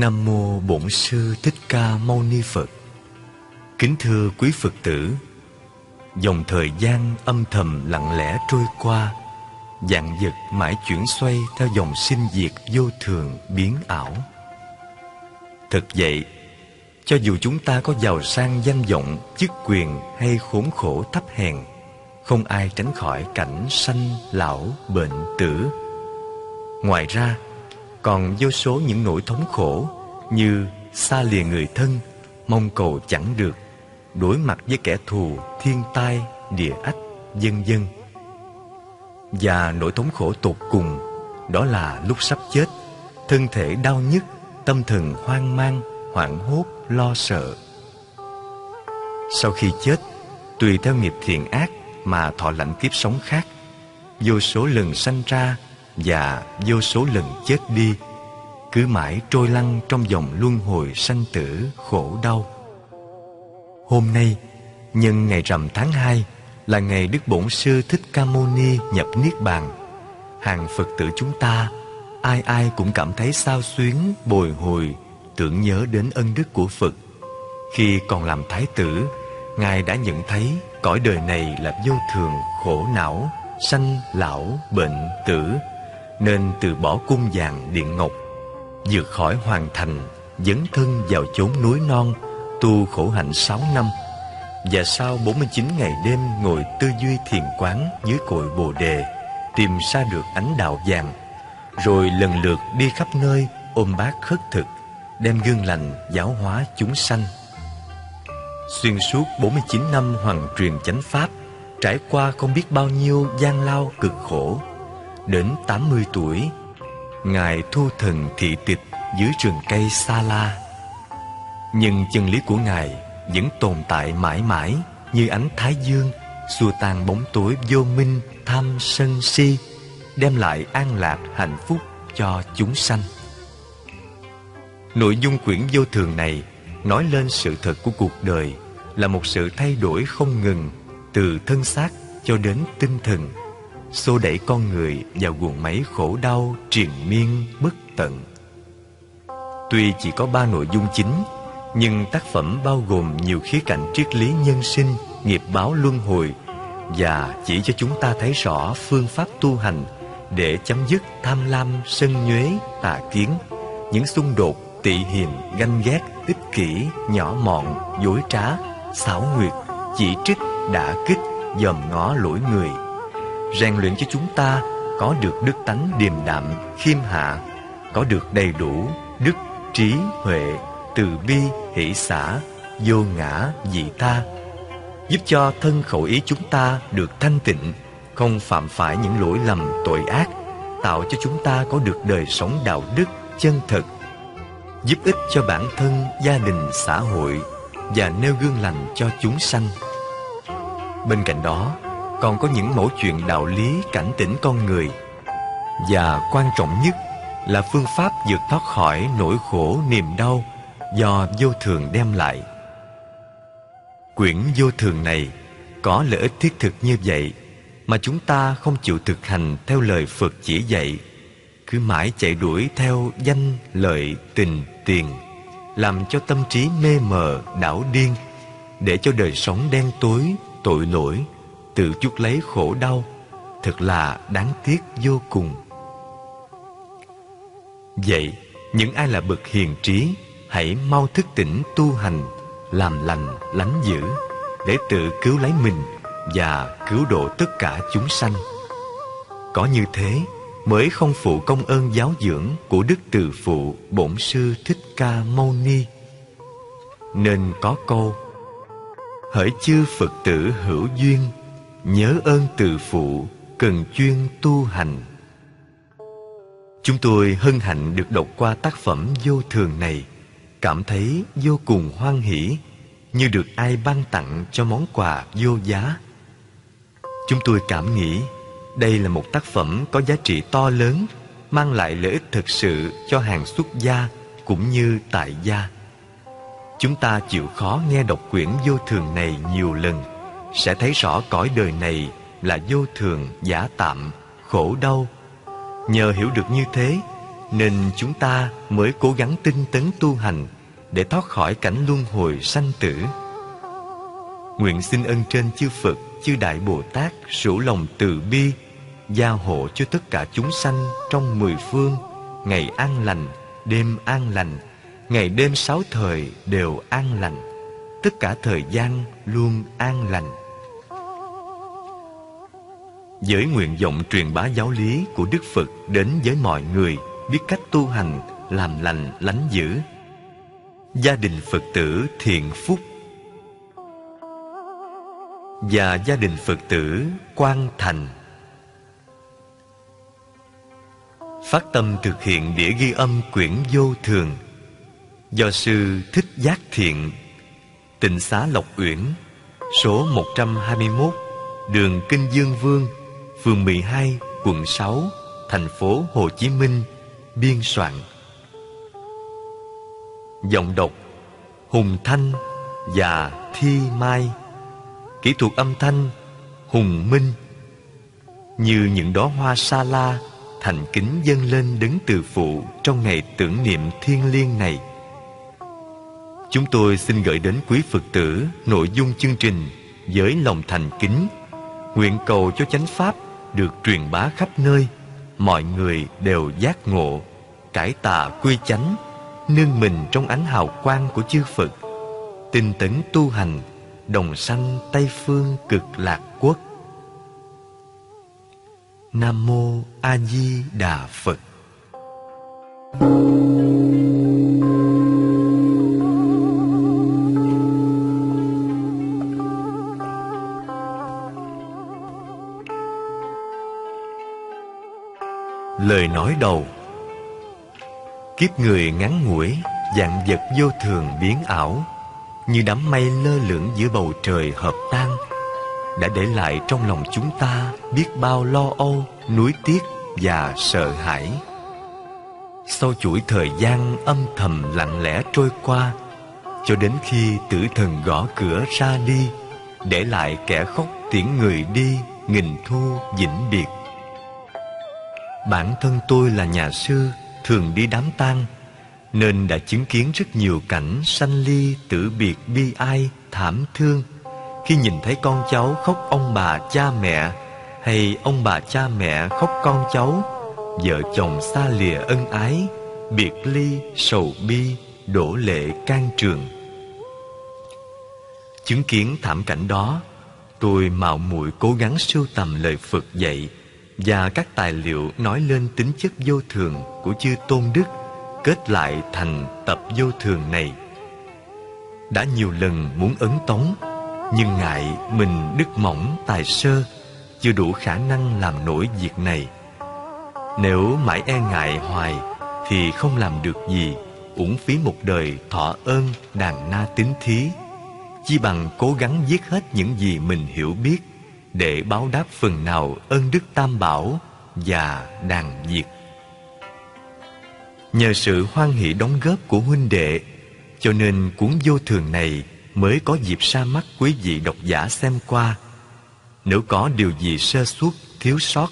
Nam mô Bổn sư Thích Ca Mâu Ni Phật. Kính thưa quý Phật tử, dòng thời gian âm thầm lặng lẽ trôi qua, dạng vật mãi chuyển xoay theo dòng sinh diệt vô thường biến ảo. Thật vậy, cho dù chúng ta có giàu sang danh vọng, chức quyền hay khốn khổ thấp hèn, không ai tránh khỏi cảnh sanh, lão, bệnh, tử. Ngoài ra, còn vô số những nỗi thống khổ như xa lìa người thân, mong cầu chẳng được, đối mặt với kẻ thù, thiên tai, địa ách, dân dân. Và nỗi thống khổ tột cùng, đó là lúc sắp chết, thân thể đau nhức, tâm thần hoang mang, hoảng hốt, lo sợ. Sau khi chết, tùy theo nghiệp thiện ác mà thọ lãnh kiếp sống khác, vô số lần sanh ra và vô số lần chết đi, cứ mãi trôi lăn trong dòng luân hồi sanh tử khổ đau. Hôm nay, nhân ngày rằm tháng 2 là ngày Đức Bổn Sư Thích Ca Mâu Ni nhập Niết Bàn. Hàng Phật tử chúng ta, ai ai cũng cảm thấy sao xuyến, bồi hồi, tưởng nhớ đến ân đức của Phật. Khi còn làm Thái tử, Ngài đã nhận thấy cõi đời này là vô thường, khổ não, sanh, lão, bệnh, tử, nên từ bỏ cung vàng điện ngọc, vượt khỏi hoàn thành, dấn thân vào chốn núi non, tu khổ hạnh sáu năm. Và sau 49 ngày đêm ngồi tư duy thiền quán dưới cội Bồ đề, tìm ra được ánh đạo vàng, rồi lần lượt đi khắp nơi ôm bát khất thực, đem gương lành giáo hóa chúng sanh. Xuyên suốt 49 năm hoàng truyền chánh pháp, trải qua không biết bao nhiêu gian lao cực khổ, đến 80 tuổi, Ngài thu thần thị tịch dưới rừng cây Sa La. Nhưng chân lý của Ngài vẫn tồn tại mãi mãi như ánh thái dương xua tan bóng tối vô minh tham sân si đem lại an lạc hạnh phúc cho chúng sanh. Nội dung quyển vô thường này nói lên sự thật của cuộc đời là một sự thay đổi không ngừng từ thân xác cho đến tinh thần xô đẩy con người vào guồng máy khổ đau, triền miên, bất tận. Tuy chỉ có ba nội dung chính, nhưng tác phẩm bao gồm nhiều khía cạnh triết lý nhân sinh, nghiệp báo luân hồi và chỉ cho chúng ta thấy rõ phương pháp tu hành để chấm dứt tham lam, sân nhuế, tà kiến, những xung đột tị hiềm, ganh ghét, ích kỷ, nhỏ mọn, dối trá, xảo nguyệt, chỉ trích, đả kích, dòm ngó lỗi người rèn luyện cho chúng ta có được đức tánh điềm đạm, khiêm hạ, có được đầy đủ đức trí huệ từ bi, hỷ xã vô ngã, dị tha, giúp cho thân khẩu ý chúng ta được thanh tịnh, không phạm phải những lỗi lầm, tội ác, tạo cho chúng ta có được đời sống đạo đức chân thật giúp ích cho bản thân, gia đình, xã hội và nêu gương lành cho chúng sanh. Bên cạnh đó còn có những mẫu chuyện đạo lý, cảnh tỉnh con người. Và quan trọng nhất là phương pháp vượt thoát khỏi nỗi khổ, niềm đau do vô thường đem lại. Quyển vô thường này có lợi ích thiết thực như vậy mà chúng ta không chịu thực hành theo lời phật chỉ dạy. Cứ mãi chạy đuổi theo danh, lợi, tình, tiền, làm cho tâm trí mê mờ đảo điên, để cho đời sống đen tối, tội lỗi tự chuốc lấy khổ đau, thật là đáng tiếc vô cùng. Vậy, những ai là bậc hiền trí, hãy mau thức tỉnh tu hành, làm lành, lánh dữ, để tự cứu lấy mình và cứu độ tất cả chúng sanh. Có như thế, mới không phụ công ơn giáo dưỡng của đức từ phụ bổn sư thích ca mâu ni. Nên có câu, hỡi chư phật tử hữu duyên nhớ ơn từ phụ cần chuyên tu hành. Chúng tôi hân hạnh được đọc qua tác phẩm vô thường này. Cảm thấy vô cùng hoan hỷ, như được ai ban tặng cho món quà vô giá. Chúng tôi cảm nghĩ đây là một tác phẩm có giá trị to lớn, mang lại lợi ích thực sự cho hàng xuất gia cũng như tại gia. Chúng ta chịu khó nghe đọc quyển vô thường này nhiều lần sẽ thấy rõ cõi đời này là vô thường giả tạm khổ đau. Nhờ hiểu được như thế Nên chúng ta mới cố gắng tinh tấn tu hành Để thoát khỏi cảnh luân hồi sanh tử. Nguyện xin ân trên chư Phật, chư Đại Bồ Tát Sủ lòng từ bi Gia hộ cho tất cả chúng sanh trong mười phương Ngày an lành, đêm an lành Ngày đêm sáu thời đều an lành. Tất cả thời gian luôn an lành với nguyện vọng truyền bá giáo lý của Đức Phật đến với mọi người biết cách tu hành, làm lành, lánh dữ. Gia đình Phật tử thiện phúc và gia đình Phật tử quan Thành Phát tâm thực hiện đĩa ghi âm quyển vô thường Do Sư Thích Giác Thiện Tịnh xá Lộc Uyển Số 121 Đường Kinh Dương Vương phường 12, quận 6, thành phố Hồ Chí Minh, biên soạn. Giọng đọc Hùng Thanh và Thi Mai. Kỹ thuật âm thanh Hùng Minh. Như những đóa hoa sa la Thành kính dâng lên đứng từ phụ Trong ngày tưởng niệm thiên liêng này. Chúng tôi xin gửi đến quý Phật tử Nội dung chương trình Với lòng thành kính. Nguyện cầu cho chánh Pháp được truyền bá khắp nơi. Mọi người đều giác ngộ, cải tà quy chánh, nương mình trong ánh hào quang của chư phật. Tinh tấn tu hành, đồng sanh tây phương cực lạc quốc. Nam mô a di đà phật. Lời nói đầu. Kiếp người ngắn ngủi Dạng vật vô thường biến ảo Như đám mây lơ lửng giữa bầu trời hợp tan Đã để lại trong lòng chúng ta Biết bao lo âu, nuối tiếc và sợ hãi. Sau chuỗi thời gian âm thầm lặng lẽ trôi qua Cho đến khi tử thần gõ cửa ra đi Để lại kẻ khóc tiễn người đi Nghìn thu vĩnh biệt. Bản thân tôi là nhà sư Thường đi đám tang Nên đã chứng kiến rất nhiều cảnh Sanh ly, tử biệt, bi ai, thảm thương. Khi nhìn thấy con cháu khóc ông bà cha mẹ Hay ông bà cha mẹ khóc con cháu Vợ chồng xa lìa ân ái Biệt ly, sầu bi, đổ lệ can trường. Chứng kiến thảm cảnh đó Tôi mạo muội cố gắng sưu tầm lời Phật dạy và các tài liệu nói lên tính chất vô thường của chư tôn đức kết lại thành tập vô thường này. Đã nhiều lần muốn ấn tống, nhưng ngại mình đức mỏng tài sơ, chưa đủ khả năng làm nổi việc này. Nếu mãi e ngại hoài, thì không làm được gì, uổng phí một đời thọ ơn đàn na tính thí. Chi bằng cố gắng viết hết những gì mình hiểu biết để báo đáp phần nào ơn đức tam bảo và đàn diệt nhờ sự hoan hỷ đóng góp của huynh đệ, cho nên cuốn vô thường này mới có dịp ra mắt quý vị độc giả xem qua. Nếu có điều gì sơ suất, thiếu sót,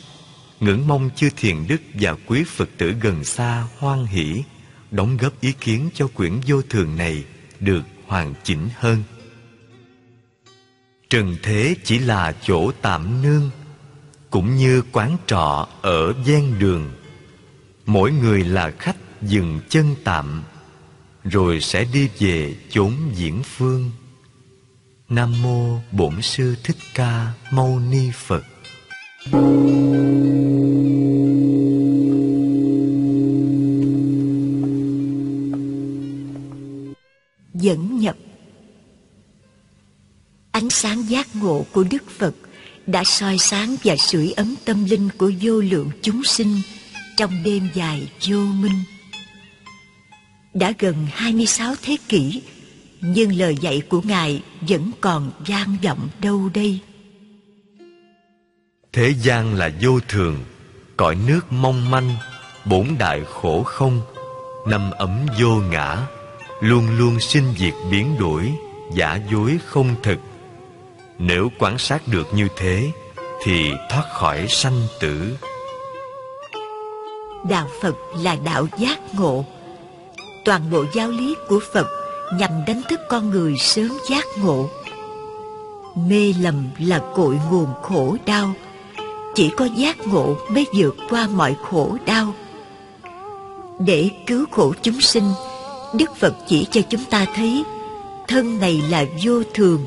ngưỡng mong chư thiền đức và quý phật tử gần xa hoan hỷ, đóng góp ý kiến cho quyển vô thường này được hoàn chỉnh hơn. Trần thế chỉ là chỗ tạm nương, Cũng như quán trọ ở ven đường. Mỗi người là khách dừng chân tạm, Rồi sẽ đi về chốn diễn phương. Nam Mô Bổn Sư Thích Ca Mâu Ni Phật. Dẫn nhập Ánh sáng giác ngộ của Đức Phật đã soi sáng và sưởi ấm tâm linh của vô lượng chúng sinh trong đêm dài vô minh. Đã gần 26 thế kỷ, nhưng lời dạy của Ngài vẫn còn vang vọng đâu đây. Thế gian là vô thường, cõi nước mong manh, bổn đại khổ không, năm ấm vô ngã, luôn luôn sinh diệt biến đổi, giả dối không thực nếu quan sát được như thế, Thì thoát khỏi sanh tử. Đạo phật là đạo giác ngộ. Toàn bộ giáo lý của phật nhằm đánh thức con người sớm giác ngộ. Mê lầm là cội nguồn khổ đau. Chỉ có giác ngộ mới vượt qua mọi khổ đau. Để cứu khổ chúng sinh, đức phật chỉ cho chúng ta thấy, thân này là vô thường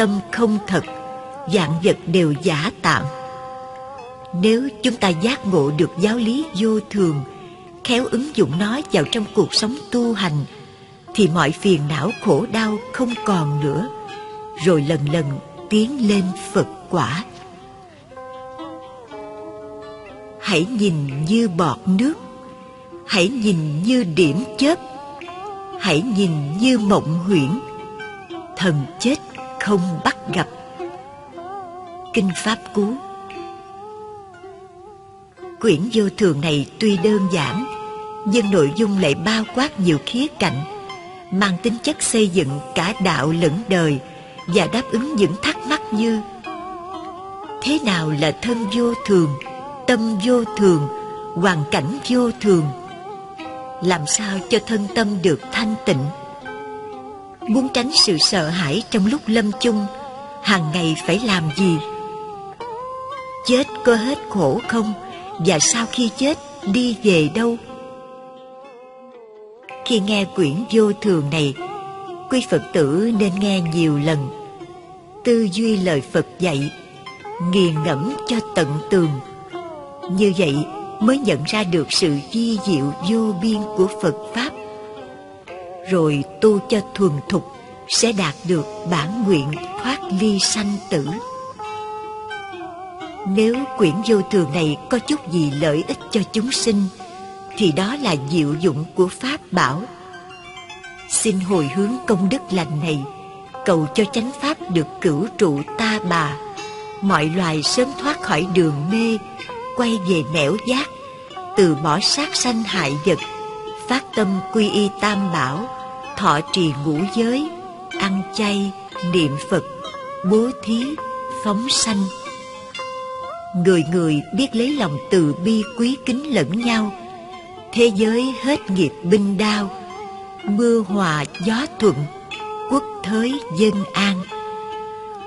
tâm không thật dạng vật đều giả tạm. Nếu chúng ta giác ngộ được giáo lý vô thường, khéo ứng dụng nó vào trong cuộc sống tu hành, thì mọi phiền não khổ đau không còn nữa, rồi lần lần tiến lên phật quả. Hãy nhìn như bọt nước, hãy nhìn như điểm chớp, hãy nhìn như mộng huyễn, thần chết không bắt gặp. Kinh pháp cú. Quyển vô thường này tuy đơn giản, nhưng nội dung lại bao quát nhiều khía cạnh, mang tính chất xây dựng cả đạo lẫn đời và đáp ứng những thắc mắc như, thế nào là thân vô thường, tâm vô thường, hoàn cảnh vô thường? Làm sao cho thân tâm được thanh tịnh? Muốn tránh sự sợ hãi trong lúc lâm chung, hàng ngày phải làm gì? Chết có hết khổ không? Và sau khi chết, đi về đâu? Khi nghe quyển vô thường này, quý phật tử nên nghe nhiều lần. Tư duy lời phật dạy nghiền ngẫm cho tận tường. Như vậy mới nhận ra được sự vi diệu vô biên của phật pháp rồi tu cho thuần thục, sẽ đạt được bản nguyện thoát ly sanh tử. Nếu quyển vô thường này có chút gì lợi ích cho chúng sinh, thì đó là diệu dụng của pháp bảo. Xin hồi hướng công đức lành này, cầu cho chánh pháp được cửu trụ ta bà. Mọi loài sớm thoát khỏi đường mê, quay về nẻo giác, từ bỏ sát sanh hại vật, phát tâm quy y tam bảo thọ trì ngũ giới, ăn chay niệm phật, bố thí, phóng sanh. Người người biết lấy lòng từ bi quý kính lẫn nhau, thế giới hết nghiệp binh đao, mưa hòa gió thuận, quốc thới dân an.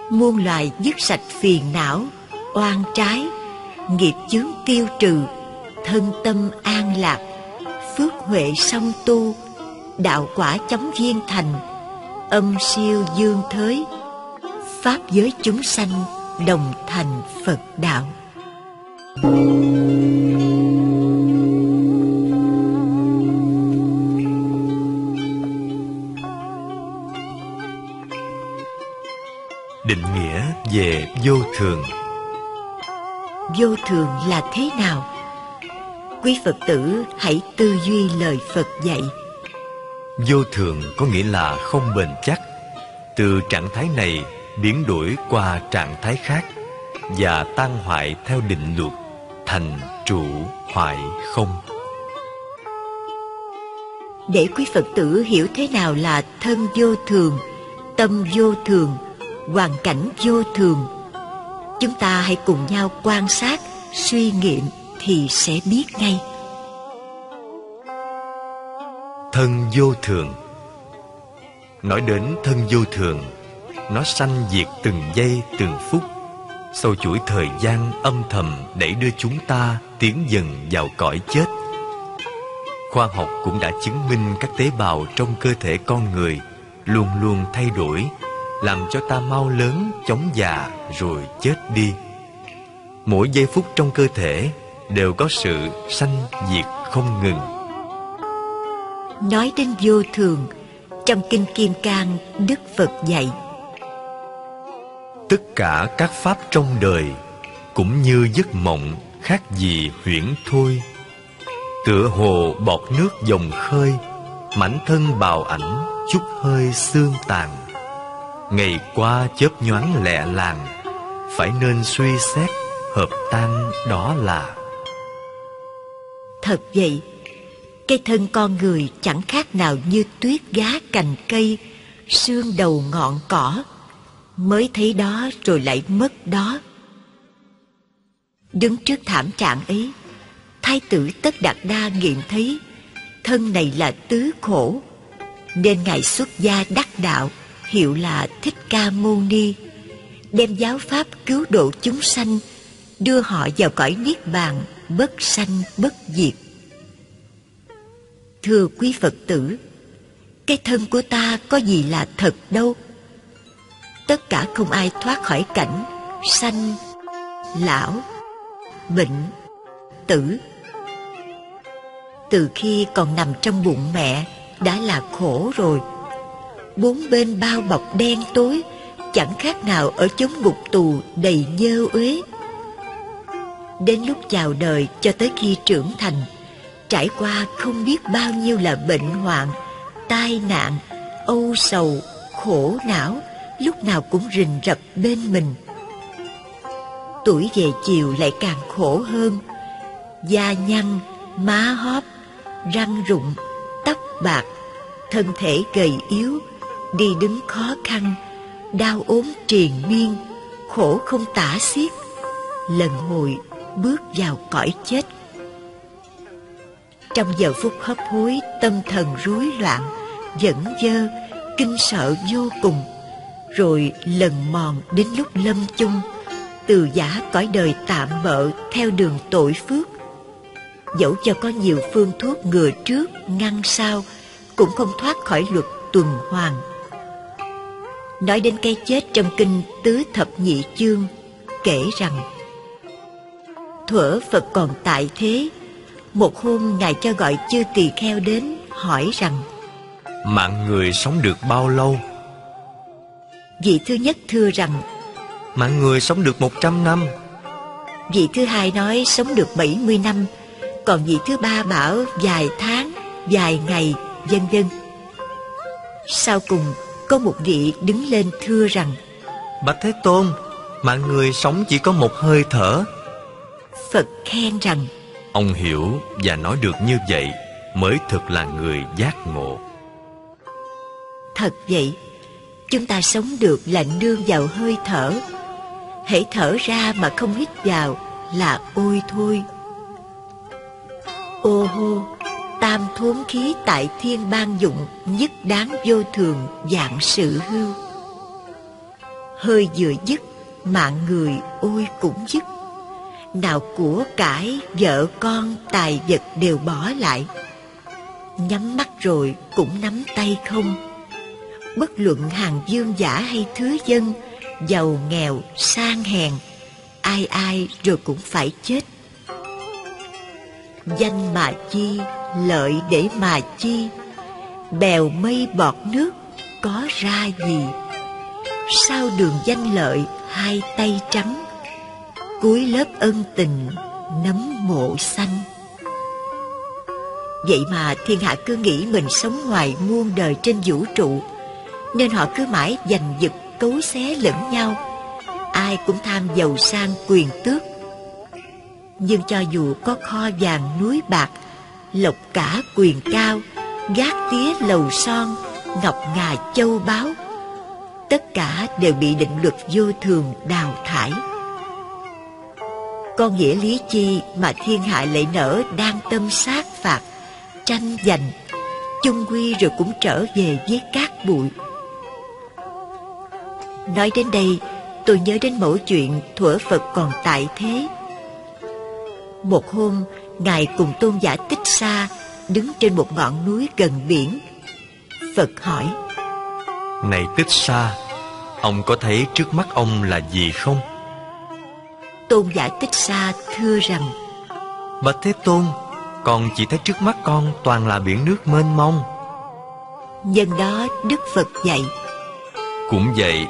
Muôn loài dứt sạch phiền não, oan trái, nghiệp chướng tiêu trừ, thân tâm an lạc, phước huệ song tu đạo quả chóng viên thành âm siêu dương thới pháp giới chúng sanh đồng thành phật đạo. Định nghĩa về vô thường. Vô thường là thế nào? Quý phật tử hãy tư duy lời phật dạy vô thường có nghĩa là không bền chắc. Từ trạng thái này, biến đổi qua trạng thái khác và tan hoại theo định luật thành trụ hoại không. Để quý phật tử hiểu thế nào là thân vô thường, tâm vô thường, hoàn cảnh vô thường, chúng ta hãy cùng nhau quan sát, suy nghiệm thì sẽ biết ngay thân vô thường. Nói đến thân vô thường, nó sanh diệt từng giây, từng phút. Sau chuỗi thời gian âm thầm đẩy đưa chúng ta tiến dần vào cõi chết. Khoa học cũng đã chứng minh các tế bào trong cơ thể con người luôn luôn thay đổi, làm cho ta mau lớn, chóng già rồi chết đi. Mỗi giây phút trong cơ thể đều có sự sanh diệt không ngừng nói đến vô thường trong kinh kim cang đức phật dạy. Tất cả các pháp trong đời cũng như giấc mộng khác gì huyễn thôi. Tựa hồ bọt nước dòng khơi mảnh thân bào ảnh chút hơi xương tàn. Ngày qua chớp nhoáng lẹ làng phải nên suy xét hợp tan đó là. Thật vậy cái thân con người chẳng khác nào như tuyết giá cành cây xương đầu ngọn cỏ mới thấy đó rồi lại mất đó đứng trước thảm trạng ấy Thái tử Tất Đạt Đa nghiệm thấy thân này là tứ khổ, nên Ngài xuất gia đắc đạo, hiệu là Thích Ca Mâu Ni, đem giáo pháp cứu độ chúng sanh, đưa họ vào cõi niết bàn, bất sanh bất diệt. Thưa quý Phật tử, cái thân của ta có gì là thật đâu. Tất cả không ai thoát khỏi cảnh sanh, lão, bệnh, tử. Từ khi còn nằm trong bụng mẹ đã là khổ rồi. Bốn bên bao bọc đen tối, chẳng khác nào ở chốn ngục tù đầy nhơ uế. Đến lúc chào đời cho tới khi trưởng thành, trải qua không biết bao nhiêu là bệnh hoạn, tai nạn, âu sầu, khổ não, lúc nào cũng rình rập bên mình. Tuổi về chiều lại càng khổ hơn, da nhăn, má hóp, răng rụng, tóc bạc, thân thể gầy yếu, đi đứng khó khăn, đau ốm triền miên, khổ không tả xiết, lần hồi bước vào cõi chết. Trong giờ phút hấp hối, tâm thần rối loạn, dẫn dơ, kinh sợ vô cùng, rồi lần mòn đến lúc lâm chung, từ giả cõi đời tạm bợ theo đường tội phước. Dẫu cho có nhiều phương thuốc ngừa trước, ngăn sau, cũng không thoát khỏi luật tuần hoàn. Nói đến cái chết trong kinh Tứ Thập Nhị Chương, kể rằng Thuở Phật còn tại thế, một hôm Ngài cho gọi chư tỳ kheo đến, hỏi rằng Mạng người sống được bao lâu? Vị thứ nhất thưa rằng Mạng người sống được 100 năm. Vị thứ hai nói sống được 70 năm. Còn vị thứ ba bảo vài tháng, vài ngày, vân vân. Sau cùng có một vị đứng lên thưa rằng Bạch Thế Tôn Mạng người sống chỉ có một hơi thở. Phật khen rằng Ông hiểu và nói được như vậy Mới thực là người giác ngộ. Thật vậy, Chúng ta sống được là nương vào hơi thở. Hãy thở ra mà không hít vào là ôi thôi. Ô hô, Tam thốn khí tại thiên ban dụng Nhất đáng vô thường dạng sự hưu Hơi vừa dứt, Mạng người ôi cũng dứt. Nào của cải Vợ con tài vật đều bỏ lại Nhắm mắt rồi cũng nắm tay không bất luận hàng dương giả hay thứ dân, giàu nghèo, sang hèn, ai ai rồi cũng phải chết. Danh mà chi, lợi để mà chi, bèo mây bọt nước có ra gì? Sao đường danh lợi hai tay trắng, cuối lớp ân tình nấm mộ xanh. Vậy mà thiên hạ cứ nghĩ mình sống ngoài muôn đời trên vũ trụ, nên họ cứ mãi giành giật, cấu xé lẫn nhau. Ai cũng tham giàu sang quyền tước. Nhưng cho dù có kho vàng núi bạc, lộc cả quyền cao, gác tía lầu son, ngọc ngà châu báu, tất cả đều bị định luật vô thường đào thải con nghĩa lý chi mà thiên hạ lại nở đang tâm sát phạt tranh giành chung quy rồi cũng trở về với cát bụi Nói đến đây, tôi nhớ đến mẫu chuyện thuở Phật còn tại thế. Một hôm, Ngài cùng tôn giả Tích Sa đứng trên một ngọn núi gần biển. Phật hỏi, Này Tích Sa, ông có thấy trước mắt ông là gì không? Tôn giả Tích Sa thưa rằng, Bạch Thế Tôn, con chỉ thấy trước mắt con toàn là biển nước mênh mông. Nhân đó Đức Phật dạy, Cũng vậy,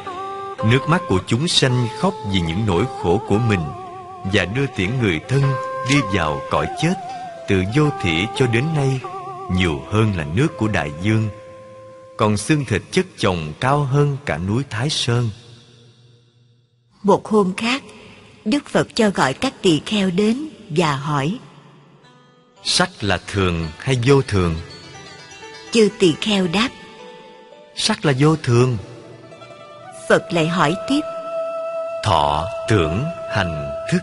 Nước mắt của chúng sanh khóc vì những nỗi khổ của mình Và đưa tiễn người thân đi vào cõi chết Từ vô thị cho đến nay Nhiều hơn là nước của đại dương Còn xương thịt chất chồng cao hơn cả núi Thái Sơn Một hôm khác Đức Phật cho gọi các tỳ kheo đến và hỏi Sắc là thường hay vô thường? Chư tỳ kheo đáp Sắc là vô thường. Phật lại hỏi tiếp Thọ, tưởng, hành, thức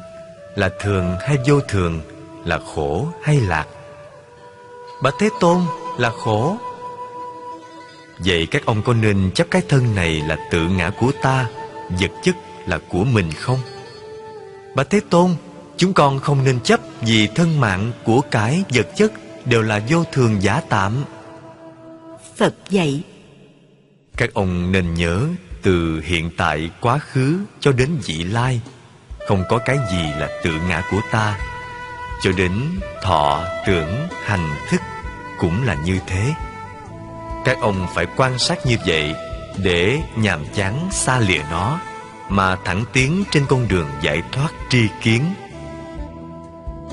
là thường hay vô thường là khổ hay lạc? Bà thế tôn là khổ. Vậy các ông có nên chấp cái thân này là tự ngã của ta vật chất là của mình không bà thế tôn chúng con không nên chấp vì thân mạng của cái vật chất đều là vô thường giả tạm. Phật dạy các ông nên nhớ từ hiện tại quá khứ cho đến vị lai. Không có cái gì là tự ngã của ta. Cho đến thọ tưởng hành thức cũng là như thế. Các ông phải quan sát như vậy để nhàm chán xa lìa nó mà thẳng tiến trên con đường giải thoát tri kiến.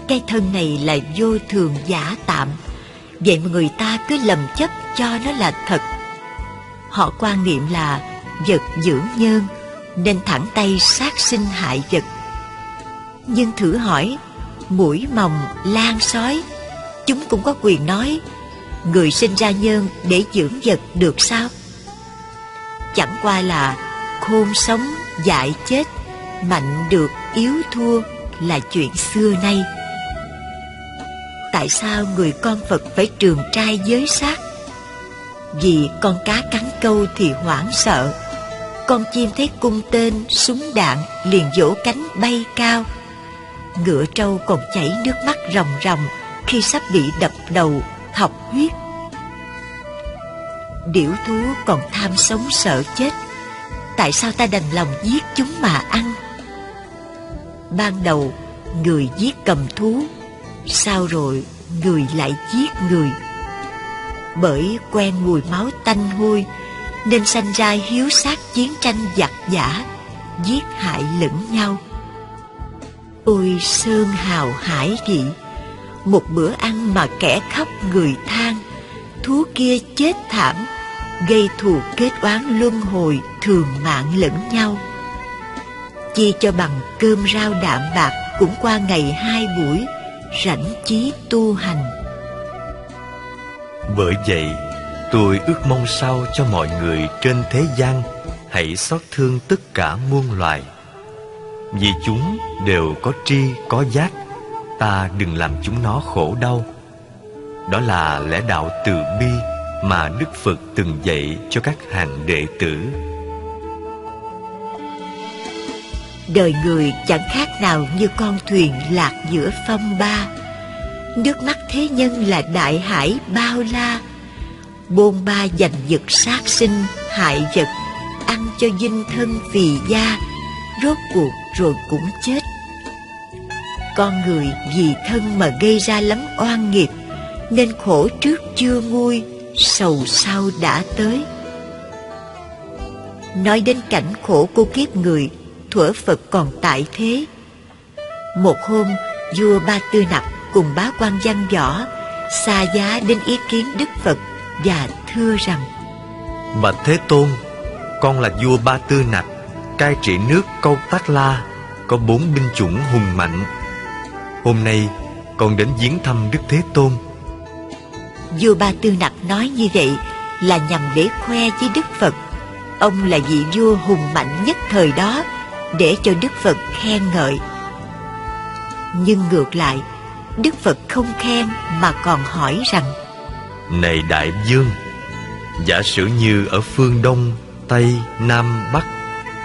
Cái thân này là vô thường giả tạm. Vậy mà người ta cứ lầm chấp cho nó là thật. Họ quan niệm là vật dưỡng nhân nên thẳng tay sát sinh hại vật. Nhưng thử hỏi, mũi mòng lan sói, chúng cũng có quyền nói, người sinh ra nhân để dưỡng vật được sao? Chẳng qua là khôn sống dại chết, mạnh được yếu thua là chuyện xưa nay. Tại sao người con phật phải trường trai giới sát? Vì con cá cắn câu thì hoảng sợ. Con chim thấy cung tên súng đạn liền vỗ cánh bay cao. Ngựa trâu còn chảy nước mắt ròng ròng khi sắp bị đập đầu, học huyết. Điểu thú còn tham sống sợ chết tại sao ta đành lòng giết chúng mà ăn? Ban đầu, người giết cầm thú sao rồi người lại giết người. Bởi quen mùi máu tanh hôi, nên sanh ra hiếu sát chiến tranh giặc giả, giết hại lẫn nhau. Ôi sơn hào hải vị, một bữa ăn mà kẻ khóc người than, thú kia chết thảm gây thù kết oán luân hồi thường mạng lẫn nhau. Chi cho bằng cơm rau đạm bạc cũng qua ngày hai buổi, rảnh chí tu hành. Bởi vậy, tôi ước mong sao cho mọi người trên thế gian hãy xót thương tất cả muôn loài. Vì chúng đều có tri, có giác, ta đừng làm chúng nó khổ đau. Đó là lẽ đạo từ bi mà đức phật từng dạy cho các hàng đệ tử. Đời người chẳng khác nào như con thuyền lạc giữa phong ba. Nước mắt thế nhân là đại hải bao la. Bôn ba giành giật sát sinh, hại vật, ăn cho dinh thân phì da. Rốt cuộc rồi cũng chết. Con người vì thân mà gây ra lắm oan nghiệp, nên khổ trước chưa nguôi sầu sao đã tới. Nói đến cảnh khổ của kiếp người, thuở phật còn tại thế. Một hôm, vua ba tư nặc cùng bá quan văn võ xa giá đến ý kiến đức phật và thưa rằng, bạch thế tôn, con là vua ba tư nặc, cai trị nước câu tác la, có bốn binh chủng hùng mạnh. Hôm nay, con đến viếng thăm đức thế tôn vua ba tư nặc nói như vậy là nhằm để khoe với đức phật. Ông là vị vua hùng mạnh nhất thời đó, để cho đức phật khen ngợi. Nhưng ngược lại, đức phật không khen mà còn hỏi rằng, này đại vương, giả sử như ở phương đông, tây, nam, bắc,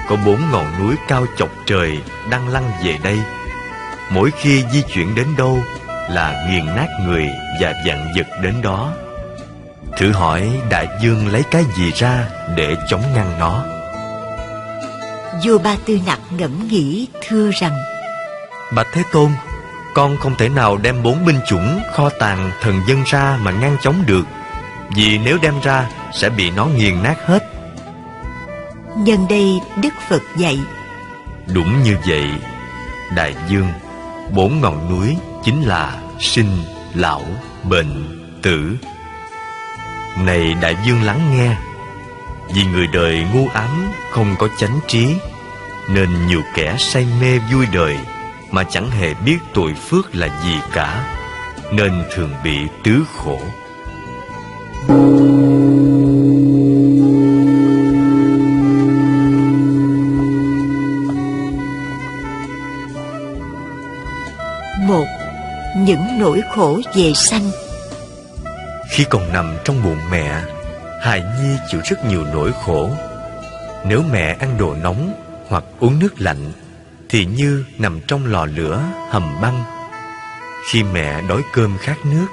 có bốn ngọn núi cao chọc trời đang lăn về đây, mỗi khi di chuyển đến đâu là nghiền nát người và vạn vật đến đó. Thử hỏi đại dương lấy cái gì ra để chống ngăn nó? Vua ba tư nặc ngẫm nghĩ thưa rằng bạch thế tôn con không thể nào đem bốn binh chủng kho tàng thần dân ra mà ngăn chống được vì nếu đem ra sẽ bị nó nghiền nát hết. Nhân đây đức phật dạy đúng như vậy đại dương bốn ngọn núi chính là sinh lão bệnh tử. Này đại dương lắng nghe, vì người đời ngu ám không có chánh trí, nên nhiều kẻ say mê vui đời mà chẳng hề biết tội phước là gì cả, nên thường bị tứ khổ. Những nỗi khổ về sanh. Khi còn nằm trong bụng mẹ Hài Nhi chịu rất nhiều nỗi khổ. Nếu mẹ ăn đồ nóng hoặc uống nước lạnh, Thì như nằm trong lò lửa, hầm băng. Khi mẹ đói cơm khát nước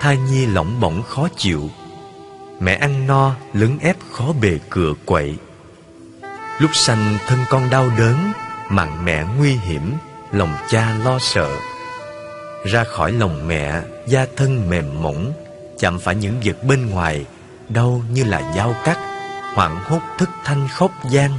Thai Nhi lỏng bỏng khó chịu. Mẹ ăn no, lấn ép khó bề cựa quậy. Lúc sanh thân con đau đớn Mạng mẹ nguy hiểm, Lòng cha lo sợ. Ra khỏi lòng mẹ Da thân mềm mỏng Chạm phải những vật bên ngoài Đau như là dao cắt Hoảng hốt thức thanh khóc gian.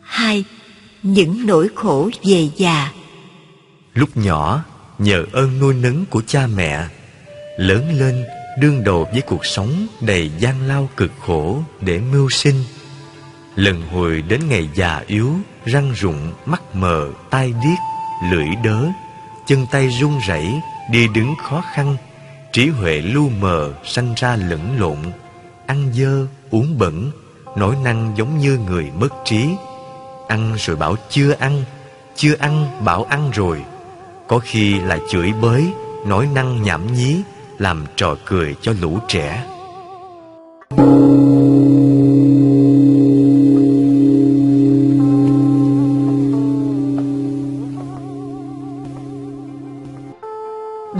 Hai những nỗi khổ về già. Lúc nhỏ nhờ ơn nuôi nấng của cha mẹ Lớn lên đương đầu với cuộc sống đầy gian lao cực khổ để mưu sinh. Lần hồi đến ngày già yếu, răng rụng, mắt mờ, tai điếc, lưỡi đớ Chân tay run rẩy, đi đứng khó khăn Trí huệ lu mờ, sanh ra lẫn lộn Ăn dơ, uống bẩn, nỗi năng giống như người mất trí. Ăn rồi bảo chưa ăn, chưa ăn bảo ăn rồi có khi là chửi bới Nói năng nhảm nhí làm trò cười cho lũ trẻ.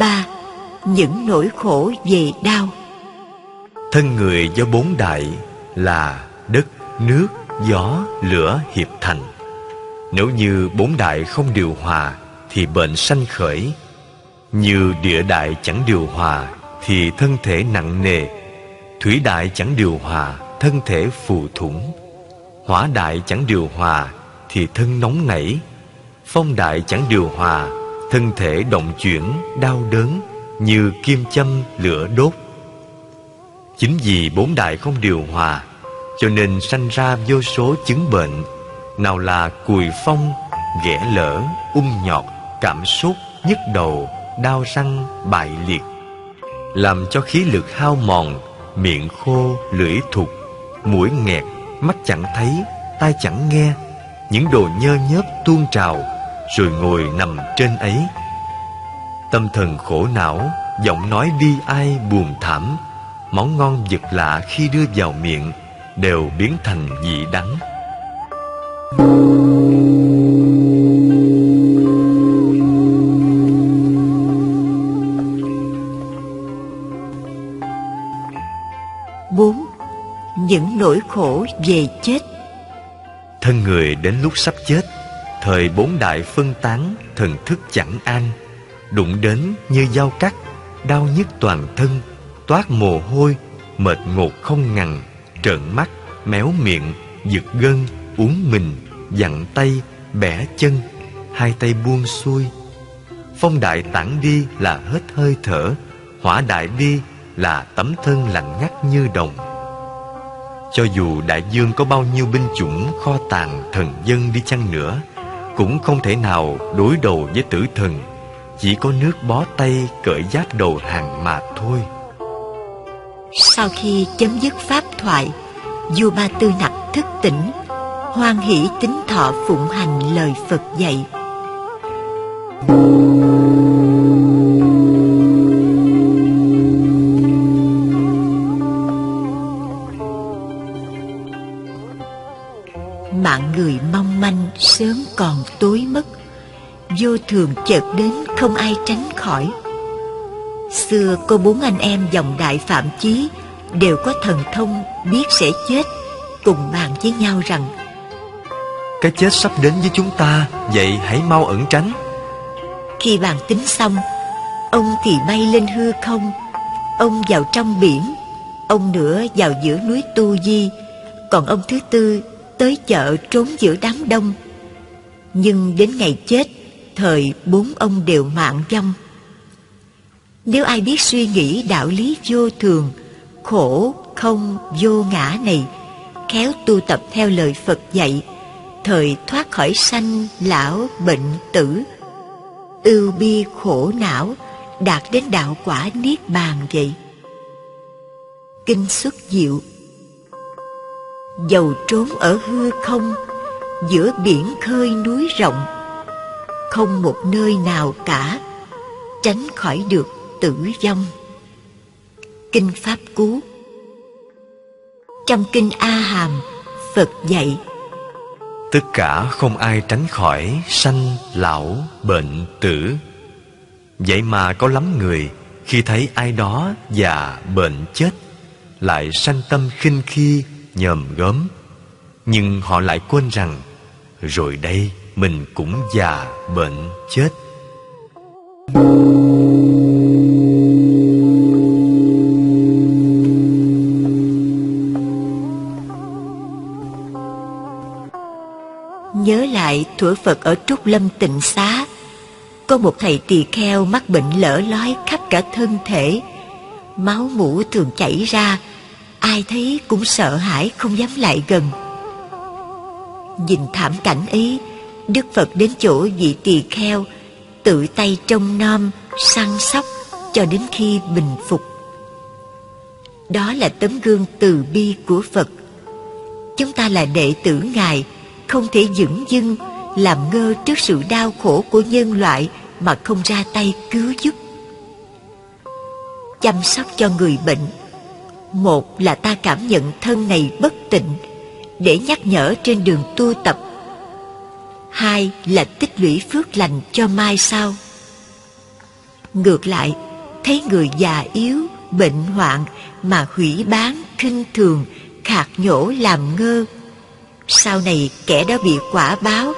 Ba những nỗi khổ về đau. Thân người do bốn đại là đất, nước, gió, lửa hiệp thành. Nếu như bốn đại không điều hòa thì bệnh sanh khởi như địa đại chẳng điều hòa, thì thân thể nặng nề. Thủy đại chẳng điều hòa, thân thể phù thủng. Hỏa đại chẳng điều hòa, thì thân nóng nảy. Phong đại chẳng điều hòa, thân thể động chuyển, đau đớn, như kim châm lửa đốt. Chính vì bốn đại không điều hòa, cho nên sanh ra vô số chứng bệnh. Nào là cùi phong, ghẻ lở, ung nhọt, cảm xúc nhức đầu đau răng bại liệt, làm cho khí lực hao mòn, miệng khô, lưỡi thục mũi nghẹt, mắt chẳng thấy, tai chẳng nghe, những đồ nhơ nhớp tuôn trào rồi ngồi nằm trên ấy. Tâm thần khổ não, giọng nói đi ai buồn thảm, món ngon vật lạ khi đưa vào miệng đều biến thành vị đắng. Những nỗi khổ về chết. Thân người đến lúc sắp chết, thời bốn đại phân tán, thần thức chẳng an. Đụng đến như dao cắt, đau nhức toàn thân, toát mồ hôi, mệt ngột không ngằn, trợn mắt, méo miệng, giật gân, uống mình, dặn tay, bẻ chân, hai tay buông xuôi. Phong đại tản đi là hết hơi thở, hỏa đại đi là tấm thân lạnh ngắt như đồng cho dù đại dương có bao nhiêu binh chủng, kho tàng, thần dân đi chăng nữa, cũng không thể nào đối đầu với tử thần. Chỉ có nước bó tay cởi giáp đầu hàng mà thôi. Sau khi chấm dứt pháp thoại, vua ba tư nặc thức tỉnh, hoan hỷ tính thọ phụng hành lời phật dạy. mạng thường chợt đến không ai tránh khỏi. Xưa có bốn anh em dòng đại phạm chí đều có thần thông biết sẽ chết cùng bàn với nhau rằng cái chết sắp đến với chúng ta vậy hãy mau ẩn tránh. Khi bàn tính xong ông thì bay lên hư không ông vào trong biển ông nữa vào giữa núi tu di còn ông thứ tư tới chợ trốn giữa đám đông. Nhưng đến ngày chết thời bốn ông đều mạng vong nếu ai biết suy nghĩ đạo lý vô thường, khổ, không, vô ngã này, khéo tu tập theo lời phật dạy, thời thoát khỏi sanh, lão, bệnh, tử, ưu bi, khổ, não, đạt đến đạo quả niết bàn vậy. Kinh xuất diệu. Dầu trốn ở hư không, giữa biển khơi núi rộng không một nơi nào cả, tránh khỏi được tử vong. Kinh pháp cú. Trong kinh a hàm phật dạy, tất cả không ai tránh khỏi sanh, lão, bệnh, tử. Vậy mà có lắm người, khi thấy ai đó già, bệnh, chết, lại sanh tâm khinh khi nhòm gớm. Nhưng họ lại quên rằng, rồi đây mình cũng già bệnh chết. Nhớ lại thuở phật ở trúc lâm tịnh xá, có một thầy tỳ kheo mắc bệnh lở lói khắp cả thân thể. Máu mũ thường chảy ra, ai thấy cũng sợ hãi không dám lại gần. Nhìn thảm cảnh ấy đức phật đến chỗ vị tỳ kheo, tự tay trông nom, săn sóc cho đến khi bình phục. Đó là tấm gương từ bi của phật. Chúng ta là đệ tử ngài, không thể dửng dưng, làm ngơ trước sự đau khổ của nhân loại mà không ra tay cứu giúp. Chăm sóc cho người bệnh, một là ta cảm nhận thân này bất tịnh, để nhắc nhở trên đường tu tập hai là tích lũy phước lành cho mai sau. Ngược lại, thấy người già yếu, bệnh hoạn mà hủy bán khinh thường, khạc nhổ làm ngơ. Sau này kẻ đó bị quả báo,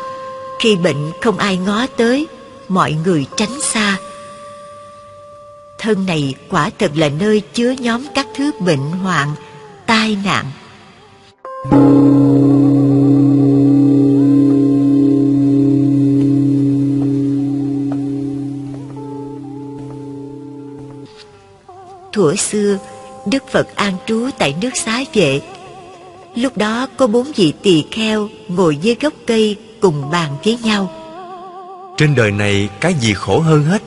khi bệnh không ai ngó tới, mọi người tránh xa. Thân này quả thật là nơi chứa nhóm các thứ bệnh hoạn, tai nạn. Thuở xưa đức phật an trú tại nước xá vệ. Lúc đó có bốn vị tỳ kheo ngồi dưới gốc cây cùng bàn với nhau. Trên đời này cái gì khổ hơn hết?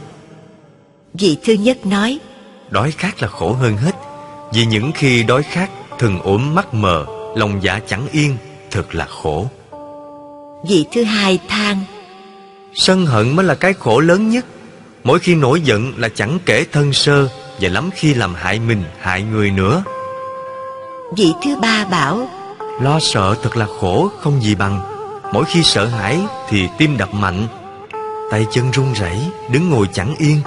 Vị thứ nhất nói đói khát là khổ hơn hết. Vì những khi đói khát thường ốm mắt mờ lòng dạ chẳng yên thật là khổ. Vị thứ hai than sân hận mới là cái khổ lớn nhất. Mỗi khi nổi giận là chẳng kể thân sơ và lắm khi làm hại mình hại người nữa. Vị thứ ba bảo lo sợ thật là khổ không gì bằng. Mỗi khi sợ hãi thì tim đập mạnh tay chân run rẩy đứng ngồi chẳng yên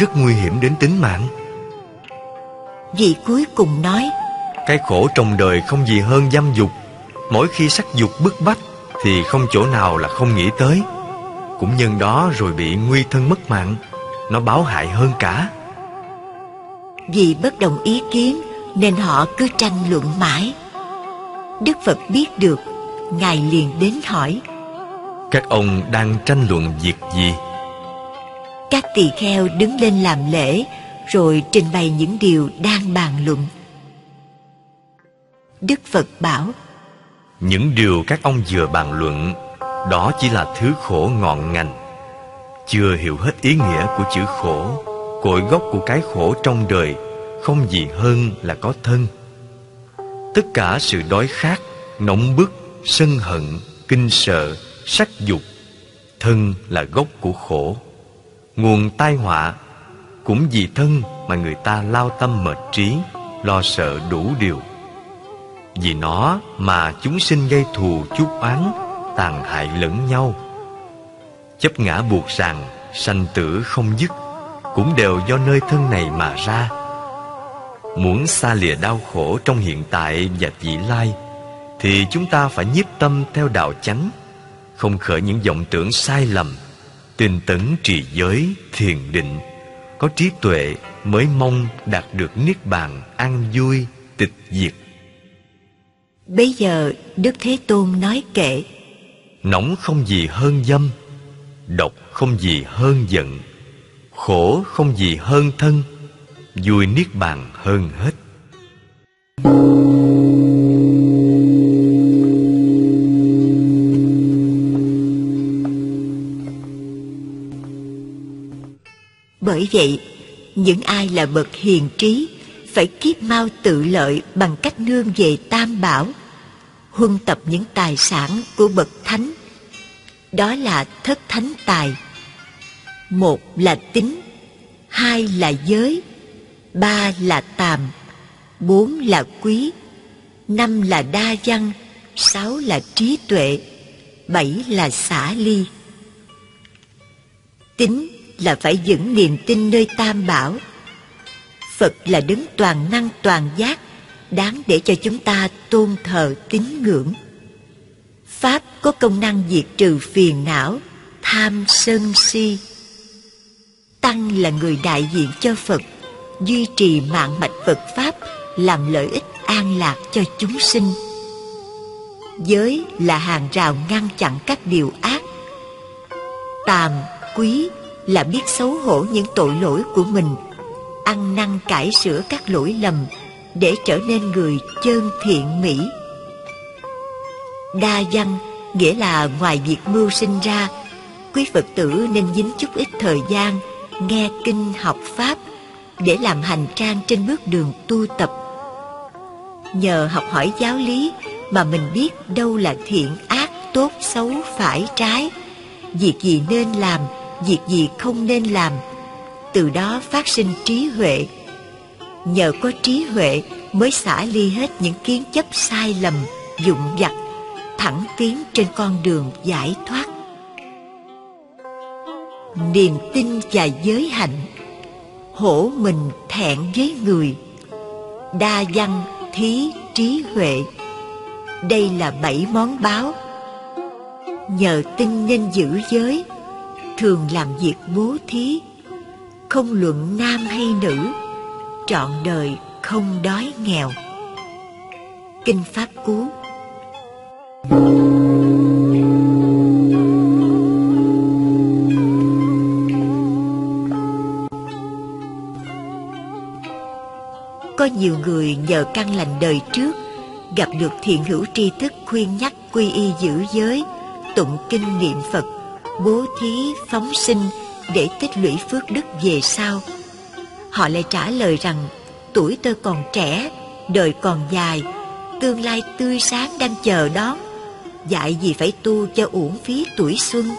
rất nguy hiểm đến tính mạng. vị cuối cùng nói cái khổ trong đời không gì hơn dâm dục. Mỗi khi sắc dục bức bách thì không chỗ nào là không nghĩ tới. Cũng nhân đó rồi bị nguy thân mất mạng nó báo hại hơn cả vì bất đồng ý kiến nên họ cứ tranh luận mãi. Đức phật biết được ngài liền đến hỏi các ông đang tranh luận việc gì? Các tỳ kheo đứng lên làm lễ rồi trình bày những điều đang bàn luận. Đức phật bảo những điều các ông vừa bàn luận đó chỉ là thứ khổ ngọn ngành chưa hiểu hết ý nghĩa của chữ khổ cội gốc của cái khổ trong đời không gì hơn là có thân. Tất cả sự đói khát, nóng bức, sân hận, kinh sợ, sắc dục, thân là gốc của khổ. Nguồn tai họa cũng vì thân mà người ta lao tâm mệt trí, lo sợ đủ điều. Vì nó mà chúng sinh gây thù chuốc oán, tàn hại lẫn nhau. Chấp ngã buộc rằng sanh tử không dứt cũng đều do nơi thân này mà ra. Muốn xa lìa đau khổ trong hiện tại và vị lai thì chúng ta phải nhiếp tâm theo đạo chánh không khởi những vọng tưởng sai lầm tinh tấn trì giới thiền định có trí tuệ mới mong đạt được niết bàn an vui tịch diệt. Bây giờ Đức Thế Tôn nói kệ Nóng không gì hơn dâm Độc không gì hơn giận Khổ không gì hơn thân Vui niết bàn hơn hết. Bởi vậy, những ai là bậc hiền trí phải kiếp mau tự lợi bằng cách nương về tam bảo huân tập những tài sản của bậc thánh. Đó là thất thánh tài một là tính, hai là giới, ba là tàm, bốn là quý, năm là đa văn, sáu là trí tuệ, bảy là xả ly. Tính là phải vững niềm tin nơi tam bảo. Phật là đứng toàn năng, toàn giác, đáng để cho chúng ta tôn thờ tín ngưỡng. Pháp có công năng diệt trừ phiền não, tham sân si tăng là người đại diện cho phật, duy trì mạng mạch phật pháp, làm lợi ích an lạc cho chúng sinh. Giới là hàng rào ngăn chặn các điều ác. Tàm, quý là biết xấu hổ những tội lỗi của mình, ăn năn cải sửa các lỗi lầm để trở nên người chân thiện mỹ. Đa văn, nghĩa là ngoài việc mưu sinh ra, quý phật tử nên dính chút ít thời gian nghe kinh học pháp để làm hành trang trên bước đường tu tập. Nhờ học hỏi giáo lý mà mình biết đâu là thiện ác, tốt, xấu, phải, trái. Việc gì nên làm, việc gì không nên làm, từ đó phát sinh trí huệ. Nhờ có trí huệ mới xả ly hết những kiến chấp sai lầm dụng vặt, thẳng tiến trên con đường giải thoát niềm tin và giới hạnh. Hổ mình thẹn với người. Đa văn thí trí huệ. Đây là bảy món báo. Nhờ tin nên giữ giới, thường làm việc bố thí. Không luận nam hay nữ, trọn đời không đói nghèo. Kinh pháp cú. Nhiều người nhờ căn lành đời trước, gặp được thiện hữu tri thức khuyên nhắc quy y giữ giới, tụng kinh niệm phật, bố thí, phóng sinh để tích lũy phước đức về sau. Họ lại trả lời rằng, tuổi tôi còn trẻ, đời còn dài, tương lai tươi sáng đang chờ đón, dạy gì phải tu cho uổng phí tuổi xuân?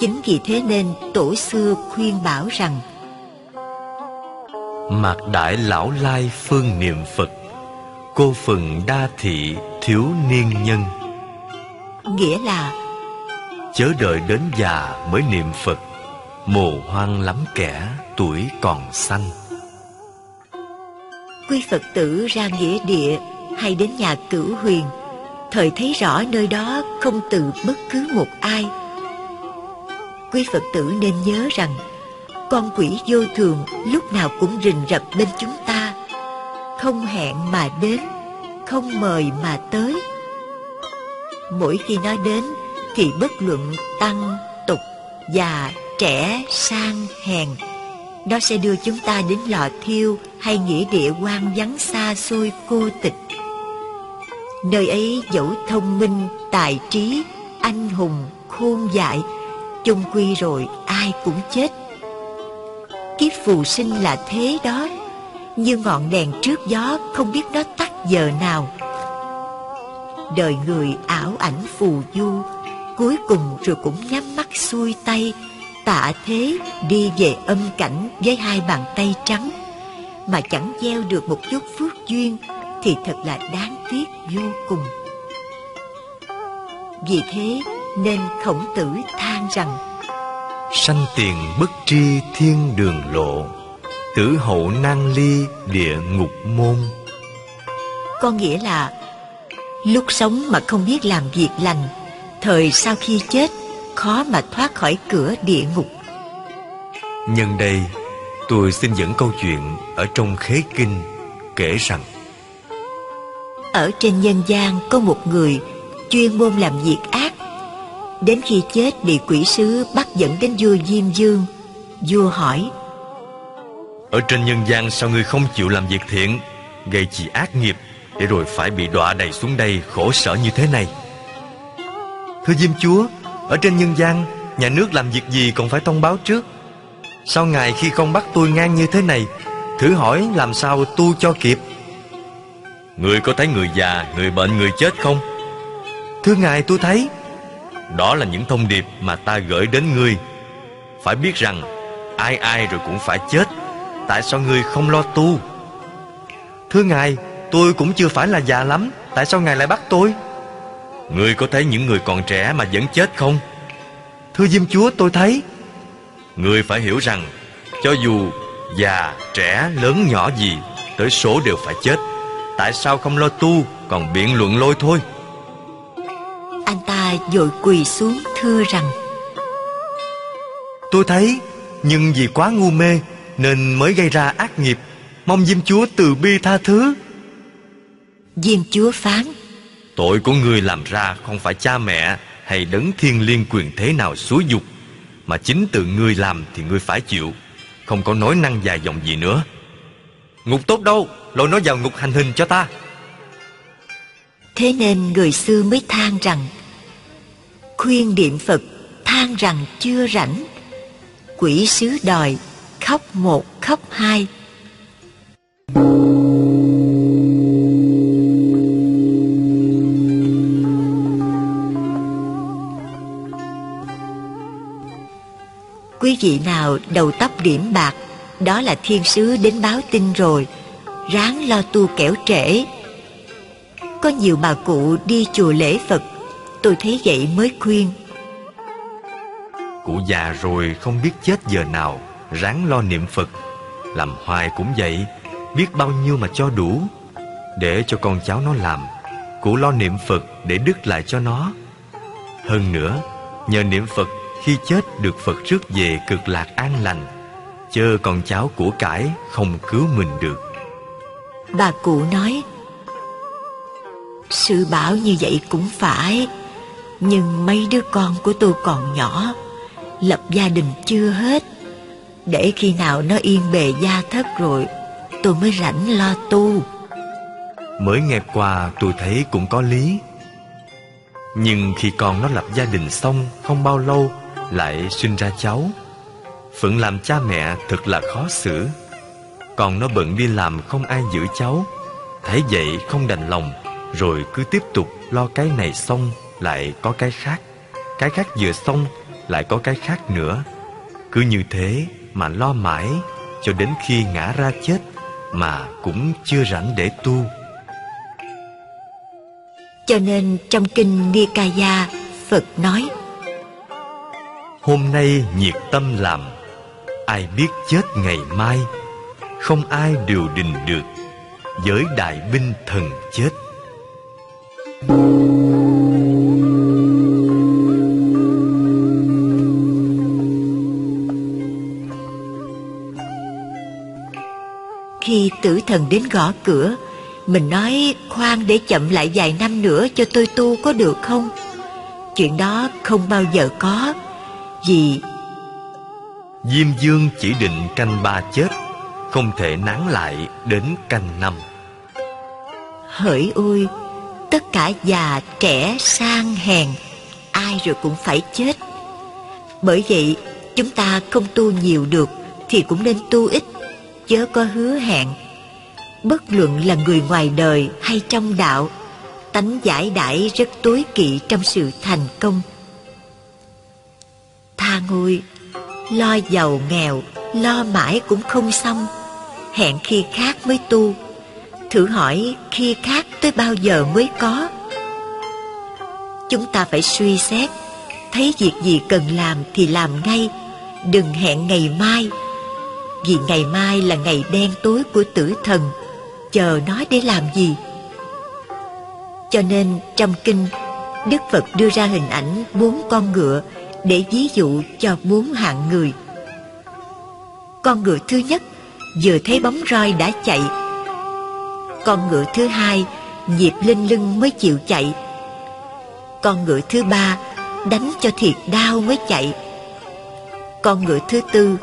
Chính vì thế nên tổ xưa khuyên bảo rằng mạc đại lão lai phương niệm phật. Cô phần đa thị thiếu niên nhân. Nghĩa là chớ đợi đến già mới niệm phật. Mồ hoang lắm kẻ tuổi còn xanh quý phật tử ra nghĩa địa hay đến nhà cửu huyền thời thấy rõ nơi đó không từ bất cứ một ai. Quý phật tử nên nhớ rằng con quỷ vô thường lúc nào cũng rình rập bên chúng ta. Không hẹn mà đến, không mời mà tới. Mỗi khi nó đến thì bất luận tăng, tục già trẻ, sang, hèn, nó sẽ đưa chúng ta đến lò thiêu hay nghĩa địa quan vắng xa xôi, cô tịch. Nơi ấy dẫu thông minh, tài trí, anh hùng, khôn dại, chung quy rồi ai cũng chết kiếp phù sinh là thế đó. Như ngọn đèn trước gió, không biết nó tắt giờ nào. Đời người ảo ảnh phù du, cuối cùng rồi cũng nhắm mắt xuôi tay, tạ thế đi về âm cảnh với hai bàn tay trắng. Mà chẳng gieo được một chút phước duyên thì thật là đáng tiếc vô cùng. Vì thế nên khổng tử than rằng sanh tiền bất tri thiên đường lộ tử hậu nan ly địa ngục môn. Có nghĩa là lúc sống mà không biết làm việc lành thời sau khi chết khó mà thoát khỏi cửa địa ngục. Nhân đây tôi xin dẫn câu chuyện ở trong khế kinh kể rằng ở trên nhân gian có một người chuyên môn làm việc ác đến khi chết bị quỷ sứ bắt dẫn đến vua diêm dương. Vua hỏi ở trên nhân gian sao ngươi không chịu làm việc thiện gây chỉ ác nghiệp để rồi phải bị đọa đầy xuống đây khổ sở như thế này? Thưa diêm chúa ở trên nhân gian nhà nước làm việc gì còn phải thông báo trước? Sao ngài khi không bắt tôi ngang như thế này Thử hỏi làm sao tu cho kịp? Người có thấy người già, người bệnh, người chết không? Thưa Ngài tôi thấy đó là những thông điệp mà ta gửi đến ngươi. Phải biết rằng Ai ai rồi cũng phải chết. Tại sao ngươi không lo tu? Thưa Ngài Tôi cũng chưa phải là già lắm. Tại sao Ngài lại bắt tôi? Ngươi có thấy những người còn trẻ mà vẫn chết không? Thưa Diêm Chúa tôi thấy. Ngươi phải hiểu rằng Cho dù già, trẻ, lớn nhỏ gì Tới số đều phải chết. Tại sao không lo tu Còn biện luận lôi thôi? Anh ta vội quỳ xuống thưa rằng Tôi thấy Nhưng vì quá ngu mê Nên mới gây ra ác nghiệp. Mong Diêm Chúa từ bi tha thứ. Diêm Chúa phán Tội của người làm ra không phải cha mẹ Hay đấng thiên liên quyền thế nào xúi dục Mà chính từ ngươi làm thì ngươi phải chịu Không có nói năng dài dòng gì nữa. Ngục tốt đâu? Lôi nó vào ngục hành hình cho ta Thế nên người xưa mới than rằng, Khuyên niệm Phật than rằng chưa rảnh. Quỷ sứ đòi khóc một khóc hai. Quý vị nào đầu tóc điểm bạc, Đó là thiên sứ đến báo tin rồi, Ráng lo tu kẻo trễ. Có nhiều bà cụ đi chùa lễ Phật. Tôi thấy vậy mới khuyên. Cụ già rồi không biết chết giờ nào Ráng lo niệm Phật. Làm hoài cũng vậy Biết bao nhiêu mà cho đủ. Để cho con cháu nó làm Cụ lo niệm Phật để đứt lại cho nó. Hơn nữa Nhờ niệm Phật khi chết được Phật rước về cực lạc an lành. Chớ con cháu của cải không cứu mình được. Bà cụ nói Sư bảo như vậy cũng phải. Nhưng mấy đứa con của tôi còn nhỏ, Lập gia đình chưa hết. Để khi nào nó yên bề gia thất rồi, Tôi mới rảnh lo tu. Mới nghe qua, tôi thấy cũng có lý. Nhưng khi con nó lập gia đình xong Không bao lâu, lại sinh ra cháu. Phượng làm cha mẹ thật là khó xử. Còn nó bận đi làm không ai giữ cháu. Thấy vậy không đành lòng. Rồi cứ tiếp tục lo cái này xong Lại có cái khác. Cái khác vừa xong Lại có cái khác nữa. Cứ như thế mà lo mãi Cho đến khi ngã ra chết Mà cũng chưa rảnh để tu. Cho nên trong kinh Nikaya Phật nói Hôm nay nhiệt tâm làm Ai biết chết ngày mai? Không ai điều đình được Với đại binh thần chết Khi tử thần đến gõ cửa Mình nói khoan để chậm lại vài năm nữa cho tôi tu có được không? Chuyện đó không bao giờ có Vì Diêm Dương chỉ định canh ba chết Không thể nán lại đến canh năm hỡi ôi Tất cả già, trẻ, sang, hèn, Ai rồi cũng phải chết. Bởi vậy, chúng ta không tu nhiều được Thì cũng nên tu ít, Chớ có hứa hẹn. Bất luận là người ngoài đời hay trong đạo, Tánh giải đãi rất tối kỵ trong sự thành công. Tha ngôi, Lo giàu nghèo, Lo mãi cũng không xong. Hẹn khi khác mới tu Thử hỏi khi khác tới bao giờ mới có. Chúng ta phải suy xét, Thấy việc gì cần làm thì làm ngay, Đừng hẹn ngày mai. Vì ngày mai là ngày đen tối của tử thần, Chờ nói để làm gì? Cho nên trong kinh, Đức Phật đưa ra hình ảnh bốn con ngựa Để ví dụ cho bốn hạng người. Con ngựa thứ nhất, Vừa thấy bóng roi đã chạy con ngựa thứ hai nhịp lên lưng mới chịu chạy. Con ngựa thứ ba đánh cho thiệt đau mới chạy. Con ngựa thứ tư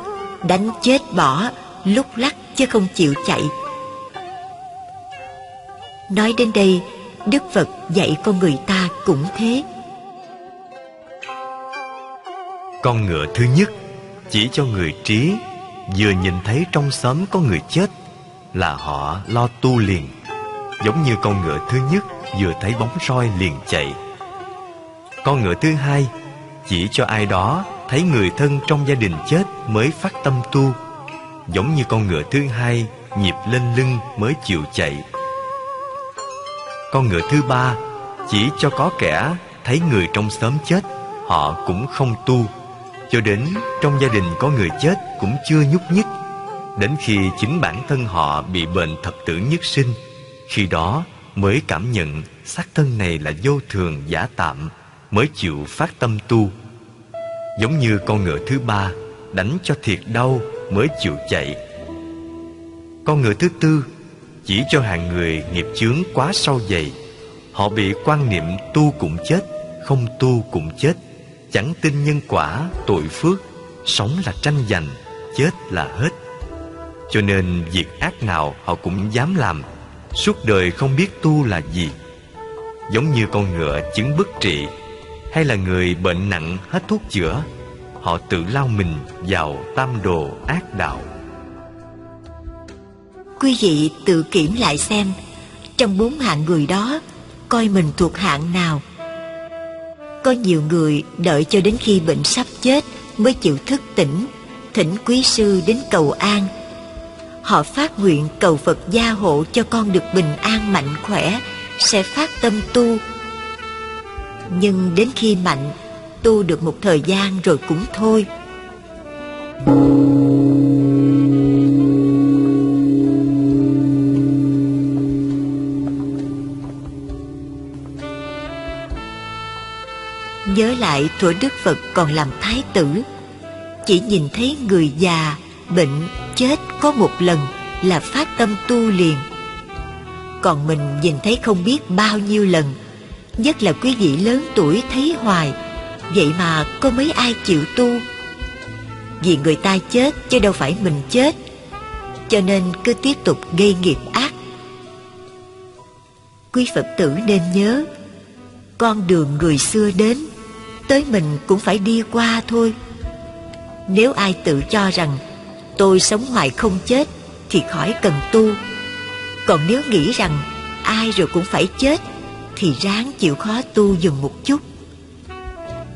đánh chết bỏ, lúc lắc chứ không chịu chạy. Nói đến đây, đức phật dạy con người ta cũng thế. Con ngựa thứ nhất chỉ cho người trí, Vừa nhìn thấy trong xóm có người chết là họ lo tu liền. Giống như con ngựa thứ nhất vừa thấy bóng roi liền chạy. Con ngựa thứ hai chỉ cho ai đó thấy người thân trong gia đình chết mới phát tâm tu. Giống như con ngựa thứ hai nhịp lên lưng mới chịu chạy. Con ngựa thứ ba chỉ cho có kẻ thấy người trong xóm chết, họ cũng không tu. Cho đến trong gia đình có người chết cũng chưa nhúc nhích đến khi chính bản thân họ bị bệnh thập tử nhất sinh, khi đó mới cảm nhận xác thân này là vô thường giả tạm, mới chịu phát tâm tu. Giống như con ngựa thứ ba, đánh cho thiệt đau mới chịu chạy. Con ngựa thứ tư chỉ cho hàng người nghiệp chướng quá sâu dày, họ bị quan niệm tu cũng chết, không tu cũng chết. Chẳng tin nhân quả, tội phước, sống là tranh giành, chết là hết cho nên việc ác nào họ cũng dám làm. Suốt đời không biết tu là gì. Giống như con ngựa chứng bất trị, hay là người bệnh nặng hết thuốc chữa, họ tự lao mình vào tam đồ ác đạo. Quý vị tự kiểm lại xem, trong bốn hạng người đó, coi mình thuộc hạng nào. Có nhiều người đợi cho đến khi bệnh sắp chết mới chịu thức tỉnh, thỉnh quý sư đến cầu an họ phát nguyện cầu phật gia hộ cho con được bình an mạnh khỏe, sẽ phát tâm tu. Nhưng đến khi mạnh, tu được một thời gian rồi cũng thôi. Nhớ lại thuở đức phật còn làm thái tử, chỉ nhìn thấy người già bệnh chết có một lần là phát tâm tu liền. Còn mình nhìn thấy không biết bao nhiêu lần, nhất là quý vị lớn tuổi thấy hoài, vậy mà có mấy ai chịu tu? Vì người ta chết chứ đâu phải mình chết, cho nên cứ tiếp tục gây nghiệp ác. Quý phật tử nên nhớ, con đường người xưa đến, tới mình cũng phải đi qua thôi. Nếu ai tự cho rằng tôi sống hoài không chết thì khỏi cần tu. Còn nếu nghĩ rằng ai rồi cũng phải chết, thì ráng chịu khó tu dùm một chút.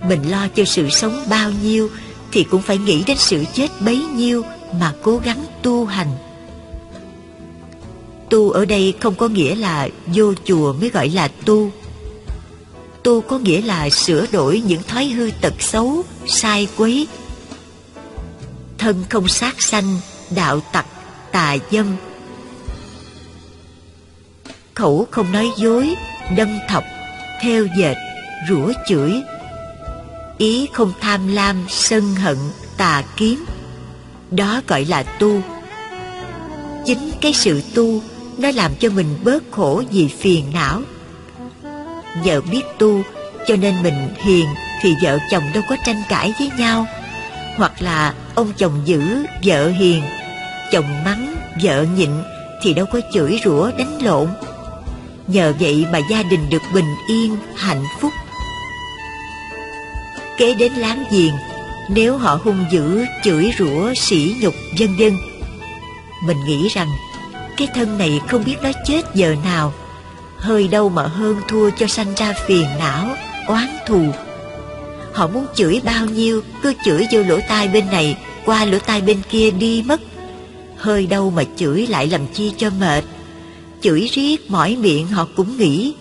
Mình lo cho sự sống bao nhiêu thì cũng phải nghĩ đến sự chết bấy nhiêu mà cố gắng tu hành. Tu ở đây không có nghĩa là vô chùa mới gọi là tu. Tu có nghĩa là sửa đổi những thói hư tật xấu, sai quấy thân không sát sanh, đạo tặc, tà dâm. Khẩu không nói dối, đâm thọc, theo dệt, rủa chửi. Ý không tham lam, sân hận, tà kiếm đó gọi là tu. Chính cái sự tu, nó làm cho mình bớt khổ vì phiền não. Vợ biết tu, cho nên mình hiền thì vợ chồng đâu có tranh cãi với nhau. Hoặc là ông chồng dữ vợ hiền. Chồng mắng, vợ nhịn thì đâu có chửi rủa, đánh lộn. Nhờ vậy mà gia đình được bình yên, hạnh phúc. Kế đến láng giềng, nếu họ hung dữ, chửi rủa, sỉ nhục, vân vân. Mình nghĩ rằng, cái thân này không biết nó chết giờ nào. Hơi đâu mà hơn thua cho sanh ra phiền não, oán thù họ muốn chửi bao nhiêu, cứ chửi vô lỗ tai bên này, qua lỗ tai bên kia đi mất. Hơi đâu mà chửi lại làm chi cho mệt. Chửi riết mỏi miệng họ cũng nghĩ.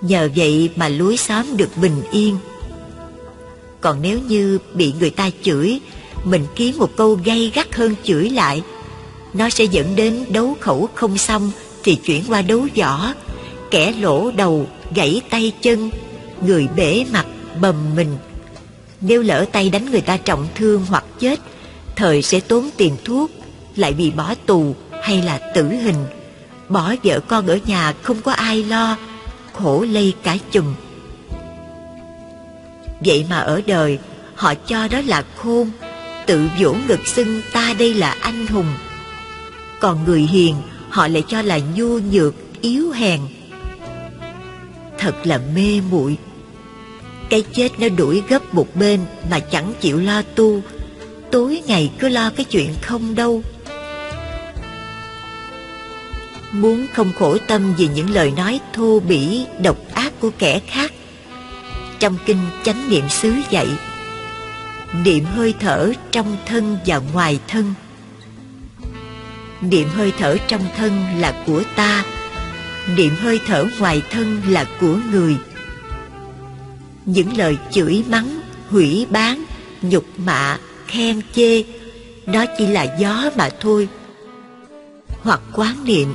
Nhờ vậy mà lối xóm được bình yên. Còn nếu như bị người ta chửi, mình kiếm một câu gay gắt hơn chửi lại. Nó sẽ dẫn đến đấu khẩu không xong, thì chuyển qua đấu võ. Kẻ lỗ đầu, gãy tay chân, người bể mặt bầm mình. Nếu lỡ tay đánh người ta trọng thương hoặc chết, thời sẽ tốn tiền thuốc, lại bị bỏ tù hay là tử hình. Bỏ vợ con ở nhà không có ai lo, khổ lây cả chùm. Vậy mà ở đời, họ cho đó là khôn, tự vỗ ngực xưng ta đây là anh hùng. Còn người hiền, họ lại cho là nhu nhược, yếu hèn. Thật là mê muội cái chết nó đuổi gấp một bên mà chẳng chịu lo tu. Tối ngày cứ lo cái chuyện không đâu. Muốn không khổ tâm vì những lời nói thô bỉ, độc ác của kẻ khác. Trong kinh chánh niệm xứ dạy, niệm hơi thở trong thân và ngoài thân. Niệm hơi thở trong thân là của ta, niệm hơi thở ngoài thân là của người những lời chửi mắng, hủy bán, nhục mạ, khen chê đó chỉ là gió mà thôi. Hoặc quán niệm,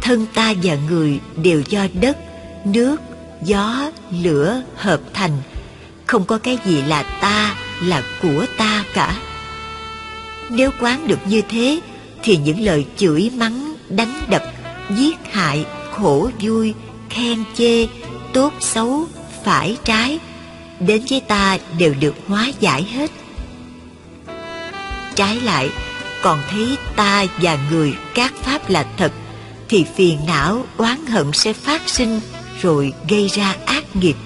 thân ta và người đều do đất, nước, gió, lửa hợp thành. Không có cái gì là ta, là của ta cả. Nếu quán được như thế, thì những lời chửi mắng, đánh đập, giết hại, khổ vui, khen chê, tốt xấu phải trái đến với ta đều được hóa giải hết. Trái lại còn thấy ta và người các pháp là thật thì phiền não oán hận sẽ phát sinh rồi gây ra ác nghiệp.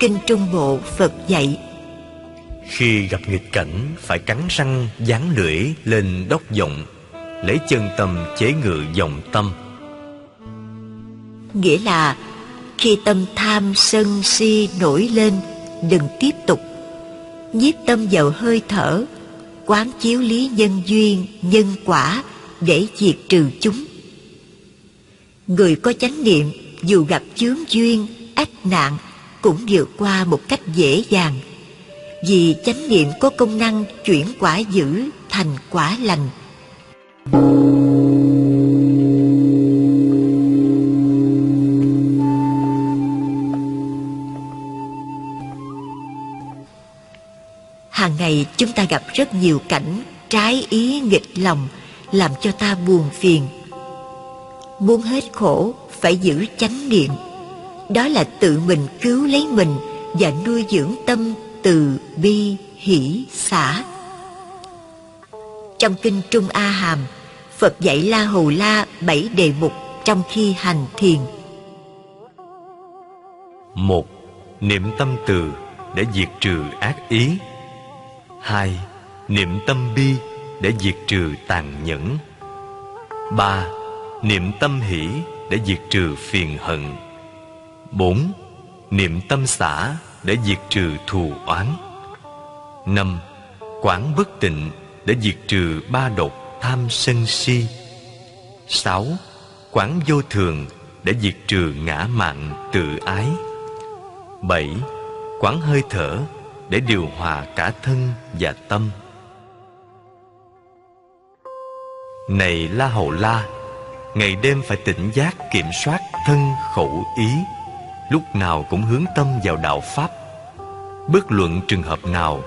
Kinh trung bộ phật dạy khi gặp nghịch cảnh phải cắn răng dán lưỡi lên đốc vọng lấy chân tâm chế ngự dòng tâm. nghĩa là khi tâm tham sân si nổi lên, đừng tiếp tục. Nhiếp tâm vào hơi thở, quán chiếu lý nhân duyên, nhân quả để diệt trừ chúng. Người có chánh niệm, dù gặp chướng duyên, ách nạn, cũng vượt qua một cách dễ dàng. Vì chánh niệm có công năng chuyển quả dữ thành quả lành. hàng ngày chúng ta gặp rất nhiều cảnh trái ý nghịch lòng, làm cho ta buồn phiền. Muốn hết khổ, phải giữ chánh niệm. Đó là tự mình cứu lấy mình và nuôi dưỡng tâm từ bi hỷ xả. Trong kinh trung a hàm, phật dạy la hầu la bảy đề mục trong khi hành thiền. Một, niệm tâm từ để diệt trừ ác ý hai, niệm tâm bi để diệt trừ tàn nhẫn. Ba, niệm tâm hỷ để diệt trừ phiền hận. Bốn, niệm tâm xả để diệt trừ thù oán. Năm, quán bất tịnh để diệt trừ ba độc tham sân si. Sáu, quán vô thường để diệt trừ ngã mạn tự ái. Bảy, quán hơi thở để điều hòa cả thân và tâm. Này la hầu la, ngày đêm phải tỉnh giác kiểm soát thân khẩu ý, lúc nào cũng hướng tâm vào đạo pháp. Bất luận trường hợp nào,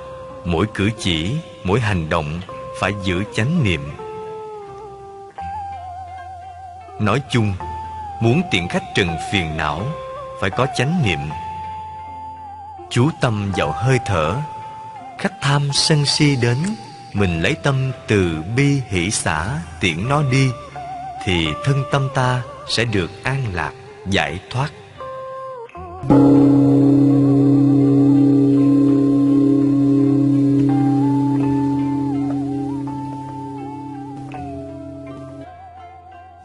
mỗi cử chỉ, mỗi hành động phải giữ chánh niệm. Nói chung, muốn tiện khách trần phiền não, phải có chánh niệm chú tâm vào hơi thở. Khách tham sân si đến mình lấy tâm từ bi hỷ xả tiễn nó đi thì thân tâm ta sẽ được an lạc giải thoát.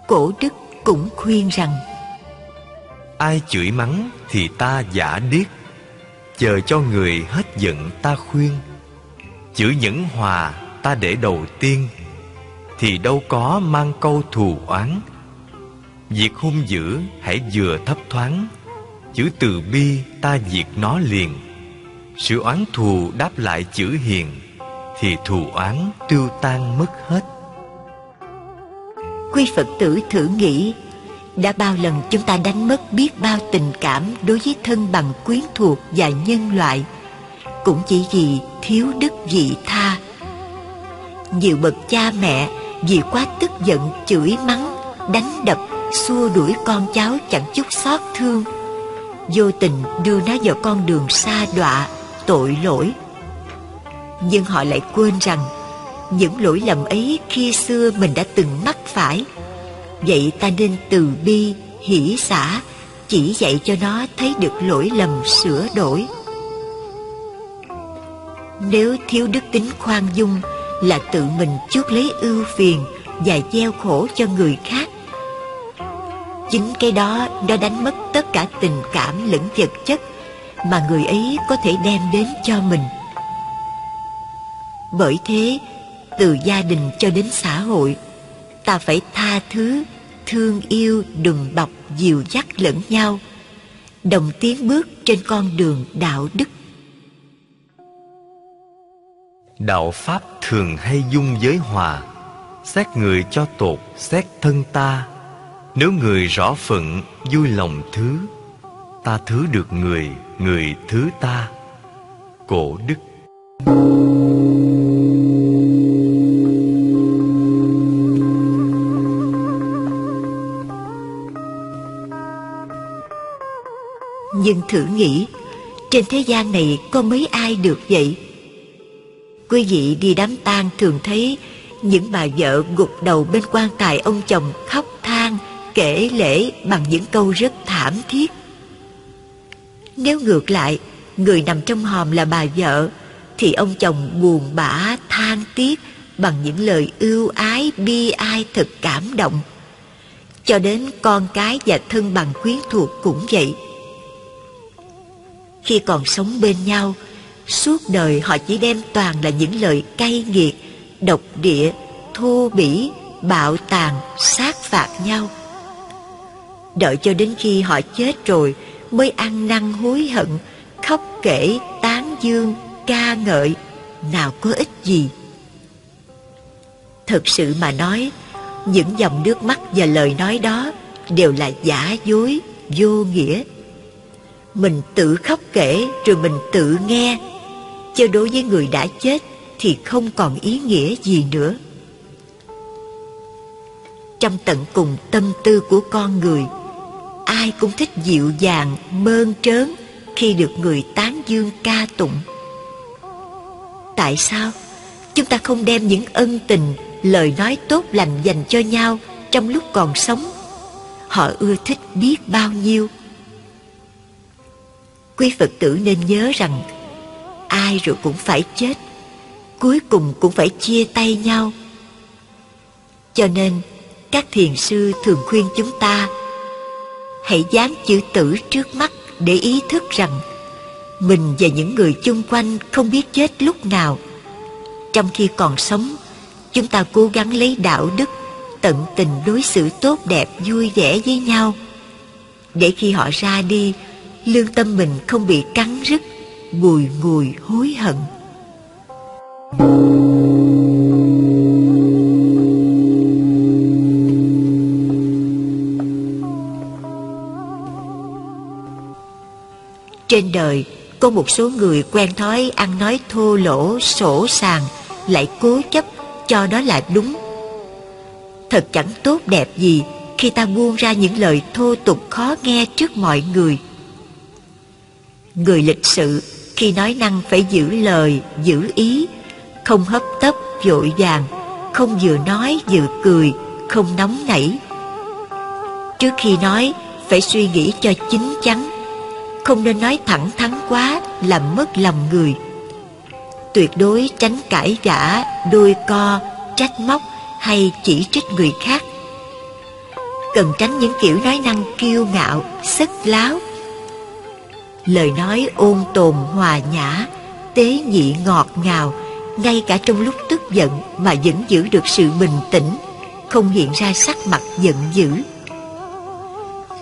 Cổ đức cũng khuyên rằng ai chửi mắng thì ta giả điếc chờ cho người hết giận ta khuyên. Chữ nhẫn hòa ta để đầu tiên, thì đâu có mang câu thù oán. Việc hung dữ hãy vừa thấp thoáng, chữ từ bi ta diệt nó liền. Sự oán thù đáp lại chữ hiền, thì thù oán tiêu tan mất hết. Quy phật tử thử nghĩ đã bao lần chúng ta đánh mất biết bao tình cảm đối với thân bằng quyến thuộc và nhân loại. Cũng chỉ vì thiếu đức vị tha. Nhiều bậc cha mẹ vì quá tức giận chửi mắng, đánh đập, xua đuổi con cháu chẳng chút xót thương. Vô tình đưa nó vào con đường xa đọa, tội lỗi. Nhưng họ lại quên rằng những lỗi lầm ấy khi xưa mình đã từng mắc phải vậy ta nên từ bi, hỷ xả, chỉ dạy cho nó thấy được lỗi lầm sửa đổi. Nếu thiếu đức tính khoan dung là tự mình chuốc lấy ưu phiền và gieo khổ cho người khác, chính cái đó đã đánh mất tất cả tình cảm lẫn vật chất mà người ấy có thể đem đến cho mình. Bởi thế, từ gia đình cho đến xã hội ta phải tha thứ, thương yêu, đùm bọc, dìu dắt lẫn nhau. Đồng tiến bước trên con đường đạo đức. Đạo pháp thường hay dung giới hòa. Xét người cho tột, xét thân ta. Nếu người rõ phận, vui lòng thứ. Ta thứ được người người thứ ta. Cổ đức. Nhưng thử nghĩ, trên thế gian này có mấy ai được vậy? Quý vị đi đám tang thường thấy những bà vợ gục đầu bên quan tài ông chồng khóc than, kể lễ bằng những câu rất thảm thiết. Nếu ngược lại, người nằm trong hòm là bà vợ, thì ông chồng buồn bã, than tiếc bằng những lời ưu ái, bi ai thật cảm động. Cho đến con cái và thân bằng quyến thuộc cũng vậy khi còn sống bên nhau, suốt đời họ chỉ đem toàn là những lời cay nghiệt, độc địa, thô bỉ, bạo tàn, sát phạt nhau. Đợi cho đến khi họ chết rồi mới ăn năn hối hận, khóc kể, tán dương, ca ngợi, nào có ích gì. Thực sự mà nói, những dòng nước mắt và lời nói đó đều là giả dối, vô nghĩa mình tự khóc kể, rồi mình tự nghe. Chứ đối với người đã chết thì không còn ý nghĩa gì nữa. Trong tận cùng tâm tư của con người, ai cũng thích dịu dàng, mơn trớn khi được người tán dương ca tụng. Tại sao? Chúng ta không đem những ân tình, lời nói tốt lành dành cho nhau trong lúc còn sống. Họ ưa thích biết bao nhiêu quý phật tử nên nhớ rằng ai rồi cũng phải chết, cuối cùng cũng phải chia tay nhau. Cho nên, các thiền sư thường khuyên chúng ta hãy dán chữ tử trước mắt để ý thức rằng mình và những người chung quanh không biết chết lúc nào. Trong khi còn sống, chúng ta cố gắng lấy đạo đức, tận tình đối xử tốt đẹp, vui vẻ với nhau. Để khi họ ra đi lương tâm mình không bị cắn rứt, bùi ngùi hối hận. Trên đời, có một số người quen thói ăn nói thô lỗ, sổ sàng, lại cố chấp cho đó là đúng. Thật chẳng tốt đẹp gì khi ta buông ra những lời thô tục khó nghe trước mọi người người lịch sự khi nói năng phải giữ lời, giữ ý, không hấp tấp, vội vàng, không vừa nói vừa cười, không nóng nảy. Trước khi nói, phải suy nghĩ cho chín chắn. Không nên nói thẳng thắn quá làm mất lòng người. Tuyệt đối tránh cãi vã, đôi co, trách móc hay chỉ trích người khác. Cần tránh những kiểu nói năng kiêu ngạo sức láo lời nói ôn tồn hòa nhã, tế nhị ngọt ngào, ngay cả trong lúc tức giận mà vẫn giữ được sự bình tĩnh, không hiện ra sắc mặt giận dữ.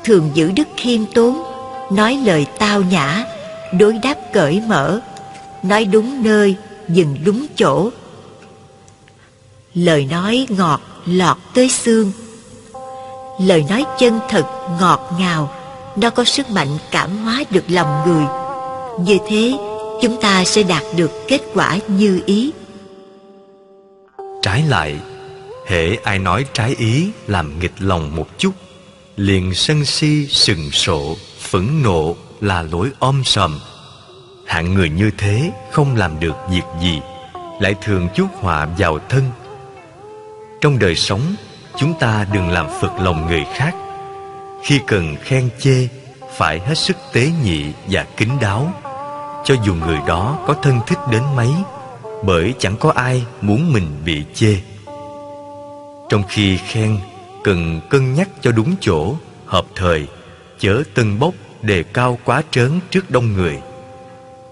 Thường giữ đức khiêm tốn nói lời tao nhã, đối đáp cởi mở, nói đúng nơi, dừng đúng chỗ. Lời nói ngọt lọt tới xương. Lời nói chân thật ngọt ngào nó có sức mạnh cảm hóa được lòng người. Như thế, chúng ta sẽ đạt được kết quả như ý. Trái lại, hễ ai nói trái ý làm nghịch lòng một chút, liền sân si sừng sộ, phẫn nộ là lỗi om sòm. Hạng người như thế không làm được việc gì, lại thường chuốc họa vào thân. Trong đời sống, chúng ta đừng làm phật lòng người khác khi cần khen chê phải hết sức tế nhị và kính đáo cho dù người đó có thân thích đến mấy bởi chẳng có ai muốn mình bị chê Trong khi khen cần cân nhắc cho đúng chỗ, hợp thời, chớ tân bốc đề cao quá trớn trước đông người.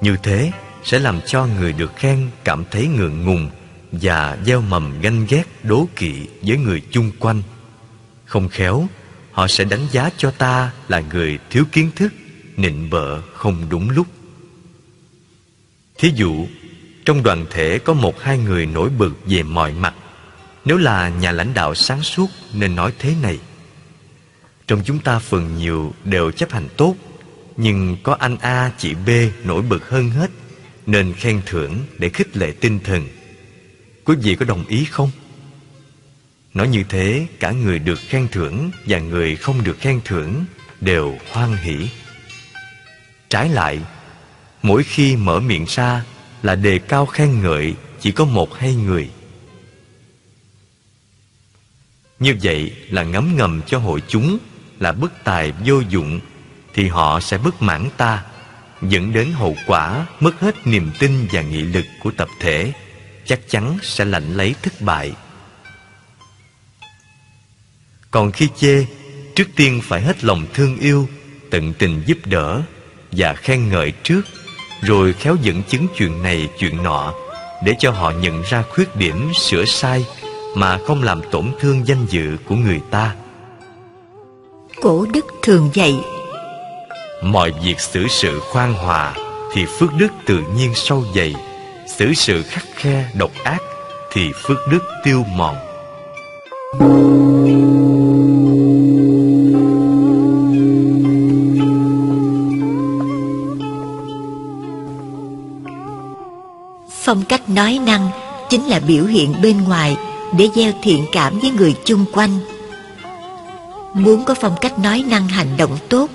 Như thế sẽ làm cho người được khen cảm thấy ngượng ngùng và gieo mầm ganh ghét đố kỵ với người chung quanh. Không khéo, họ sẽ đánh giá cho ta là người thiếu kiến thức, nịnh bợ không đúng lúc. Thí dụ, trong đoàn thể có một hai người nổi bật về mọi mặt. Nếu là nhà lãnh đạo sáng suốt nên nói thế này. Trong chúng ta phần nhiều đều chấp hành tốt, nhưng có anh A, chị B nổi bật hơn hết, nên khen thưởng để khích lệ tinh thần. Quý vị có đồng ý không? Nói như thế, cả người được khen thưởng và người không được khen thưởng đều hoan hỷ. Trái lại, mỗi khi mở miệng ra là đề cao khen ngợi chỉ có một hai người. Như vậy là ngấm ngầm cho hội chúng là bất tài vô dụng thì họ sẽ bất mãn ta dẫn đến hậu quả mất hết niềm tin và nghị lực của tập thể chắc chắn sẽ lạnh lấy thất bại còn khi chê trước tiên phải hết lòng thương yêu tận tình giúp đỡ và khen ngợi trước rồi khéo dẫn chứng chuyện này chuyện nọ để cho họ nhận ra khuyết điểm sửa sai mà không làm tổn thương danh dự của người ta. Cổ đức thường dạy mọi việc xử sự khoan hòa thì phước đức tự nhiên sâu dày xử sự khắc khe độc ác thì phước đức tiêu mòn phong cách nói năng chính là biểu hiện bên ngoài để gieo thiện cảm với người chung quanh. Muốn có phong cách nói năng hành động tốt,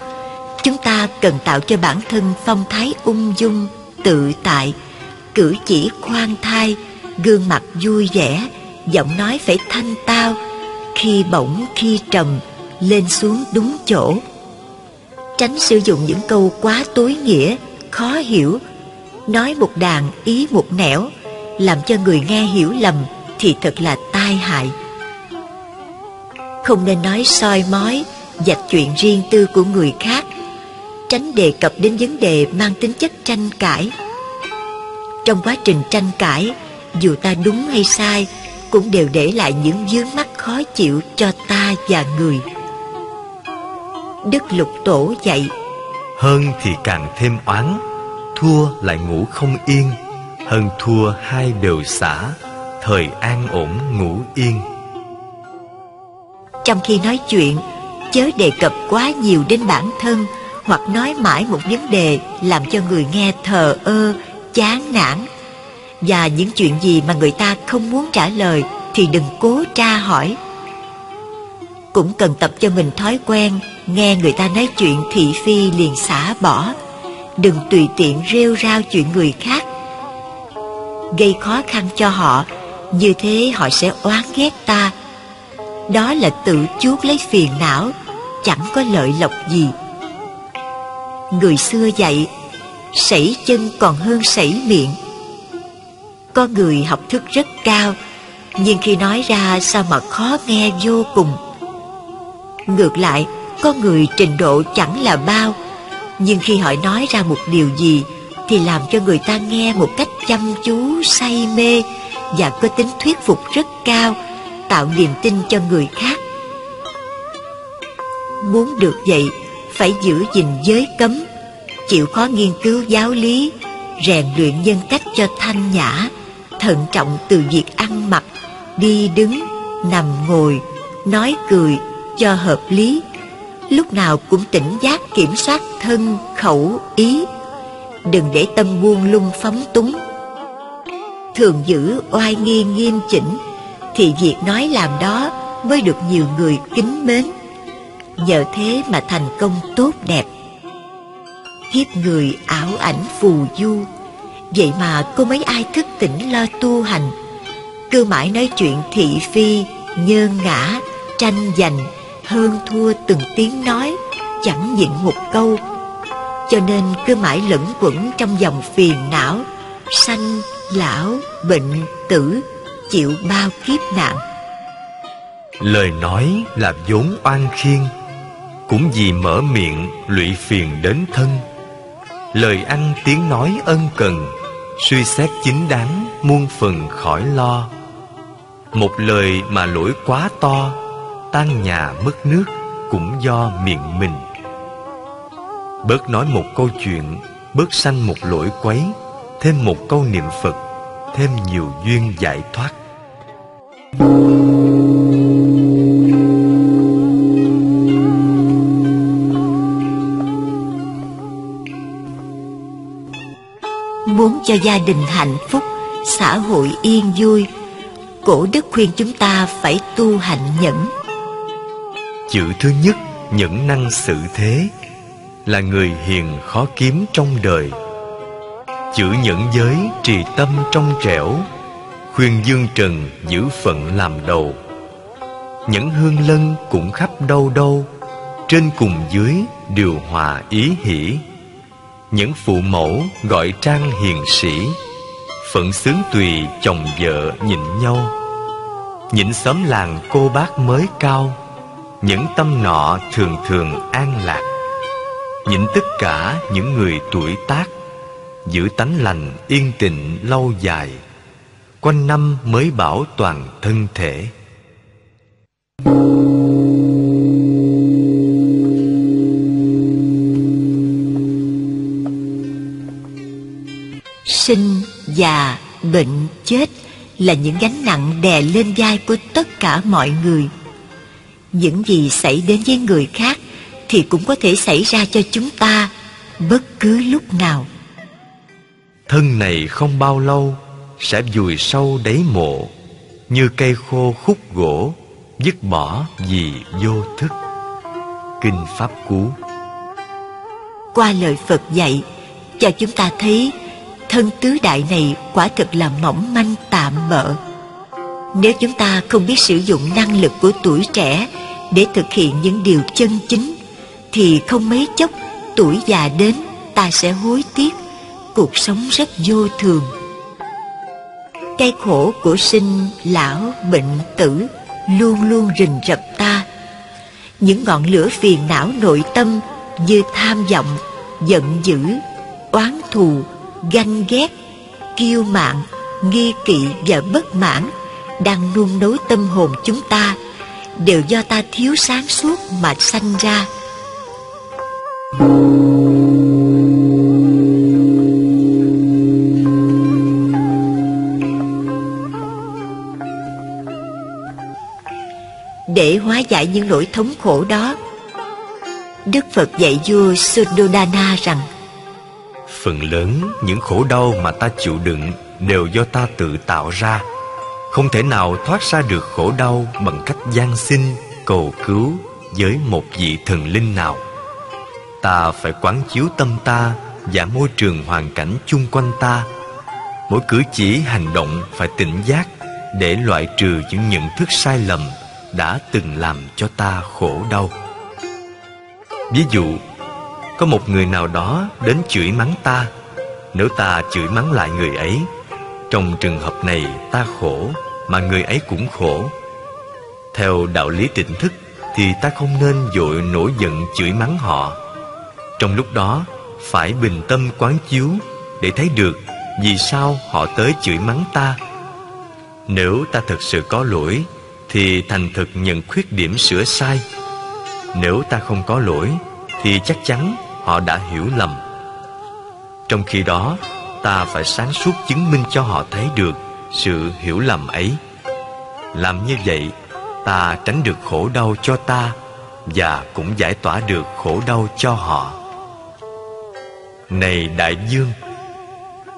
chúng ta cần tạo cho bản thân phong thái ung dung, tự tại, cử chỉ khoan thai, gương mặt vui vẻ, giọng nói phải thanh tao, khi bổng khi trầm, lên xuống đúng chỗ. Tránh sử dụng những câu quá tối nghĩa, khó hiểu nói một đàn ý một nẻo, làm cho người nghe hiểu lầm thì thật là tai hại. Không nên nói soi mói, dạch chuyện riêng tư của người khác, tránh đề cập đến vấn đề mang tính chất tranh cãi. Trong quá trình tranh cãi, dù ta đúng hay sai, cũng đều để lại những vướng mắc khó chịu cho ta và người. Đức lục tổ dạy, hơn thì càng thêm oán thua lại ngủ không yên, hơn thua hai đều xả, thời an ổn ngủ yên. Trong khi nói chuyện, chớ đề cập quá nhiều đến bản thân hoặc nói mãi một vấn đề làm cho người nghe thờ ơ, chán nản. Và những chuyện gì mà người ta không muốn trả lời thì đừng cố tra hỏi. Cũng cần tập cho mình thói quen nghe người ta nói chuyện thị phi liền xả bỏ đừng tùy tiện rêu rao chuyện người khác. Gây khó khăn cho họ, như thế họ sẽ oán ghét ta. Đó là tự chuốc lấy phiền não, chẳng có lợi lộc gì. Người xưa dạy, sảy chân còn hơn sảy miệng. Có người học thức rất cao, nhưng khi nói ra sao mà khó nghe vô cùng. Ngược lại, có người trình độ chẳng là bao nhưng khi họ nói ra một điều gì thì làm cho người ta nghe một cách chăm chú, say mê và có tính thuyết phục rất cao, tạo niềm tin cho người khác. Muốn được vậy, phải giữ gìn giới cấm, chịu khó nghiên cứu giáo lý, rèn luyện nhân cách cho thanh nhã, thận trọng từ việc ăn mặc, đi đứng, nằm ngồi, nói cười cho hợp lý lúc nào cũng tỉnh giác kiểm soát thân, khẩu, ý. Đừng để tâm buông lung phóng túng. Thường giữ oai nghi nghiêm chỉnh, thì việc nói làm đó mới được nhiều người kính mến. Nhờ thế mà thành công tốt đẹp. Kiếp người ảo ảnh phù du. Vậy mà có mấy ai thức tỉnh lo tu hành? Cứ mãi nói chuyện thị phi nhơn ngã, tranh giành hơn thua từng tiếng nói, chẳng nhịn một câu. Cho nên cứ mãi lẫn quẩn trong dòng phiền não, sanh, lão, bệnh, tử, chịu bao kiếp nạn. Lời nói là vốn oan khiên, Cũng vì mở miệng lụy phiền đến thân. Lời ăn tiếng nói ân cần, Suy xét chính đáng muôn phần khỏi lo. Một lời mà lỗi quá to Tan nhà mất nước cũng do miệng mình. Bớt nói một câu chuyện, Bớt sanh một lỗi quấy, Thêm một câu niệm Phật, Thêm nhiều duyên giải thoát. Muốn cho gia đình hạnh phúc, Xã hội yên vui, Cổ đức khuyên chúng ta phải tu hạnh nhẫn. Chữ thứ nhất nhẫn năng sự thế, Là người hiền khó kiếm trong đời. Chữ nhẫn giới, trì tâm trong trẻo, Khuyên dương trần, giữ phận làm đầu. Nhẫn hương lân cũng khắp đâu đâu, Trên cùng dưới điều hòa ý hỷ. Những phụ mẫu gọi trang hiền sĩ, Phận sướng tùy chồng vợ nhịn nhau. Nhịn xóm làng cô bác mới cao những tâm nọ thường thường an lạc. Nhịn tất cả những người tuổi tác Giữ tánh lành yên tịnh lâu dài Quanh năm mới bảo toàn thân thể. Sinh, già, bệnh, chết Là những gánh nặng đè lên vai của tất cả mọi người. Những gì xảy đến với người khác Thì cũng có thể xảy ra cho chúng ta Bất cứ lúc nào. Thân này không bao lâu Sẽ vùi sâu đáy mộ Như cây khô khúc gỗ Dứt bỏ vì vô thức. Kinh Pháp Cú. Qua lời Phật dạy Cho chúng ta thấy Thân tứ đại này quả thực là mỏng manh tạm bợ nếu chúng ta không biết sử dụng năng lực của tuổi trẻ Để thực hiện những điều chân chính Thì không mấy chốc tuổi già đến Ta sẽ hối tiếc. Cuộc sống rất vô thường. Cái khổ của sinh, lão, bệnh, tử Luôn luôn rình rập ta. Những ngọn lửa phiền não nội tâm Như tham vọng, giận dữ, oán thù ganh ghét, kiêu mạn, nghi kỵ và bất mãn đang nung nấu tâm hồn chúng ta đều do ta thiếu sáng suốt mà sanh ra. Để hóa giải những nỗi thống khổ đó, Đức Phật dạy vua Suddhodana rằng Phần lớn những khổ đau mà ta chịu đựng đều do ta tự tạo ra không thể nào thoát ra được khổ đau bằng cách gian xin, cầu cứu với một vị thần linh nào. Ta phải quán chiếu tâm ta và môi trường hoàn cảnh chung quanh ta. Mỗi cử chỉ hành động phải tỉnh giác Để loại trừ những nhận thức sai lầm đã từng làm cho ta khổ đau. Ví dụ có một người nào đó đến chửi mắng ta. Nếu ta chửi mắng lại người ấy trong trường hợp này ta khổ, Mà người ấy cũng khổ. Theo đạo lý tỉnh thức, Thì ta không nên dội nổi giận chửi mắng họ. Trong lúc đó, Phải bình tâm quán chiếu Để thấy được Vì sao họ tới chửi mắng ta. Nếu ta thực sự có lỗi, Thì thành thực nhận khuyết điểm sửa sai. Nếu ta không có lỗi, Thì chắc chắn họ đã hiểu lầm. Trong khi đó ta phải sáng suốt chứng minh cho họ thấy được sự hiểu lầm ấy. Làm như vậy, ta tránh được khổ đau cho ta và cũng giải tỏa được khổ đau cho họ. Này đại dương,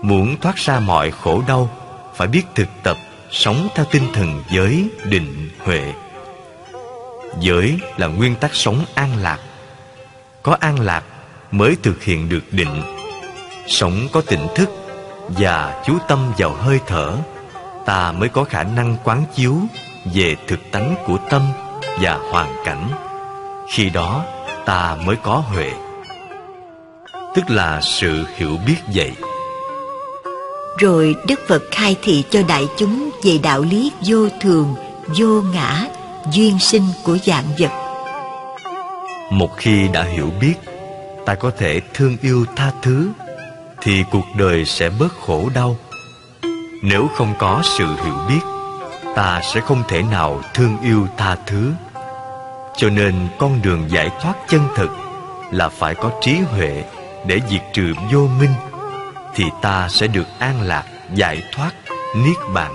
muốn thoát ra mọi khổ đau, phải biết thực tập sống theo tinh thần giới định huệ. Giới là nguyên tắc sống an lạc. Có an lạc mới thực hiện được định sống có tỉnh thức và chú tâm vào hơi thở ta mới có khả năng quán chiếu về thực tánh của tâm và hoàn cảnh. Khi đó ta mới có huệ. Tức là sự hiểu biết vậy. Rồi đức phật khai thị cho đại chúng về đạo lý vô thường vô ngã duyên sinh của dạng vật. Một khi đã hiểu biết ta có thể thương yêu tha thứ thì cuộc đời sẽ bớt khổ đau. Nếu không có sự hiểu biết, ta sẽ không thể nào thương yêu tha thứ. Cho nên con đường giải thoát chân thực là phải có trí huệ để diệt trừ vô minh, thì ta sẽ được an lạc, giải thoát, niết bàn.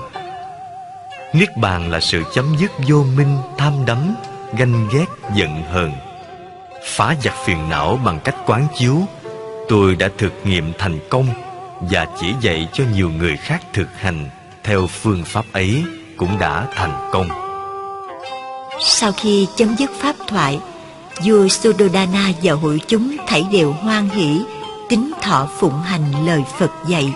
Niết bàn là sự chấm dứt vô minh, tham đắm, ganh ghét, giận hờn, phá giặc phiền não bằng cách quán chiếu tôi đã thực nghiệm thành công và chỉ dạy cho nhiều người khác thực hành theo phương pháp ấy cũng đã thành công sau khi chấm dứt pháp thoại, vua Sudodana và hội chúng thảy đều hoan hỷ, tính thọ phụng hành lời Phật dạy.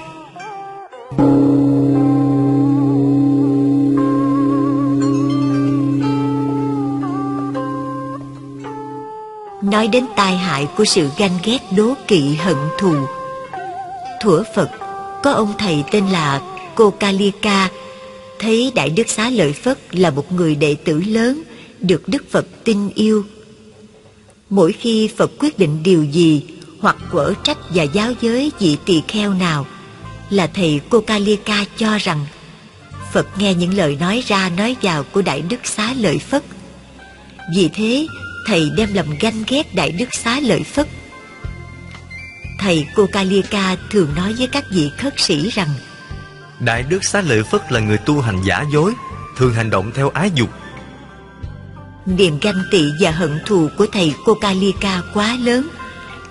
Nói đến tai hại của sự ganh ghét đố kỵ hận thù Thuở Phật Có ông thầy tên là Cô Kalika Thấy Đại Đức Xá Lợi Phất là một người đệ tử lớn Được Đức Phật tin yêu Mỗi khi Phật quyết định điều gì hoặc quở trách và giáo giới vị tỳ kheo nào là thầy cô Kalika cho rằng Phật nghe những lời nói ra nói vào của Đại Đức Xá Lợi Phất. Vì thế, thầy đem lòng ganh ghét Đại Đức Xá Lợi Phất. Thầy cô Kalika thường nói với các vị khất sĩ rằng Đại Đức Xá Lợi Phất là người tu hành giả dối, thường hành động theo ái dục. Niềm ganh tị và hận thù của thầy cô Kalika quá lớn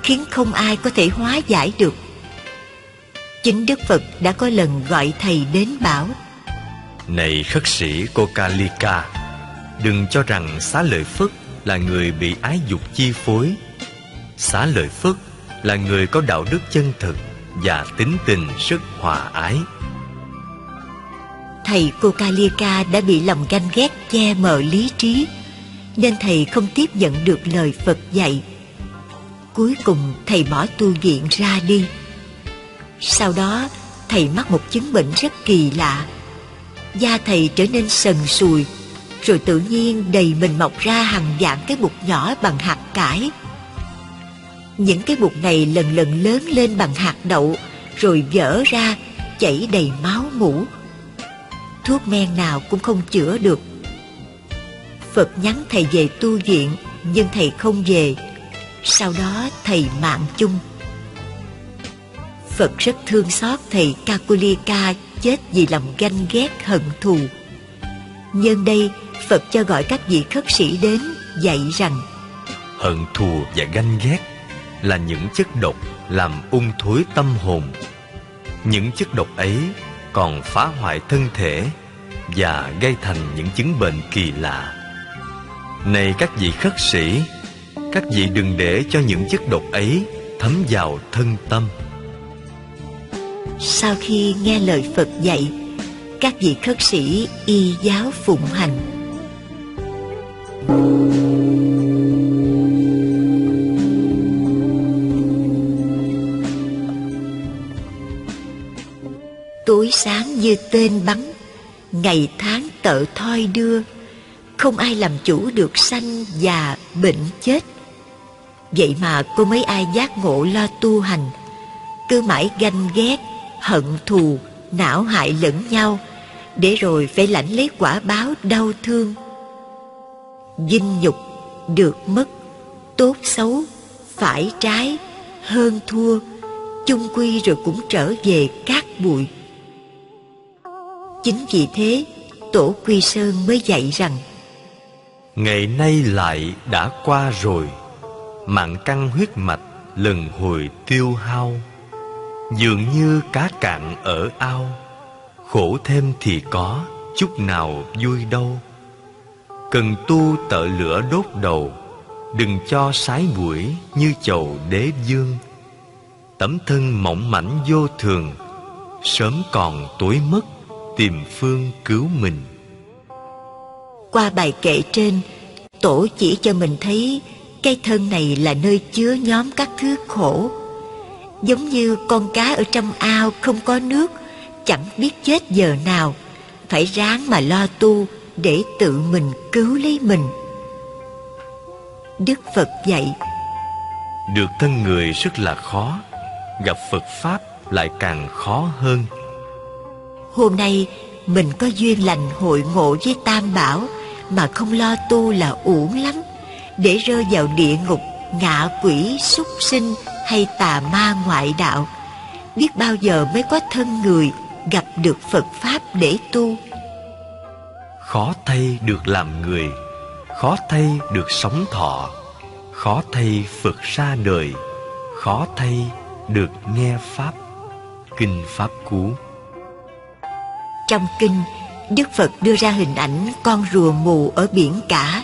khiến không ai có thể hóa giải được. Chính Đức Phật đã có lần gọi thầy đến bảo Này khất sĩ Kokalika Đừng cho rằng xá lợi Phất là người bị ái dục chi phối. Xá lợi Phất là người có đạo đức chân thực và tính tình rất hòa ái. Thầy Kokalika đã bị lòng ganh ghét, che mờ lý trí, Nên thầy không tiếp nhận được lời Phật dạy. Cuối cùng thầy bỏ tu viện ra đi. Sau đó, thầy mắc một chứng bệnh rất kỳ lạ. Da thầy trở nên sần sùi rồi tự nhiên đầy mình mọc ra hàng dạng cái bụt nhỏ bằng hạt cải. Những cái bụt này lần lần lớn lên bằng hạt đậu, Rồi vỡ ra, chảy đầy máu mũ Thuốc men nào cũng không chữa được. Phật nhắn thầy về tu viện, Nhưng thầy không về. Sau đó thầy mạng chung. Phật rất thương xót thầy Kakulika chết vì lòng ganh ghét, hận thù. Nhân đây Phật cho gọi các vị khất sĩ đến dạy rằng Hận thù và ganh ghét là những chất độc làm ung thối tâm hồn. Những chất độc ấy còn phá hoại thân thể và gây thành những chứng bệnh kỳ lạ. Này các vị khất sĩ các vị đừng để cho những chất độc ấy thấm vào thân tâm. Sau khi nghe lời phật dạy các vị khất sĩ y giáo phụng hành tối sáng như tên bắn ngày tháng tợ thoi đưa không ai làm chủ được sanh già bệnh chết. Vậy mà có mấy ai giác ngộ lo tu hành Cứ mãi ganh ghét, hận thù, não hại lẫn nhau Để rồi phải lãnh lấy quả báo đau thương. Dinh nhục, được mất, tốt xấu, phải trái, hơn thua chung quy rồi cũng trở về cát bụi. Chính vì thế tổ quy sơn mới dạy rằng ngày nay lại đã qua rồi mạng căng huyết mạch lần hồi tiêu hao dường như cá cạn ở ao khổ thêm thì có chút nào vui đâu cần tu tợ lửa đốt đầu, đừng cho sái buổi như chầu đế dương. Tấm thân mỏng mảnh vô thường, sớm còn tối mất, tìm phương cứu mình. Qua bài kệ trên, tổ chỉ cho mình thấy cái thân này là nơi chứa nhóm các thứ khổ. Giống như con cá ở trong ao không có nước, Chẳng biết chết giờ nào, Phải ráng mà lo tu để tự mình cứu lấy mình. Đức phật dạy được thân người rất là khó gặp phật pháp lại càng khó hơn. Hôm nay mình có duyên lành hội ngộ với tam bảo mà không lo tu là uổng lắm để rơi vào địa ngục ngạ quỷ súc sinh hay tà ma ngoại đạo. Biết bao giờ mới có thân người gặp được phật pháp để tu khó thay được làm người, khó thay được sống thọ, khó thay phật ra đời, khó thay được nghe pháp, kinh pháp cú. Trong kinh, đức phật đưa ra hình ảnh con rùa mù ở biển cả.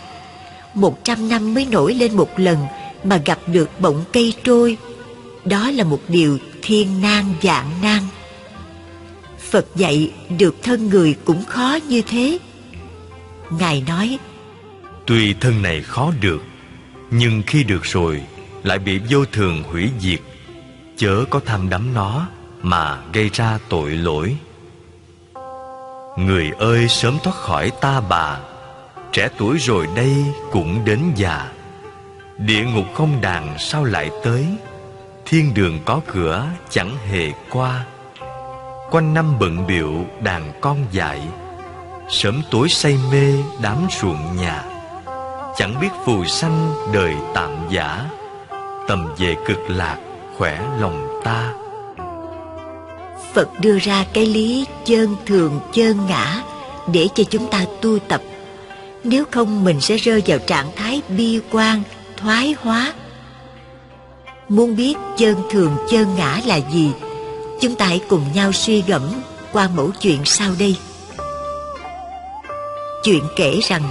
Một trăm năm mới nổi lên một lần mà gặp được bọng cây trôi. Đó là một điều thiên nan dạng nan. Phật dạy, được thân người cũng khó như thế ngài nói, tuy thân này khó được, nhưng khi được rồi lại bị vô thường hủy diệt. Chớ có tham đắm nó mà gây ra tội lỗi. Người ơi, sớm thoát khỏi ta bà. Trẻ tuổi rồi đây cũng đến già. Địa ngục không đàn sao lại tới? Thiên đường có cửa chẳng hề qua. Quanh năm bận biệu đàn con dại sớm tối say mê đám ruộng nhà. Chẳng biết phù sanh đời tạm giả. Tầm về cực lạc khỏe lòng ta. Phật đưa ra cái lý chơn thường chơn ngã để cho chúng ta tu tập. Nếu không, mình sẽ rơi vào trạng thái bi quan, thoái hóa. Muốn biết chơn thường chơn ngã là gì, chúng ta hãy cùng nhau suy gẫm qua mẫu chuyện sau đây chuyện kể rằng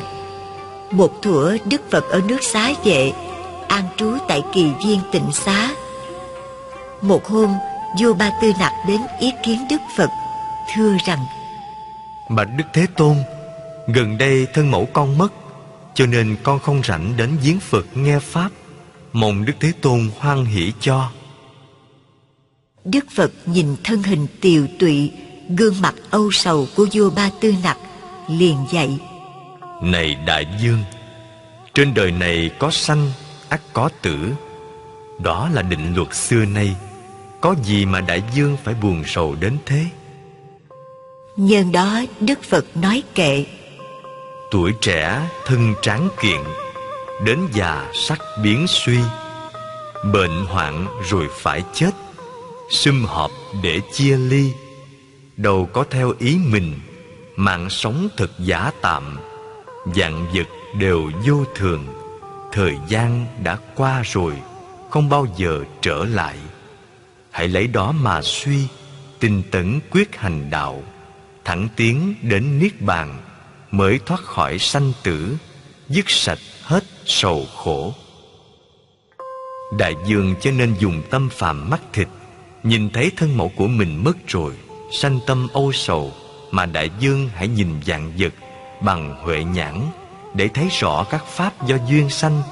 một thuở đức phật ở nước xá vệ an trú tại kỳ viên tịnh xá. Một hôm vua ba tư nặc đến ý kiến đức phật thưa rằng bạch đức thế tôn gần đây thân mẫu con mất cho nên con không rảnh đến viếng phật nghe pháp. Mong đức thế tôn hoan hỷ cho. Đức phật nhìn thân hình tiều tụy gương mặt âu sầu của vua ba tư nặc liền dạy. Này đại dương trên đời này có sanh ắt có tử. Đó là định luật xưa nay. Có gì mà đại dương phải buồn sầu đến thế? Nhân đó đức phật nói kệ. Tuổi trẻ thân tráng kiện đến già sắc biến suy. Bệnh hoạn rồi phải chết sum họp để chia ly. Đầu có theo ý mình mạng sống thật giả tạm dạng vật đều vô thường. Thời gian đã qua rồi, không bao giờ trở lại. Hãy lấy đó mà suy, tinh tấn quyết hành đạo. Thẳng tiến đến niết bàn, mới thoát khỏi sanh tử, dứt sạch hết sầu khổ. Đại dương cho nên dùng tâm phàm mắt thịt, nhìn thấy thân mẫu của mình mất rồi, sanh tâm âu sầu mà đại dương hãy nhìn dạng vật bằng huệ nhãn để thấy rõ các pháp do duyên sanh,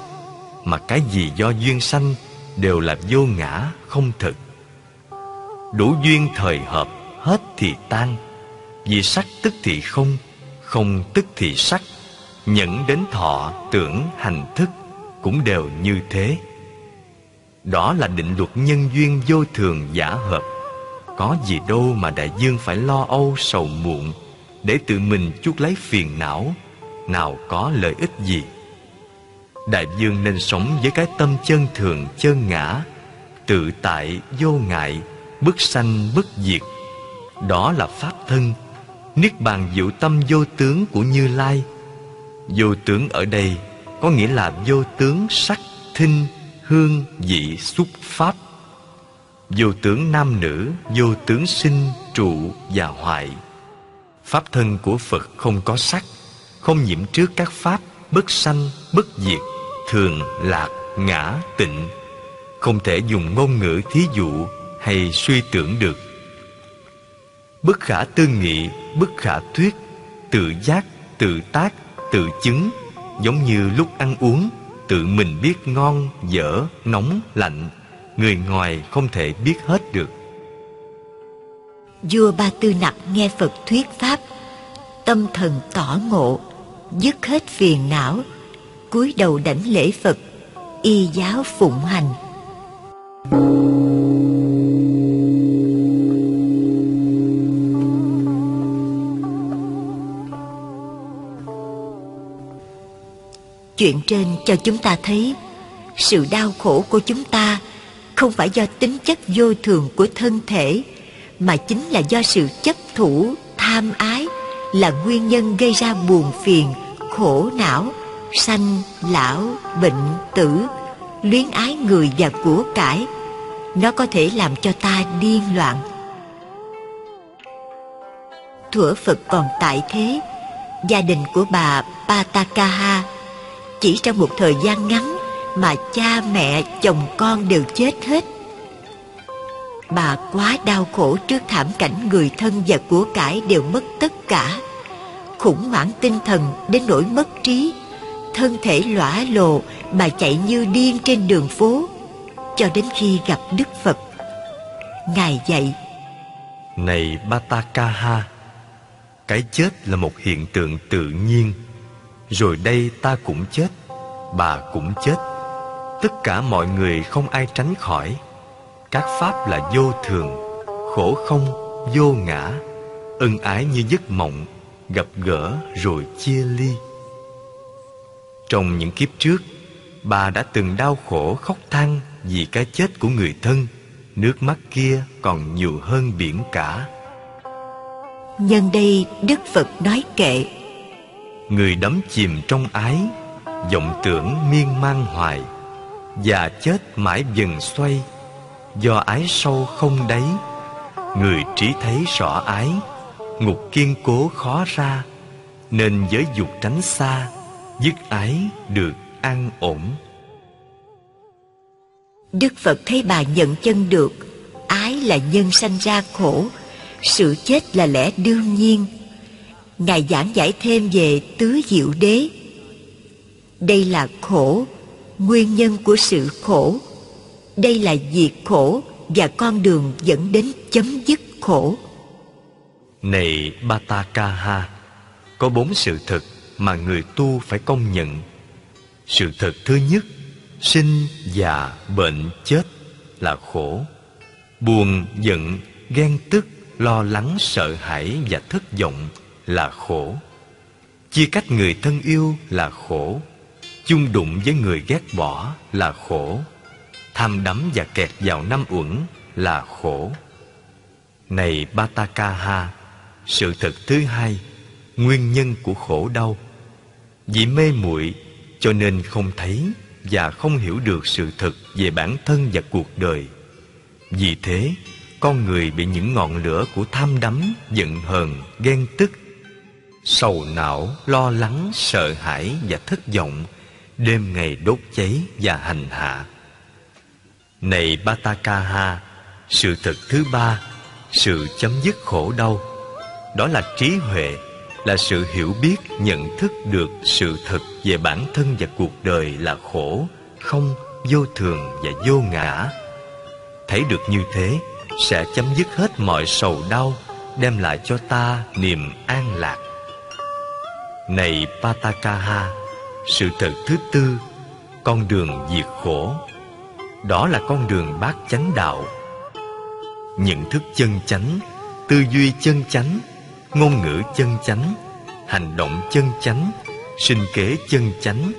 mà cái gì do duyên sanh đều là vô ngã, không thực. Đủ duyên thời hợp, hết thì tan. Vì sắc tức thì không không tức thì sắc. Nhẫn đến thọ, tưởng, hành thức cũng đều như thế. Đó là định luật nhân duyên vô thường giả hợp có gì đâu mà đại dương phải lo âu sầu muộn, để tự mình chuốc lấy phiền não, nào có lợi ích gì? Đại dương nên sống với cái tâm chân thường, chân ngã, tự tại, vô ngại, bất sanh, bất diệt. Đó là pháp thân, niết bàn diệu tâm vô tướng của như lai. Vô tướng ở đây có nghĩa là vô tướng sắc, thinh, hương, vị, xúc, pháp vô tướng nam nữ, vô tướng sinh, trụ và hoại. Pháp thân của phật không có sắc, không nhiễm trước các pháp, bất sanh, bất diệt, thường, lạc, ngã, tịnh. Không thể dùng ngôn ngữ, thí dụ hay suy tưởng được. Bất khả tư nghị, bất khả thuyết, tự giác, tự tác, tự chứng, giống như lúc ăn uống, tự mình biết ngon, dở, nóng, lạnh người ngoài không thể biết hết được. Vua ba tư nặc nghe phật thuyết pháp, tâm thần tỏ ngộ, dứt hết phiền não, cúi đầu đảnh lễ phật, y giáo phụng hành. Chuyện trên cho chúng ta thấy sự đau khổ của chúng ta không phải do tính chất vô thường của thân thể, mà chính là do sự chấp thủ, tham ái là nguyên nhân gây ra buồn phiền, khổ não, sanh, lão, bệnh, tử, luyến ái người và của cải. Nó có thể làm cho ta điên loạn. Thuở phật còn tại thế, gia đình của bà patakaha chỉ trong một thời gian ngắn mà cha mẹ, chồng con đều chết hết. Bà quá đau khổ trước thảm cảnh người thân và của cải đều mất tất cả. Khủng hoảng tinh thần đến nỗi mất trí. Thân thể lõa lồ bà chạy như điên trên đường phố. Cho đến khi gặp đức phật, ngài dạy, này batakaha cái chết là một hiện tượng tự nhiên. Rồi đây ta cũng chết, bà cũng chết tất cả mọi người không ai tránh khỏi. Các pháp là vô thường khổ không vô ngã ân ái như giấc mộng gặp gỡ rồi chia ly. Trong những kiếp trước bà đã từng đau khổ khóc than vì cái chết của người thân nước mắt kia còn nhiều hơn biển cả. Nhân đây đức phật nói kệ người đắm chìm trong ái vọng tưởng miên man hoài và chết mãi dần xoay. Do ái sâu không đáy, người trí thấy rõ ái. Ngục kiên cố khó ra, nên giới dục tránh xa, dứt ái được an ổn. Đức phật thấy bà nhận chân được, ái là nhân sanh ra khổ, sự chết là lẽ đương nhiên. Ngài giảng giải thêm về tứ diệu đế. Đây là khổ nguyên nhân của sự khổ. Đây là diệt khổ và con đường dẫn đến chấm dứt khổ. Này batakaha có bốn sự thật mà người tu phải công nhận. Sự thật thứ nhất, sinh già bệnh chết là khổ. Buồn, giận, ghen tức, lo lắng, sợ hãi và thất vọng là khổ. Chia cách người thân yêu là khổ chung đụng với người ghét bỏ là khổ. Tham đắm và kẹt vào năm uẩn là khổ. Này batakaha sự thật thứ hai, nguyên nhân của khổ đau. Vì mê muội cho nên không thấy và không hiểu được sự thật về bản thân và cuộc đời. Vì thế, con người bị những ngọn lửa của tham đắm, giận hờn, ghen tức, sầu não, lo lắng, sợ hãi và thất vọng đêm ngày đốt cháy và hành hạ. Này batakaha sự thật thứ ba, sự chấm dứt khổ đau, đó là trí huệ, là sự hiểu biết, nhận thức được sự thật về bản thân và cuộc đời là khổ, không, vô thường và vô ngã. Thấy được như thế, sẽ chấm dứt hết mọi sầu đau, đem lại cho ta niềm an lạc. Này patakaha sự thật thứ tư, con đường diệt khổ. Đó là con đường bát chánh đạo. Nhận thức chân chánh, tư duy chân chánh, ngôn ngữ chân chánh, hành động chân chánh, sinh kế chân chánh,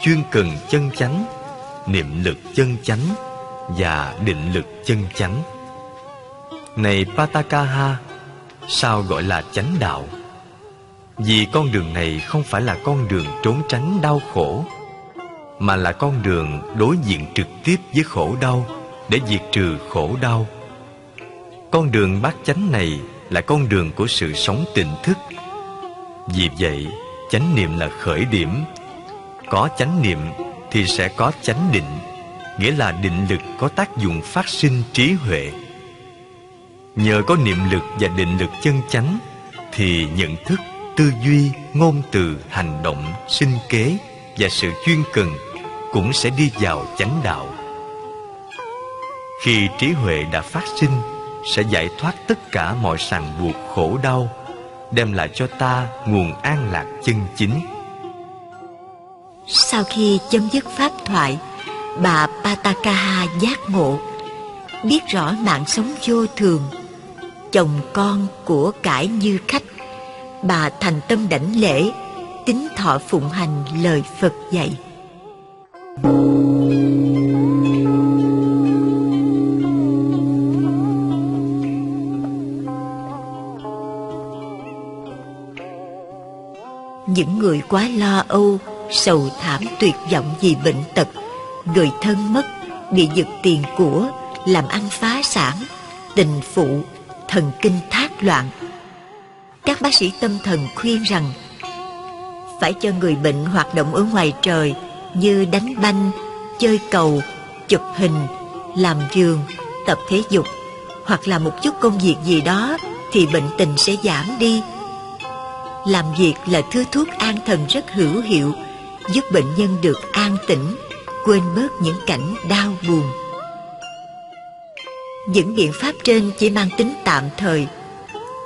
chuyên cần chân chánh, niệm lực chân chánh và định lực chân chánh. Này patakaha sao gọi là chánh đạo? Vì con đường này không phải là con đường trốn tránh đau khổ, mà là con đường đối diện trực tiếp với khổ đau để diệt trừ khổ đau. Con đường bát chánh này là con đường của sự sống tỉnh thức. Vì vậy, chánh niệm là khởi điểm. Có chánh niệm thì sẽ có chánh định, nghĩa là định lực có tác dụng phát sinh trí huệ. Nhờ có niệm lực và định lực chân chánh thì nhận thức tư duy ngôn từ hành động sinh kế và sự chuyên cần cũng sẽ đi vào chánh đạo khi trí huệ đã phát sinh sẽ giải thoát tất cả mọi ràng buộc khổ đau đem lại cho ta nguồn an lạc chân chính Sau khi chấm dứt pháp thoại, bà Patakaha giác ngộ, biết rõ mạng sống vô thường, chồng con của cải như khách. Bà thành tâm đảnh lễ, tính thọ phụng hành lời Phật dạy. những người quá lo âu sầu thảm tuyệt vọng vì bệnh tật người thân mất bị giật tiền của làm ăn phá sản tình phụ thần kinh thác loạn các bác sĩ tâm thần khuyên rằng, phải cho người bệnh hoạt động ở ngoài trời như đánh banh, chơi cầu, chụp hình, làm giường, tập thể dục hoặc là một chút công việc gì đó thì bệnh tình sẽ giảm đi. Làm việc là thứ thuốc an thần rất hữu hiệu, giúp bệnh nhân được an tĩnh, quên bớt những cảnh đau buồn. Những biện pháp trên chỉ mang tính tạm thời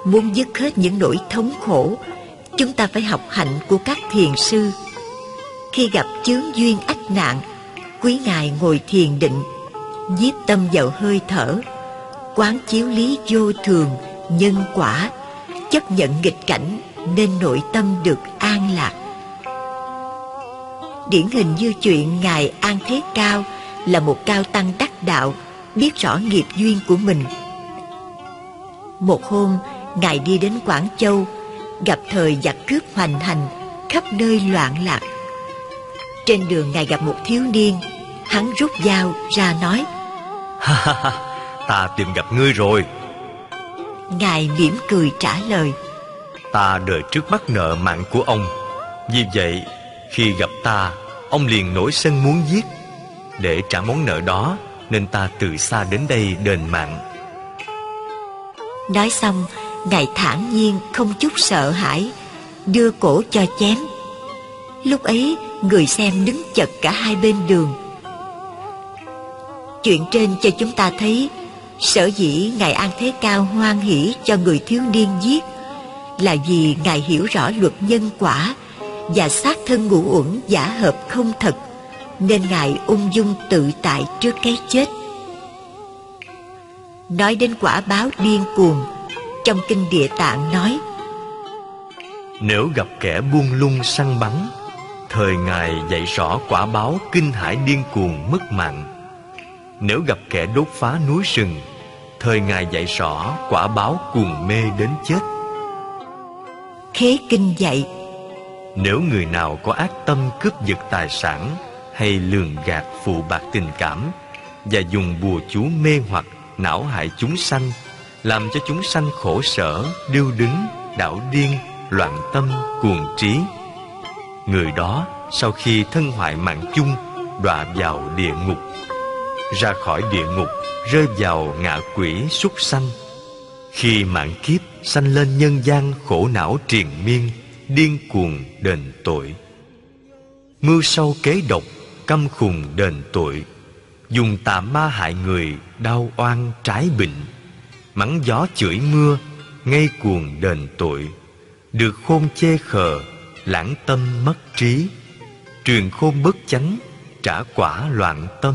muốn dứt hết những nỗi thống khổ. Chúng ta phải học hạnh của các thiền sư. Khi gặp chướng duyên ách nạn, quý ngài ngồi thiền định, nhiếp tâm vào hơi thở, quán chiếu lý vô thường, nhân quả, chấp nhận nghịch cảnh nên nội tâm được an lạc. Điển hình như chuyện ngài an thế cao là một cao tăng đắc đạo, biết rõ nghiệp duyên của mình. Một hôm ngài đi đến quảng châu gặp thời giặc cướp hoành hành khắp nơi loạn lạc. Trên đường ngài gặp một thiếu niên hắn rút dao ra nói ha ha ha ta tìm gặp ngươi rồi. Ngài mỉm cười trả lời ta đời trước mắc nợ mạng của ông. Vì vậy khi gặp ta ông liền nổi sân muốn giết. Để trả món nợ đó nên ta từ xa đến đây đền mạng. Nói xong ngài thản nhiên, không chút sợ hãi, đưa cổ cho chém. Lúc ấy, người xem đứng chật cả hai bên đường. Chuyện trên cho chúng ta thấy, sở dĩ ngài an thế cao hoan hỷ cho người thiếu niên giết là vì ngài hiểu rõ luật nhân quả và xác thân ngũ uẩn giả hợp không thật, nên ngài ung dung tự tại trước cái chết. Nói đến quả báo điên cuồng trong kinh địa tạng nói nếu gặp kẻ buông lung săn bắn thời ngài dạy rõ quả báo kinh hải điên cuồng mất mạng. Nếu gặp kẻ đốt phá núi rừng thời ngài dạy rõ quả báo cuồng mê đến chết. Khế kinh dạy nếu người nào có ác tâm cướp giật tài sản hay lường gạt phụ bạc tình cảm và dùng bùa chú mê hoặc não hại chúng sanh làm cho chúng sanh khổ sở, điêu đứng, đảo điên, loạn tâm, cuồng trí. Người đó, sau khi thân hoại mạng chung, đọa vào địa ngục. Ra khỏi địa ngục, rơi vào ngạ quỷ súc sanh. Khi mạng kiếp, sanh lên nhân gian khổ não triền miên, điên cuồng đền tội. Mưu sâu kế độc, căm khùng đền tội. Dùng tà ma hại người, đau oan trái bệnh mắng gió chửi mưa, ngay cuồng đền tội. Được khôn chê khờ, lãng tâm mất trí. Truyền khôn bất chánh, trả quả loạn tâm.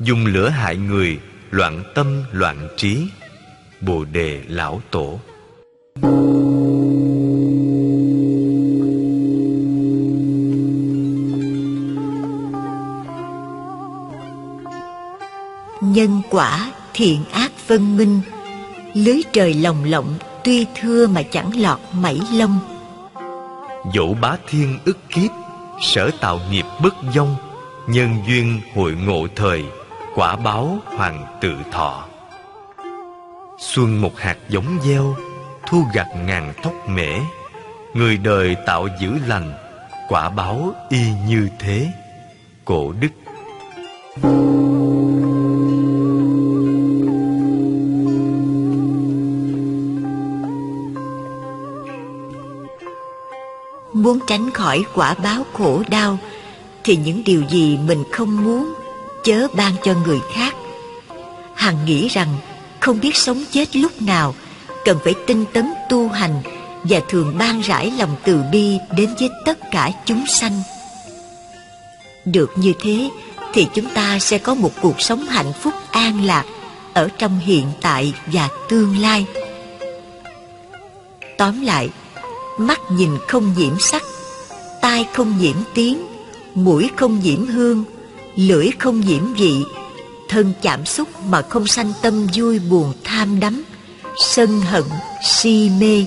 Dùng lửa hại người, loạn tâm loạn trí. Bồ đề lão tổ. Nhân quả thiện ác phân minh lưới trời lồng lộng, tuy thưa mà chẳng lọt mảy lông. Dẫu bá thiên ức kiếp, sở tạo nghiệp bất dông, nhân duyên hội ngộ thời, quả báo hoàng tự thọ. Xuân một hạt giống gieo, thu gặt ngàn tóc mễ người đời tạo giữ lành, quả báo y như thế, cổ đức. Muốn tránh khỏi quả báo khổ đau thì những điều gì mình không muốn chớ ban cho người khác hằng nghĩ rằng không biết sống chết lúc nào cần phải tinh tấn tu hành và thường ban rải lòng từ bi đến với tất cả chúng sanh Được như thế thì chúng ta sẽ có một cuộc sống hạnh phúc an lạc ở trong hiện tại và tương lai. Tóm lại, mắt nhìn không nhiễm sắc, tai không nhiễm tiếng, mũi không nhiễm hương, lưỡi không nhiễm vị, thân chạm xúc mà không sanh tâm vui buồn tham đắm, sân hận, si mê.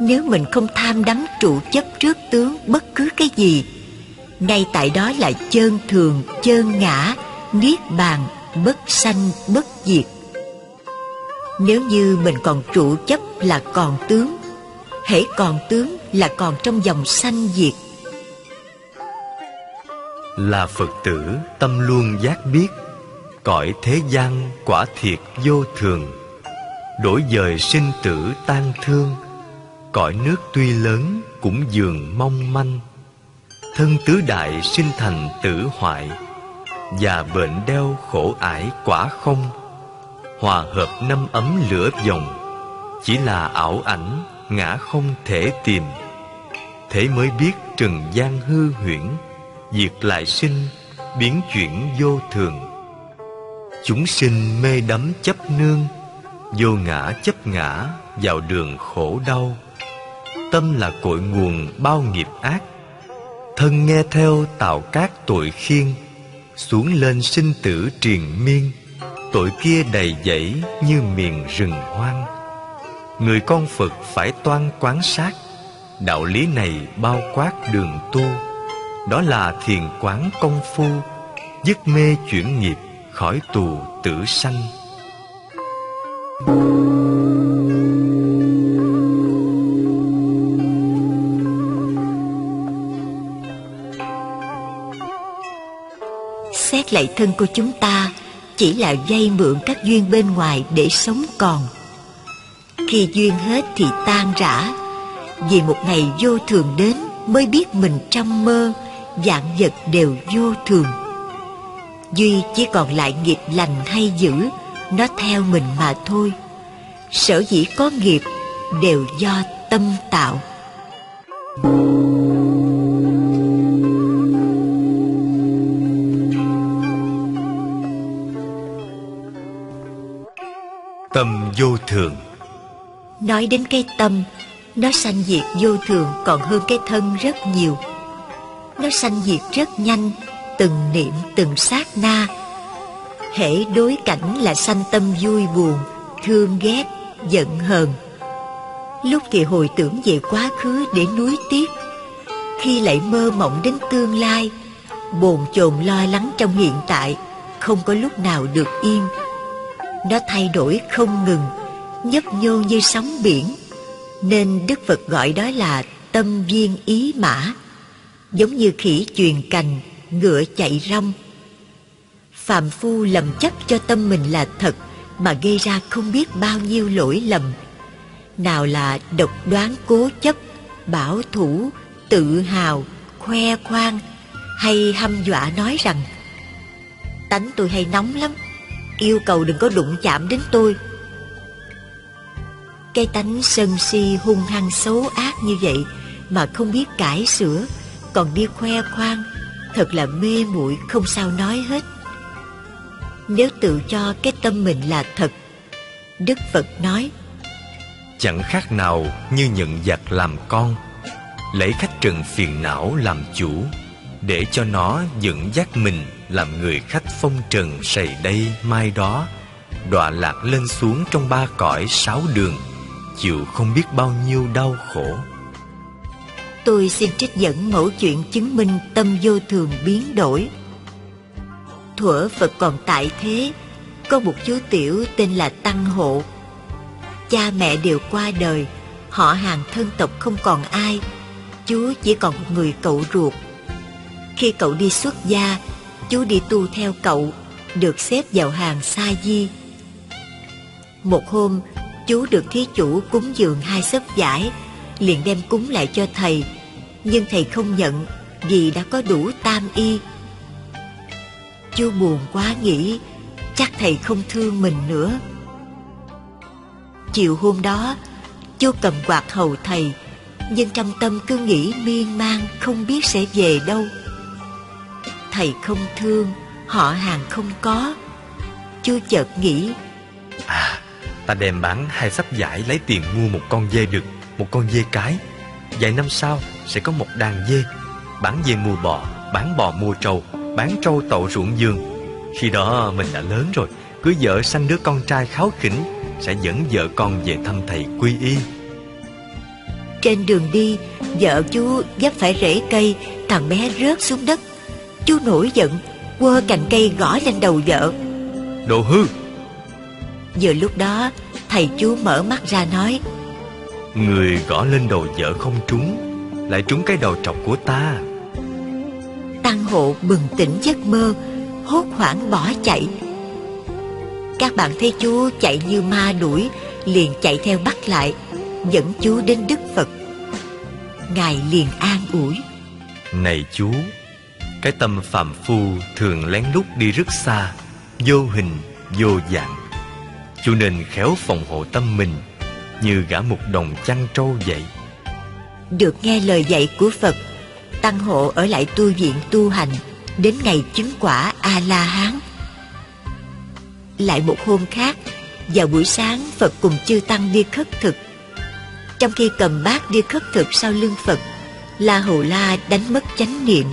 Nếu mình không tham đắm trụ chấp trước tướng bất cứ cái gì, ngay tại đó là chơn thường, chơn ngã, niết bàn, bất sanh, bất diệt. Nếu như mình còn trụ chấp là còn tướng, hễ còn tướng là còn trong dòng sanh diệt. Là Phật tử tâm luôn giác biết, cõi thế gian quả thiệt vô thường, đổi dời sinh tử tan thương, cõi nước tuy lớn cũng dường mong manh, thân tứ đại sinh thành tử hoại, và bệnh đeo khổ ải quả không, hòa hợp năm ấm lửa vòng chỉ là ảo ảnh ngã không thể tìm. Thế mới biết trần gian hư huyễn, diệt lại sinh, biến chuyển vô thường. Chúng sinh mê đắm chấp nương, vô ngã chấp ngã vào đường khổ đau. Tâm là cội nguồn bao nghiệp ác. Thân nghe theo tạo các tội khiên, xuống lên sinh tử triền miên. Tội kia đầy dẫy như miền rừng hoang. Người con Phật phải toan quán sát. Đạo lý này bao quát đường tu. Đó là thiền quán công phu, Dứt mê chuyển nghiệp, khỏi tù tử sanh. Xét lại thân của chúng ta, Chỉ là dây mượn các duyên bên ngoài để sống còn khi duyên hết thì tan rã. Vì một ngày vô thường đến Mới biết mình trong mơ Dạng vật đều vô thường. Duy chỉ còn lại nghiệp lành hay dữ, Nó theo mình mà thôi. Sở dĩ có nghiệp Đều do tâm tạo. Tâm vô thường. Nói đến cái tâm Nó sanh diệt vô thường còn hơn cái thân rất nhiều. Nó sanh diệt rất nhanh Từng niệm từng sát na. Hễ đối cảnh là sanh tâm vui buồn Thương ghét, giận hờn. Lúc thì hồi tưởng về quá khứ để nuối tiếc Khi lại mơ mộng đến tương lai Bồn chồn lo lắng trong hiện tại Không có lúc nào được yên. Nó thay đổi không ngừng nhấp nhô như sóng biển, nên đức phật gọi đó là tâm viên ý mã, giống như khỉ truyền cành, ngựa chạy rong. Phàm phu lầm chấp cho tâm mình là thật, mà gây ra không biết bao nhiêu lỗi lầm. Nào là độc đoán cố chấp, bảo thủ, tự hào, khoe khoang, hay hăm dọa nói rằng, tánh tôi hay nóng lắm, yêu cầu đừng có đụng chạm đến tôi cái tánh sân si hung hăng xấu ác như vậy mà không biết cải sửa, còn đi khoe khoang, thật là mê muội không sao nói hết. Nếu tự cho cái tâm mình là thật, Đức Phật nói, Chẳng khác nào như nhận giặc làm con, lấy khách trần phiền não làm chủ, để cho nó dẫn dắt mình làm người khách phong trần sầy đây mai đó, đọa lạc lên xuống trong ba cõi sáu đường chịu không biết bao nhiêu đau khổ. Tôi xin trích dẫn mẫu chuyện chứng minh tâm vô thường biến đổi. Thuở Phật còn tại thế, Có một chú tiểu tên là Tăng Hộ. Cha mẹ đều qua đời, Họ hàng thân tộc không còn ai, Chú chỉ còn một người cậu ruột. Khi cậu đi xuất gia, Chú đi tu theo cậu, Được xếp vào hàng sa di. Một hôm chú được thí chủ cúng dường hai sấp vải liền đem cúng lại cho thầy. Nhưng thầy không nhận, vì đã có đủ tam y. Chú buồn quá nghĩ, chắc thầy không thương mình nữa. Chiều hôm đó, chú cầm quạt hầu thầy, nhưng trong tâm cứ nghĩ miên man, không biết sẽ về đâu. Thầy không thương, họ hàng không có. Chú chợt nghĩ À ta đem bán hai sắp giải lấy tiền mua một con dê đực Một con dê cái. Vài năm sau sẽ có một đàn dê. Bán dê mua bò Bán bò mua trâu Bán trâu tậu ruộng giường Khi đó mình đã lớn rồi Cưới vợ sanh đứa con trai kháo khỉnh Sẽ dẫn vợ con về thăm thầy quy y. Trên đường đi Vợ chú dấp phải rễ cây Thằng bé rớt xuống đất. Chú nổi giận Quơ cành cây gõ lên đầu vợ. Đồ hư Vừa lúc đó Thầy chú mở mắt ra nói Người gõ lên đầu vợ không trúng Lại trúng cái đầu trọc của ta. Tăng hộ bừng tỉnh giấc mơ Hốt hoảng bỏ chạy. Các bạn thấy chú chạy như ma đuổi Liền chạy theo bắt lại Dẫn chú đến Đức Phật. Ngài liền an ủi. Này chú Cái tâm phàm phu thường lén lút đi rất xa Vô hình, vô dạng Chú nên khéo phòng hộ tâm mình, Như gã một đồng chăn trâu vậy. Được nghe lời dạy của Phật, Tăng hộ ở lại tu viện tu hành Đến ngày chứng quả A-la-hán. Lại một hôm khác, Vào buổi sáng, Phật cùng chư Tăng đi khất thực. Trong khi cầm bát đi khất thực sau lưng Phật La Hầu La đánh mất chánh niệm.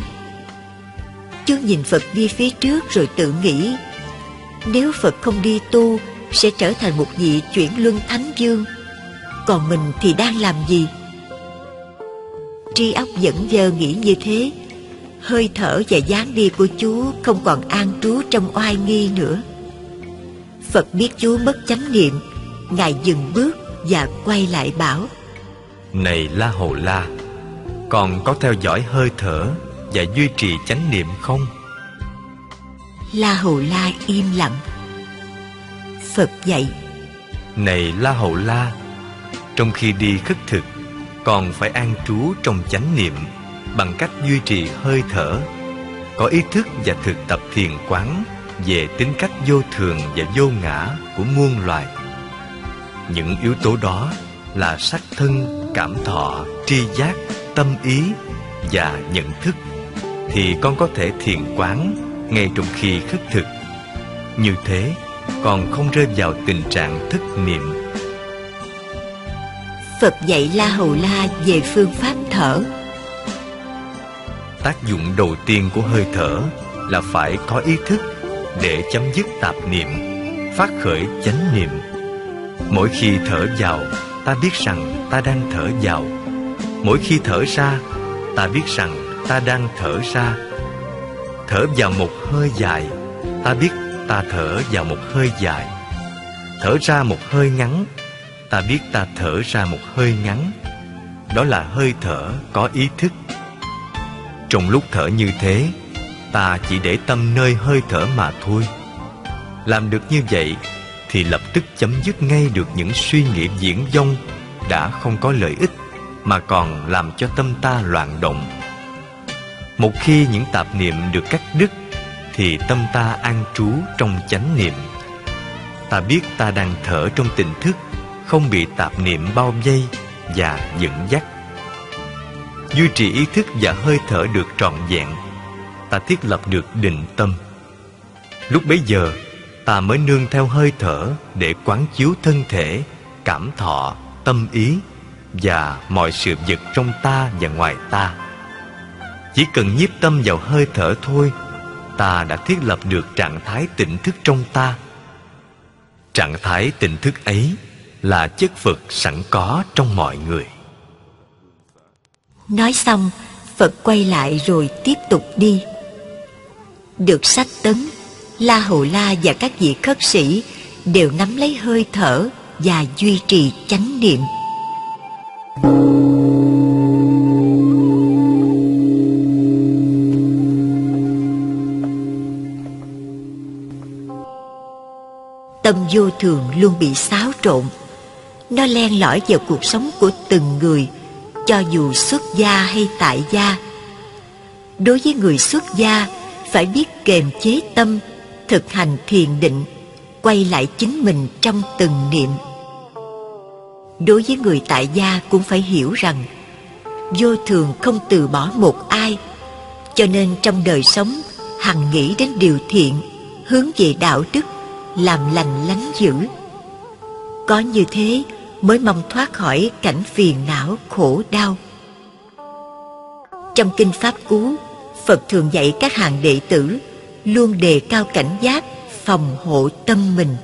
Chú nhìn Phật đi phía trước rồi tự nghĩ, Nếu Phật không đi tu sẽ trở thành một vị chuyển luân thánh dương Còn mình thì đang làm gì? Tri óc dẫn dơ nghĩ như thế Hơi thở và dáng đi của chú Không còn an trú trong oai nghi nữa Phật biết chú mất chánh niệm Ngài dừng bước và quay lại bảo Này La Hồ La Còn có theo dõi hơi thở Và duy trì chánh niệm không? La Hầu La im lặng Phật dạy. Này La hậu La Trong khi đi khất thực Còn phải an trú trong chánh niệm Bằng cách duy trì hơi thở Có ý thức và thực tập thiền quán Về tính cách vô thường và vô ngã của muôn loài. Những yếu tố đó là sắc thân, cảm thọ, tri giác, tâm ý và nhận thức. Thì con có thể thiền quán ngay trong khi khất thực. Như thế còn không rơi vào tình trạng thất niệm Phật dạy La Hầu La về phương pháp thở Tác dụng đầu tiên của hơi thở là phải có ý thức để chấm dứt tạp niệm, phát khởi chánh niệm. Mỗi khi thở vào, ta biết rằng ta đang thở vào. Mỗi khi thở ra, ta biết rằng ta đang thở ra. Thở vào một hơi dài, ta biết ta thở vào một hơi dài. Thở ra một hơi ngắn, ta biết ta thở ra một hơi ngắn. Đó là hơi thở có ý thức. Trong lúc thở như thế, ta chỉ để tâm nơi hơi thở mà thôi. Làm được như vậy thì lập tức chấm dứt ngay được những suy nghĩ diễn dông đã không có lợi ích mà còn làm cho tâm ta loạn động. Một khi những tạp niệm được cắt đứt thì tâm ta an trú trong chánh niệm. Ta biết ta đang thở trong tỉnh thức, không bị tạp niệm bao vây và dẫn dắt. Duy trì ý thức và hơi thở được trọn vẹn, ta thiết lập được định tâm. Lúc bấy giờ, ta mới nương theo hơi thở để quán chiếu thân thể, cảm thọ, tâm ý và mọi sự vật trong ta và ngoài ta. Chỉ cần nhiếp tâm vào hơi thở thôi, ta đã thiết lập được trạng thái tỉnh thức trong ta. Trạng thái tỉnh thức ấy là chất Phật sẵn có trong mọi người. Nói xong, Phật quay lại rồi tiếp tục đi Được sách tấn, La Hầu La và các vị khất sĩ Đều nắm lấy hơi thở Và duy trì chánh niệm Tâm vô thường luôn bị xáo trộn Nó len lỏi vào cuộc sống của từng người cho dù xuất gia hay tại gia. Đối với người xuất gia, phải biết kềm chế tâm, thực hành thiền định, quay lại chính mình trong từng niệm. Đối với người tại gia cũng phải hiểu rằng vô thường không từ bỏ một ai, cho nên trong đời sống hằng nghĩ đến điều thiện hướng về đạo đức làm lành lánh dữ. Có như thế mới mong thoát khỏi cảnh phiền não, khổ đau. Trong kinh pháp cú, phật thường dạy các hàng đệ tử luôn đề cao cảnh giác, phòng hộ tâm mình.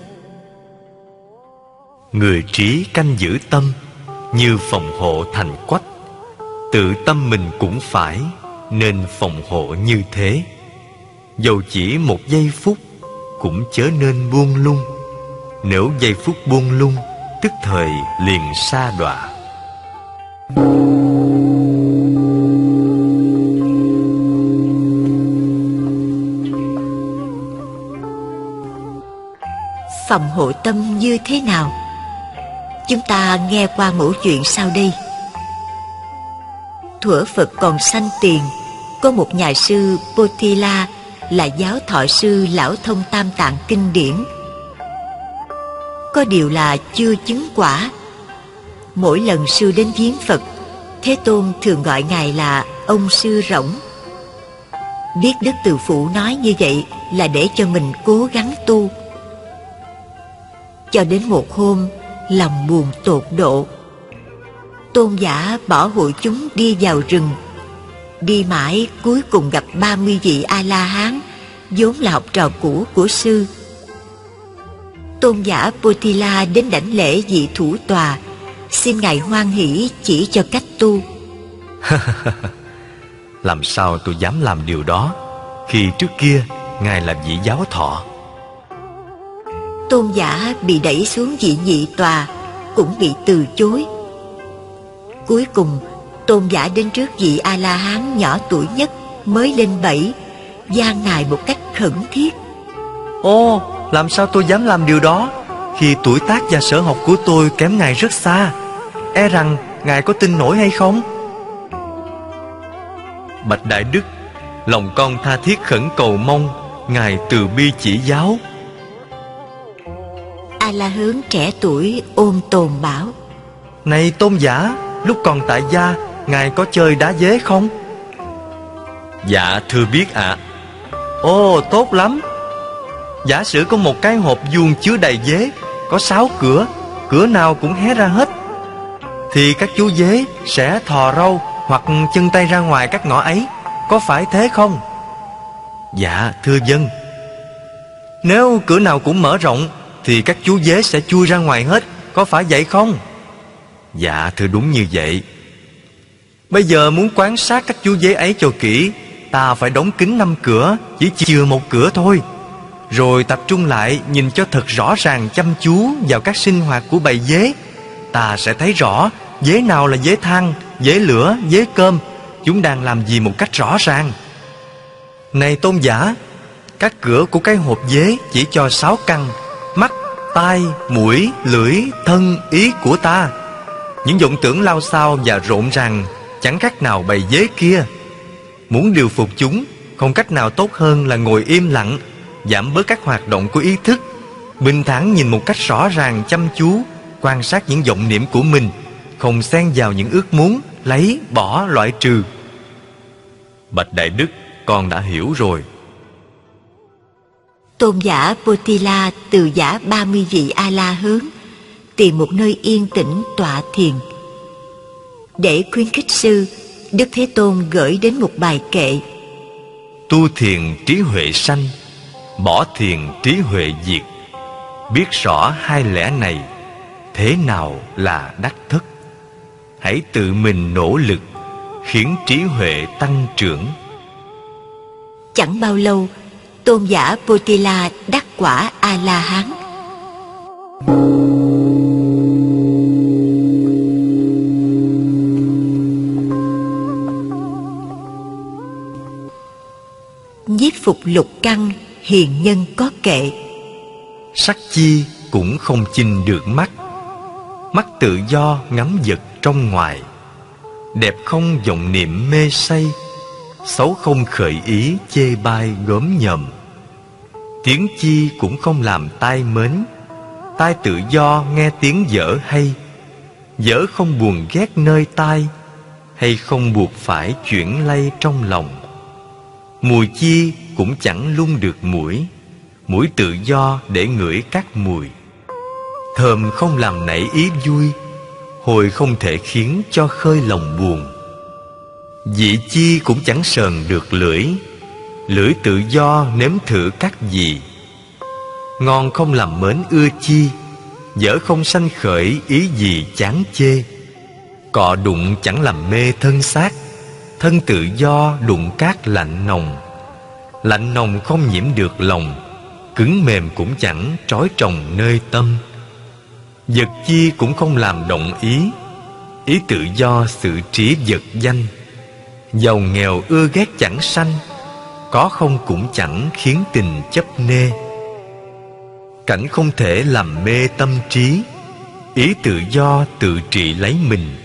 Người trí canh giữ tâm như phòng hộ thành quách, tự tâm mình cũng phải nên phòng hộ như thế. Dầu chỉ một giây phút cũng chớ nên buông lung. Nếu giây phút buông lung, tức thời liền sa đọa. Phòng hộ tâm như thế nào? Chúng ta nghe qua mẫu chuyện sau đây. Thuở phật còn sanh tiền, có một nhà sư Potila là giáo thọ sư lão thông tam tạng kinh điển. Có điều là chưa chứng quả. Mỗi lần sư đến viếng Phật, Thế Tôn thường gọi Ngài là ông sư rỗng. Biết Đức Từ Phụ nói như vậy là để cho mình cố gắng tu. Cho đến một hôm, lòng buồn tột độ. Tôn giả bỏ hội chúng đi vào rừng Đi mãi cuối cùng gặp 30 vị A-la-hán vốn là học trò cũ của sư. Tôn giả Potila đến đảnh lễ vị thủ tòa, xin ngài hoan hỷ chỉ cho cách tu. làm sao tôi dám làm điều đó khi trước kia ngài là vị giáo thọ? Tôn giả bị đẩy xuống vị nhị tòa, cũng bị từ chối. Cuối cùng tôn giả đến trước vị a la hán nhỏ tuổi nhất mới lên bảy gian ngài một cách khẩn thiết. Ô làm sao tôi dám làm điều đó? Khi tuổi tác và sở học của tôi kém ngài rất xa e rằng ngài có tin nổi hay không? Bạch đại đức lòng con tha thiết khẩn cầu mong ngài từ bi chỉ giáo. A la hướng trẻ tuổi ôm tồn bảo. Này tôn giả lúc còn tại gia Ngài có chơi đá dế không? Dạ thưa biết ạ à. Ồ tốt lắm Giả sử có một cái hộp vuông chứa đầy dế Có sáu cửa Cửa nào cũng hé ra hết Thì các chú dế sẽ thò râu Hoặc chân tay ra ngoài các ngõ ấy Có phải thế không? Dạ thưa dân Nếu cửa nào cũng mở rộng Thì các chú dế sẽ chui ra ngoài hết Có phải vậy không? Dạ thưa đúng như vậy Bây giờ muốn quan sát các chú dế ấy cho kỹ Ta phải đóng kín năm cửa Chỉ chừa một cửa thôi. Rồi tập trung lại nhìn cho thật rõ ràng chăm chú vào các sinh hoạt của bầy dế. Ta sẽ thấy rõ dế nào là dế than, dế lửa, dế cơm. Chúng đang làm gì một cách rõ ràng. Này tôn giả Các cửa của cái hộp dế chỉ cho sáu căn Mắt, tai, mũi, lưỡi, thân, ý của ta. Những vọng tưởng lao sao và rộn ràng chẳng khác nào bầy dế kia. Muốn điều phục chúng, không cách nào tốt hơn là ngồi im lặng, giảm bớt các hoạt động của ý thức. Bình thản nhìn một cách rõ ràng, chăm chú, quan sát những vọng niệm của mình, không xen vào những ước muốn, lấy, bỏ, loại trừ. Bạch đại đức, con đã hiểu rồi. Tôn giả potila từ giả ba mươi vị a la hướng tìm một nơi yên tĩnh tọa thiền để khuyến khích sư, Đức Thế Tôn gửi đến một bài kệ. Tu thiền trí huệ sanh Bỏ thiền trí huệ diệt. Biết rõ hai lẽ này Thế nào là đắc thất Hãy tự mình nỗ lực Khiến trí huệ tăng trưởng. Chẳng bao lâu Tôn giả Potila đắc quả A-la-hán. nhiếp phục lục căn, hiền nhân có kệ. Sắc chi cũng không chinh được mắt. Mắt tự do ngắm vật trong ngoài. Đẹp không vọng niệm mê say. Xấu không khởi ý chê bai gớm nhầm. Tiếng chi cũng không làm tai mến. Tai tự do nghe tiếng dở hay. Dở không buồn ghét nơi tai, hay không buộc phải chuyển lay trong lòng. Mùi chi cũng chẳng lung được mũi. Mũi tự do để ngửi các mùi. Thơm không làm nảy ý vui, Hồi không thể khiến cho khơi lòng buồn. Dị chi cũng chẳng sờn được lưỡi. Lưỡi tự do nếm thử các gì Ngon không làm mến ưa chi, Dở không sanh khởi ý gì chán chê. Cọ đụng chẳng làm mê thân xác, Thân tự do đụng cát lạnh nồng. Lạnh nồng không nhiễm được lòng, Cứng mềm cũng chẳng trói trồng nơi tâm. Vật chi cũng không làm động ý Ý tự do sự trí vật danh. Giàu nghèo ưa ghét chẳng sanh, Có không cũng chẳng khiến tình chấp nê. Cảnh không thể làm mê tâm trí, Ý tự do tự trị lấy mình.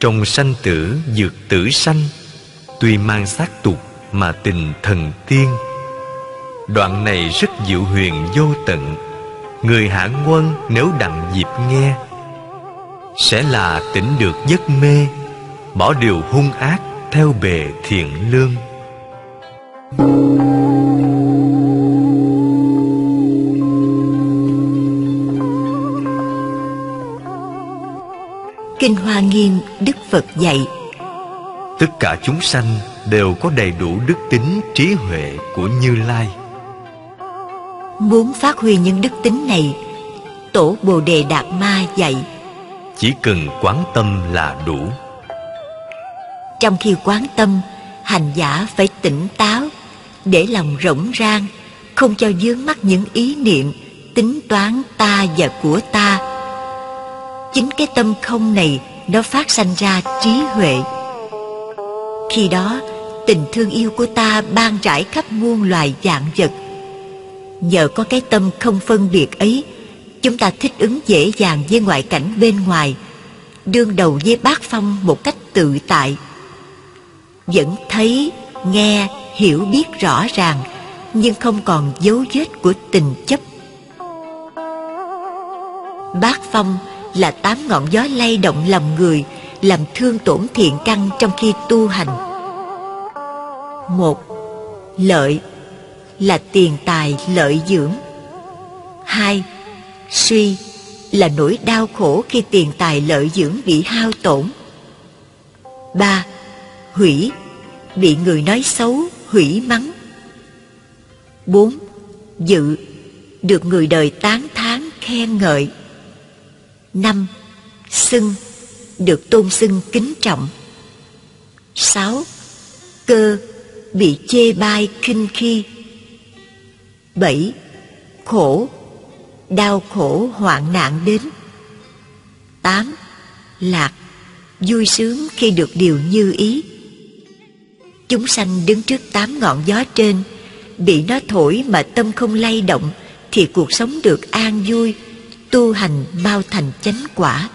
Trong sanh tử dược tử sanh, Tuy mang xác tục mà tình thần tiên. Đoạn này rất diệu huyền vô tận. Người hạ quân nếu đặng dịp nghe Sẽ là tỉnh được giấc mê Bỏ điều hung ác theo bề thiện lương. Kinh Hoa Nghiêm Đức Phật dạy Tất cả chúng sanh đều có đầy đủ đức tính trí huệ của Như Lai. Muốn phát huy những đức tính này Tổ Bồ Đề Đạt Ma dạy Chỉ cần quán tâm là đủ. Trong khi quán tâm Hành giả phải tỉnh táo Để lòng rỗng rang Không cho dướng mắt những ý niệm Tính toán ta và của ta. Chính cái tâm không này Nó phát sanh ra trí huệ khi đó Tình thương yêu của ta ban trải khắp muôn loài dạng vật. Nhờ có cái tâm không phân biệt ấy Chúng ta thích ứng dễ dàng với ngoại cảnh bên ngoài Đương đầu với bát phong một cách tự tại. Vẫn thấy, nghe, hiểu biết rõ ràng Nhưng không còn dấu vết của tình chấp. Bát phong là tám ngọn gió lay động lòng người làm thương tổn thiện căn trong khi tu hành Một Lợi là tiền tài lợi dưỡng. Hai, suy là nỗi đau khổ khi tiền tài lợi dưỡng bị hao tổn. Ba, hủy bị người nói xấu, hủy mắng. Bốn, dự được người đời tán thán khen ngợi. Năm, xưng được tôn xưng kính trọng. Sáu, cơ bị chê bai khinh khi. Bảy khổ đau khổ hoạn nạn đến. Tám lạc vui sướng khi được điều như ý. Chúng sanh đứng trước tám ngọn gió trên bị nó thổi mà tâm không lay động thì cuộc sống được an vui tu hành mau thành chánh quả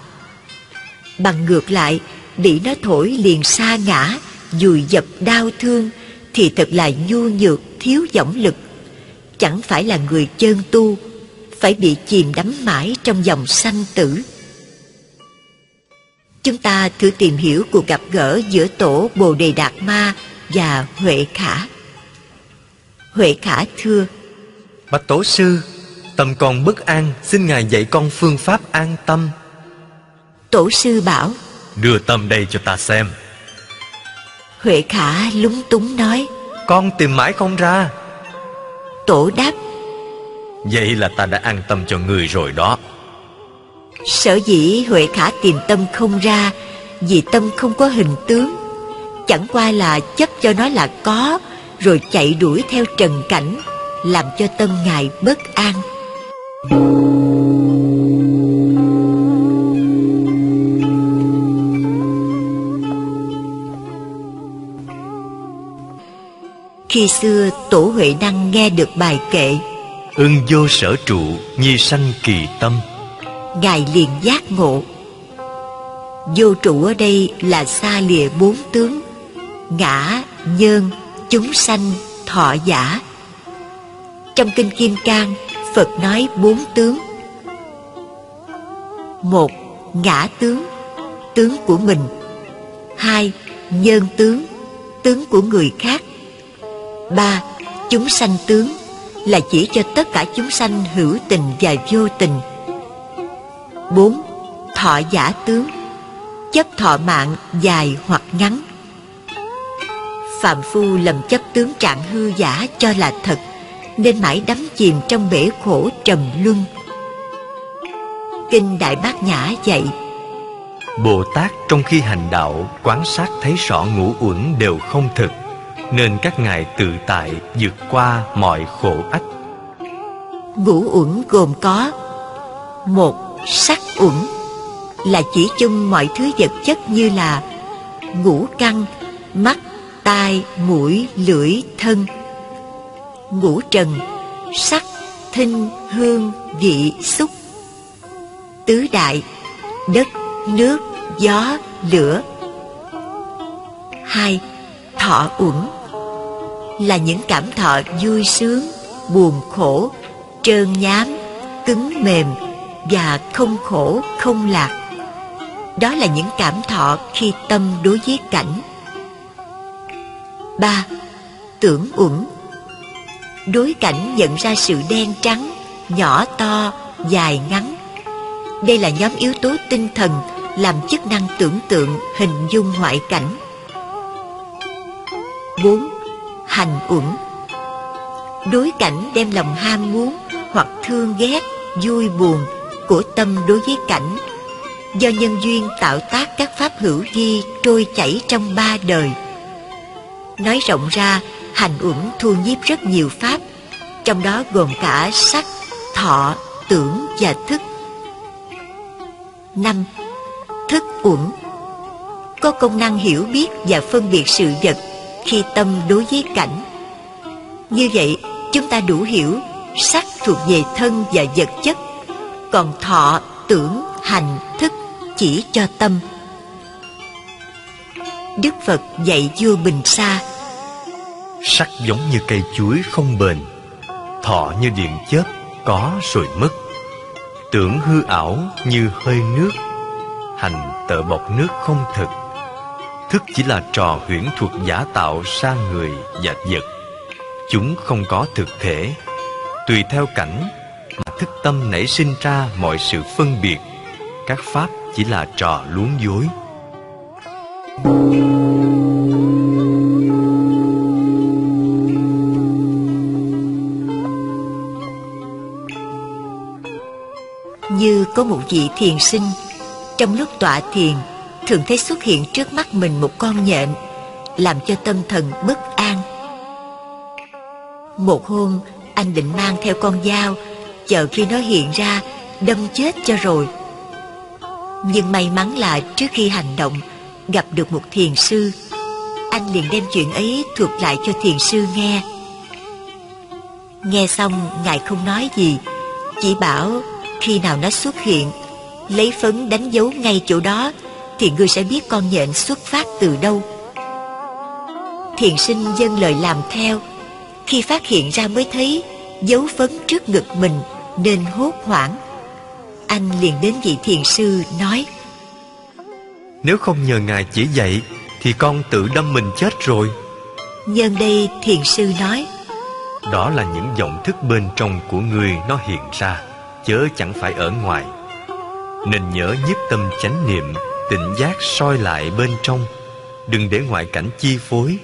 bằng ngược lại bị nó thổi liền xa ngã, dùi dập đau thương, thì thật là nhu nhược, thiếu dõng lực. Chẳng phải là người chân tu, phải bị chìm đắm mãi trong dòng sanh tử. Chúng ta thử tìm hiểu cuộc gặp gỡ giữa tổ bồ đề đạt ma và huệ khả. Huệ khả thưa, bạch tổ sư, tầm còn bất an, xin ngài dạy con phương pháp an tâm tổ sư bảo đưa tâm đây cho ta xem. Huệ khả lúng túng nói con tìm mãi không ra. Tổ đáp Vậy là ta đã an tâm cho người rồi đó. Sở dĩ Huệ Khả tìm tâm không ra Vì tâm không có hình tướng. Chẳng qua là chấp cho nó là có Rồi chạy đuổi theo trần cảnh Làm cho tâm ngài bất an Khi xưa Tổ Huệ Năng nghe được bài kệ Ưng vô sở trụ nhi sanh kỳ tâm. Ngài liền giác ngộ. Vô trụ ở đây là xa lìa bốn tướng Ngã, nhân, chúng sanh, thọ giả. Trong Kinh Kim Cang Phật nói bốn tướng. Một, ngã tướng Tướng của mình. Hai, nhân tướng Tướng của người khác ba chúng sanh tướng là chỉ cho tất cả chúng sanh hữu tình và vô tình. 4. Thọ giả tướng chấp thọ mạng dài hoặc ngắn. Phạm phu lầm chấp tướng trạng hư giả cho là thật, nên mãi đắm chìm trong bể khổ trầm luân. Kinh Đại Bát Nhã dạy Bồ Tát trong khi hành đạo quán sát thấy rõ ngũ uẩn đều không thực nên các ngài tự tại vượt qua mọi khổ ách Ngũ uẩn gồm có một Sắc uẩn là chỉ chung mọi thứ vật chất như là ngũ căn, mắt, tai, mũi, lưỡi, thân. Ngũ trần, sắc, thinh, hương, vị, xúc. Tứ đại, đất, nước, gió, lửa. Hai, thọ uẩn là những cảm thọ vui sướng, buồn khổ, trơn nhám, cứng mềm và không khổ, không lạc đó là những cảm thọ khi tâm đối với cảnh. 3. Tưởng uẩn Đối cảnh nhận ra sự đen trắng, nhỏ to, dài ngắn. Đây là nhóm yếu tố tinh thần làm chức năng tưởng tượng hình dung ngoại cảnh. 4. Hành uẩn Đối cảnh đem lòng ham muốn hoặc thương ghét, vui buồn của tâm đối với cảnh do nhân duyên tạo tác các pháp hữu vi trôi chảy trong ba đời. Nói rộng ra, hành uẩn thu nhiếp rất nhiều pháp, trong đó gồm cả sắc, thọ, tưởng và thức. năm Thức uẩn Có công năng hiểu biết và phân biệt sự vật khi tâm đối với cảnh. Như vậy, chúng ta đủ hiểu sắc thuộc về thân và vật chất, còn thọ, tưởng, hành, thức chỉ cho tâm. Đức Phật dạy vua Bình Sa Sắc giống như cây chuối không bền Thọ như điện chớp có rồi mất. Tưởng hư ảo như hơi nước Hành tợ bọc nước không thực Thức chỉ là trò huyễn thuật giả tạo sang người và vật. Chúng không có thực thể. Tùy theo cảnh mà thức tâm nảy sinh ra mọi sự phân biệt, Các pháp chỉ là trò luống dối. Như có một vị thiền sinh, trong lúc tọa thiền thường thấy xuất hiện trước mắt mình một con nhện, làm cho tâm thần bất an. Một hôm, anh định mang theo con dao, chờ khi nó hiện ra, đâm chết cho rồi. Nhưng may mắn là trước khi hành động, Gặp được một thiền sư. Anh liền đem chuyện ấy thuật lại cho thiền sư nghe. Nghe xong, Ngài không nói gì, Chỉ bảo khi nào nó xuất hiện, Lấy phấn đánh dấu ngay chỗ đó thì ngươi sẽ biết con nhện xuất phát từ đâu. Thiền sinh dân lời làm theo. Khi phát hiện ra mới thấy Dấu phấn trước ngực mình Nên hốt hoảng. Anh liền đến vị thiền sư nói Nếu không nhờ ngài chỉ dạy Thì con tự đâm mình chết rồi. Nhân đây thiền sư nói Đó là những vọng thức bên trong của người nó hiện ra Chớ chẳng phải ở ngoài. Nên nhớ nhiếp tâm chánh niệm Tỉnh giác soi lại bên trong. Đừng để ngoại cảnh chi phối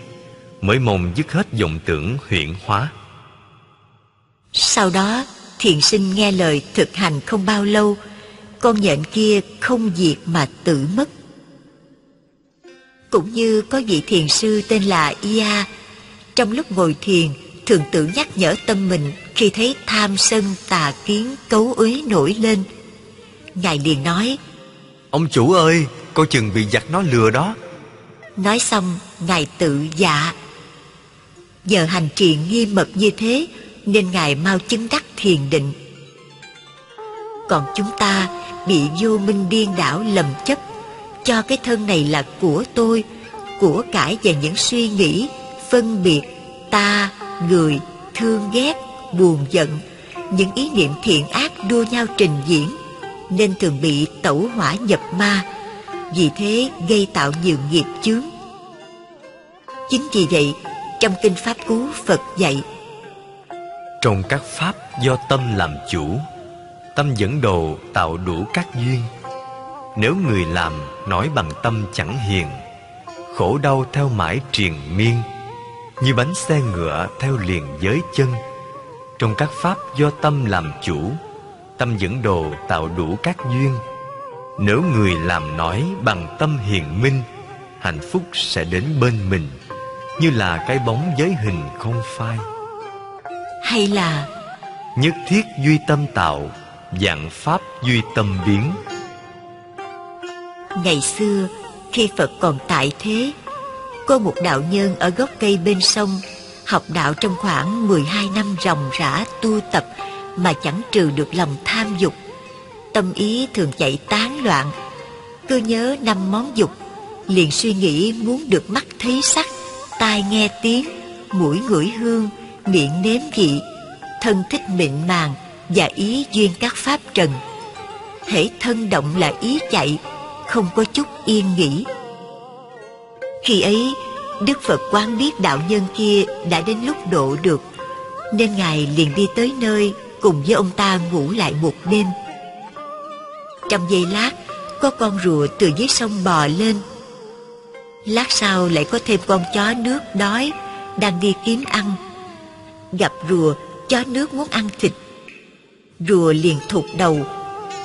Mới mong dứt hết vọng tưởng huyện hóa. Sau đó thiền sinh nghe lời thực hành không bao lâu con nhện kia không diệt mà tự mất. Cũng như có vị thiền sư tên là ia trong lúc ngồi thiền thường tự nhắc nhở tâm mình khi thấy tham sân tà kiến cấu uế nổi lên. Ngài liền nói ông chủ ơi coi chừng bị giặc nó lừa đó nói xong ngài tự dạ giờ hành trì nghiêm mật như thế nên Ngài mau chứng đắc thiền định. Còn chúng ta bị vô minh điên đảo lầm chấp, cho cái thân này là của tôi, của cải và những suy nghĩ, phân biệt, ta, người, thương ghét, buồn giận, những ý niệm thiện ác đua nhau trình diễn, nên thường bị tẩu hỏa nhập ma, vì thế gây tạo nhiều nghiệp chướng. Chính vì vậy, trong Kinh Pháp Cú Phật dạy, trong các pháp do tâm làm chủ tâm dẫn đồ tạo đủ các duyên. Nếu người làm nói bằng tâm chẳng hiền khổ đau theo mãi triền miên như bánh xe ngựa theo liền giới chân. Trong các pháp do tâm làm chủ tâm dẫn đồ tạo đủ các duyên nếu người làm nói bằng tâm hiền minh hạnh phúc sẽ đến bên mình như là cái bóng giới hình không phai hay là nhất thiết duy tâm tạo dạng pháp duy tâm biến ngày xưa khi phật còn tại thế có một đạo nhân ở gốc cây bên sông học đạo trong khoảng 12 năm ròng rã tu tập mà chẳng trừ được lòng tham dục. Tâm ý thường chạy tán loạn, cứ nhớ năm món dục, liền suy nghĩ muốn được mắt thấy sắc, tai nghe tiếng, mũi ngửi hương, miệng nếm vị, thân thích mịn màng và ý duyên các pháp trần. Hễ thân động là ý chạy, không có chút yên nghỉ. Khi ấy, Đức Phật quán biết đạo nhân kia đã đến lúc độ được, nên Ngài liền đi tới nơi cùng với ông ta ngủ lại một đêm. Trong giây lát, có con rùa từ dưới sông bò lên. Lát sau lại có thêm con chó nước đói, đang đi kiếm ăn. Gặp rùa, chó nước muốn ăn thịt. Rùa liền thụt đầu,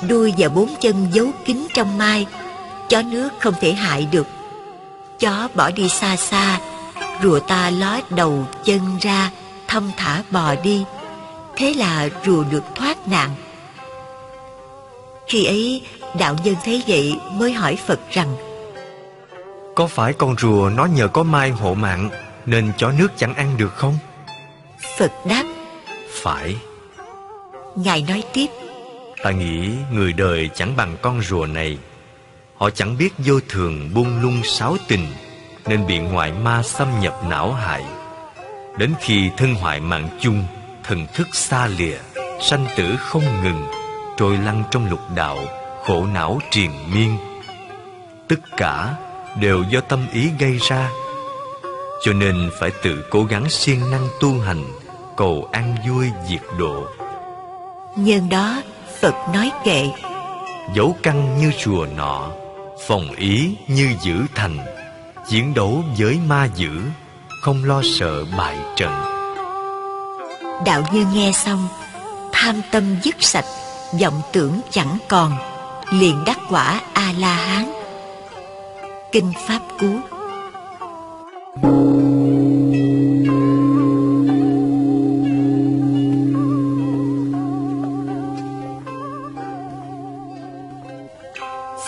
đuôi và bốn chân giấu kín trong mai. Chó nước không thể hại được Chó bỏ đi xa xa Rùa ta ló đầu chân ra Thâm thả bò đi Thế là rùa được thoát nạn khi ấy đạo nhân thấy vậy mới hỏi Phật rằng Có phải con rùa nó nhờ có mai hộ mạng Nên chó nước chẳng ăn được không? Phật đáp Phải. Ngài nói tiếp Ta nghĩ người đời chẳng bằng con rùa này. Họ chẳng biết vô thường buông lung sáu tình Nên bị ngoại ma xâm nhập não hại. Đến khi thân hoại mạng chung Thần thức xa lìa Sanh tử không ngừng Trôi lăn trong lục đạo Khổ não triền miên. Tất cả đều do tâm ý gây ra Cho nên phải tự cố gắng siêng năng tu hành Cầu an vui diệt độ. Nhân đó Phật nói kệ Dấu căn như chùa nọ Phòng ý như giữ thành Chiến đấu với ma dữ Không lo sợ bại trận. Đạo nhân nghe xong Tham tâm dứt sạch vọng tưởng chẳng còn, Liền đắc quả A-la-hán. Kinh Pháp Cú.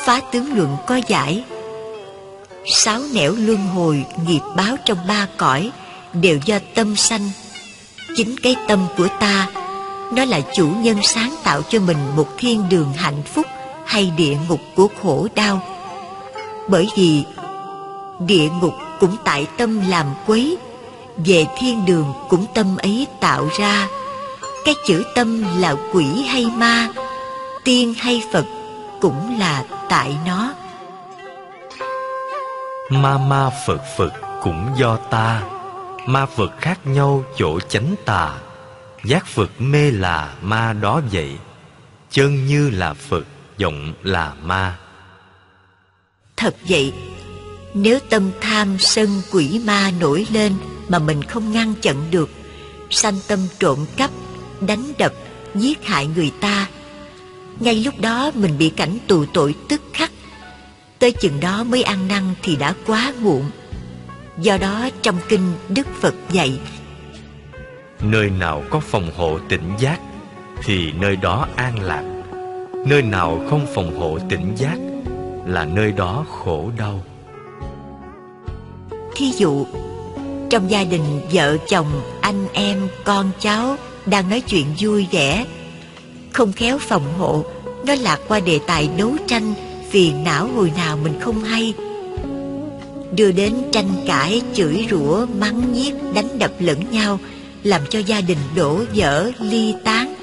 Phá tướng luận có giải. Sáu nẻo luân hồi nghiệp báo trong ba cõi Đều do tâm sanh. Chính cái tâm của ta nó là chủ nhân sáng tạo cho mình một thiên đường hạnh phúc Hay địa ngục của khổ đau. Bởi vì Địa ngục cũng tại tâm làm quấy, Về thiên đường cũng tâm ấy tạo ra. Cái chữ tâm là quỷ hay ma, Tiên hay Phật Cũng là tại nó. Ma ma Phật Phật cũng do ta, Ma Phật khác nhau chỗ chánh tà. Giác Phật mê là ma đó vậy. Chân như là Phật Vọng là ma. Thật vậy, Nếu tâm tham sân quỷ ma nổi lên Mà mình không ngăn chặn được, Sanh tâm trộm cắp, Đánh đập, Giết hại người ta, ngay lúc đó mình bị cảnh tù tội tức khắc. Tới chừng đó mới ăn năn thì đã quá muộn. Do đó trong kinh Đức Phật dạy Nơi nào có phòng hộ tỉnh giác Thì nơi đó an lạc. Nơi nào không phòng hộ tỉnh giác Là nơi đó khổ đau. Thí dụ Trong gia đình vợ chồng, anh em, con cháu Đang nói chuyện vui vẻ không khéo phòng hộ nó lạc qua đề tài đấu tranh phiền não hồi nào mình không hay. Đưa đến tranh cãi chửi rủa mắng nhiếc đánh đập lẫn nhau làm cho gia đình đổ vỡ ly tán.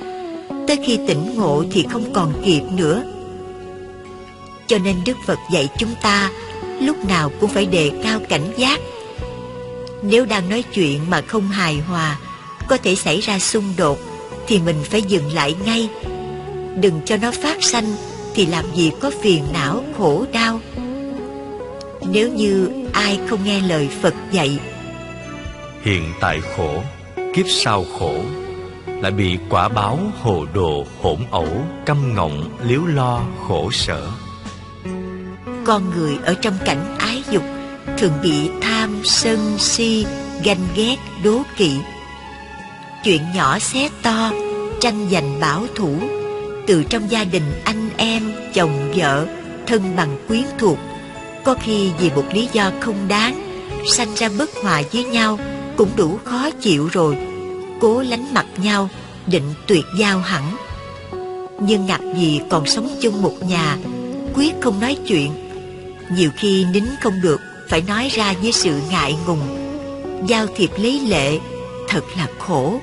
Tới khi tỉnh ngộ thì không còn kịp nữa. Cho nên đức phật dạy chúng ta lúc nào cũng phải đề cao cảnh giác. Nếu đang nói chuyện mà không hài hòa, có thể xảy ra xung đột thì mình phải dừng lại ngay. Đừng cho nó phát sanh thì làm gì có phiền não, khổ đau. Nếu như ai không nghe lời phật dạy, hiện tại khổ kiếp sau khổ, lại bị quả báo hồ đồ hỗn ẩu, căm ngọng liếu lo, khổ sở. Con người ở trong cảnh ái dục thường bị tham, sân, si, ganh ghét, đố kỵ. Chuyện nhỏ xé to, tranh giành bảo thủ, từ trong gia đình anh em, chồng, vợ, thân bằng quyến thuộc, có khi vì một lý do không đáng, sanh ra bất hòa với nhau cũng đủ khó chịu rồi. Cố lánh mặt nhau, định tuyệt giao hẳn. Nhưng ngạc gì còn sống chung một nhà, quyết không nói chuyện. Nhiều khi nín không được, phải nói ra với sự ngại ngùng. Giao thiệp lấy lệ, thật là khổ.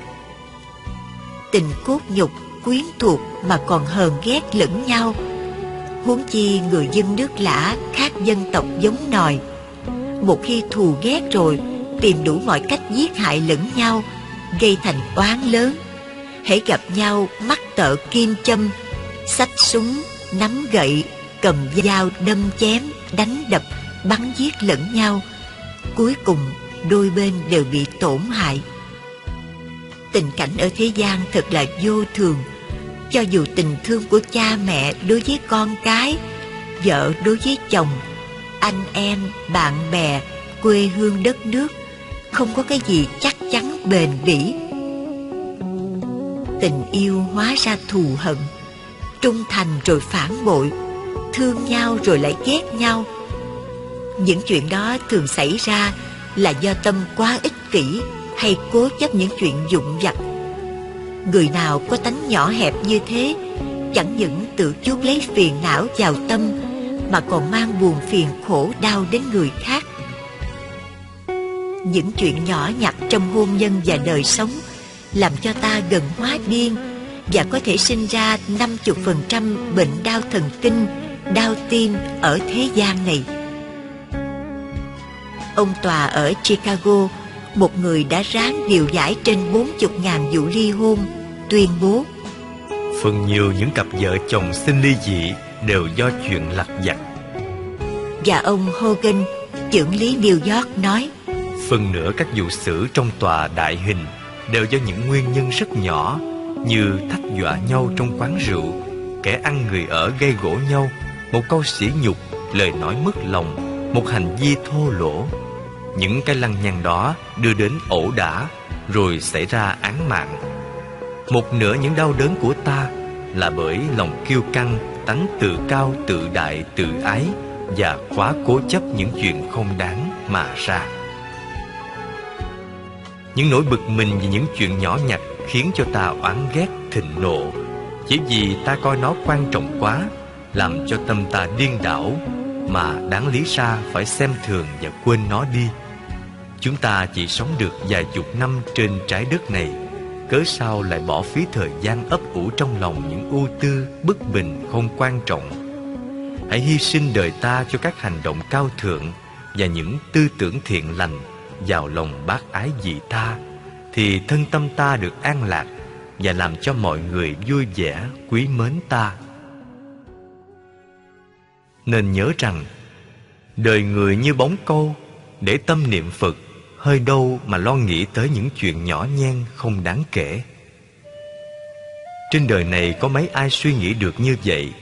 Tình cốt nhục, quyến thuộc mà còn hờn ghét lẫn nhau. Huống chi người dân nước lã khác dân tộc giống nòi. Một khi thù ghét rồi tìm đủ mọi cách giết hại lẫn nhau, gây thành oán lớn. Hễ gặp nhau mắt tợ kim châm, xách súng, nắm gậy, cầm dao đâm chém, đánh đập, bắn giết lẫn nhau. Cuối cùng, đôi bên đều bị tổn hại. Tình cảnh ở thế gian thật là vô thường. Cho dù tình thương của cha mẹ đối với con cái, vợ đối với chồng, anh em, bạn bè, quê hương đất nước không có cái gì chắc chắn, bền bỉ. Tình yêu hóa ra thù hận, trung thành rồi phản bội, thương nhau rồi lại ghét nhau. Những chuyện đó thường xảy ra là do tâm quá ích kỷ hay cố chấp những chuyện dụng vặt. Người nào có tánh nhỏ hẹp như thế, chẳng những tự chuốc lấy phiền não vào tâm, mà còn mang buồn phiền khổ đau đến người khác những chuyện nhỏ nhặt trong hôn nhân và đời sống làm cho ta gần hóa điên và có thể sinh ra 50% bệnh đau thần kinh, đau tim ở thế gian này. Ông Tòa ở Chicago, một người đã ráng điều giải trên 40.000 vụ ly hôn, tuyên bố Phần nhiều những cặp vợ chồng sinh ly dị đều do chuyện lặt vặt. Và ông Hogan, trưởng lý New York nói Phần nữa các vụ xử trong tòa đại hình đều do những nguyên nhân rất nhỏ như thách dọa nhau trong quán rượu, kẻ ăn người ở gây gỗ nhau, một câu sỉ nhục, lời nói mất lòng, một hành vi thô lỗ. Những cái lăng nhăng đó đưa đến ẩu đả, rồi xảy ra án mạng. Một nửa những đau đớn của ta là bởi lòng kiêu căng, tánh tự cao, tự đại, tự ái và quá cố chấp những chuyện không đáng mà ra. Những nỗi bực mình vì những chuyện nhỏ nhặt khiến cho ta oán ghét, thịnh nộ. Chỉ vì ta coi nó quan trọng quá, làm cho tâm ta điên đảo, mà đáng lý ra phải xem thường và quên nó đi. Chúng ta chỉ sống được vài chục năm trên trái đất này, cớ sao lại bỏ phí thời gian ấp ủ trong lòng những ưu tư bất bình không quan trọng? Hãy hy sinh đời ta cho các hành động cao thượng và những tư tưởng thiện lành vào lòng bác ái dị tha thì thân tâm ta được an lạc và làm cho mọi người vui vẻ, quý mến ta. Nên nhớ rằng, đời người như bóng câu, để tâm niệm phật, hơi đâu mà lo nghĩ tới những chuyện nhỏ nhen không đáng kể. Trên đời này có mấy ai suy nghĩ được như vậy,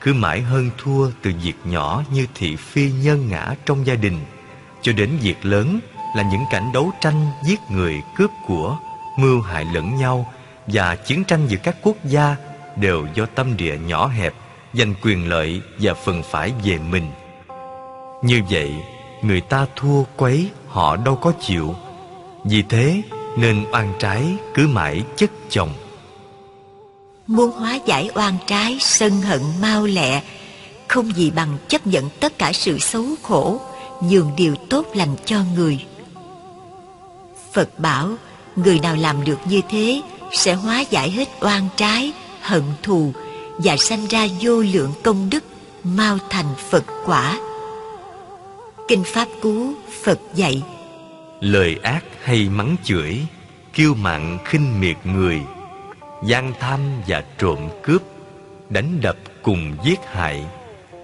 cứ mãi hơn thua từ việc nhỏ như thị phi nhân ngã trong gia đình, cho đến việc lớn là những cảnh đấu tranh giết người cướp của, mưu hại lẫn nhau và chiến tranh giữa các quốc gia đều do tâm địa nhỏ hẹp, giành quyền lợi và phần phải về mình. Như vậy, người ta thua quấy, họ đâu có chịu. Vì thế, nên oan trái cứ mãi chất chồng. Muốn hóa giải oan trái, sân hận, mau lẹ, không gì bằng chấp nhận tất cả sự xấu khổ, nhường điều tốt lành cho người. Phật bảo người nào làm được như thế sẽ hóa giải hết oan trái, hận thù và sanh ra vô lượng công đức mau thành Phật quả. Kinh Pháp Cú Phật dạy Lời ác hay mắng chửi kiêu mạn khinh miệt người gian tham và trộm cướp đánh đập cùng giết hại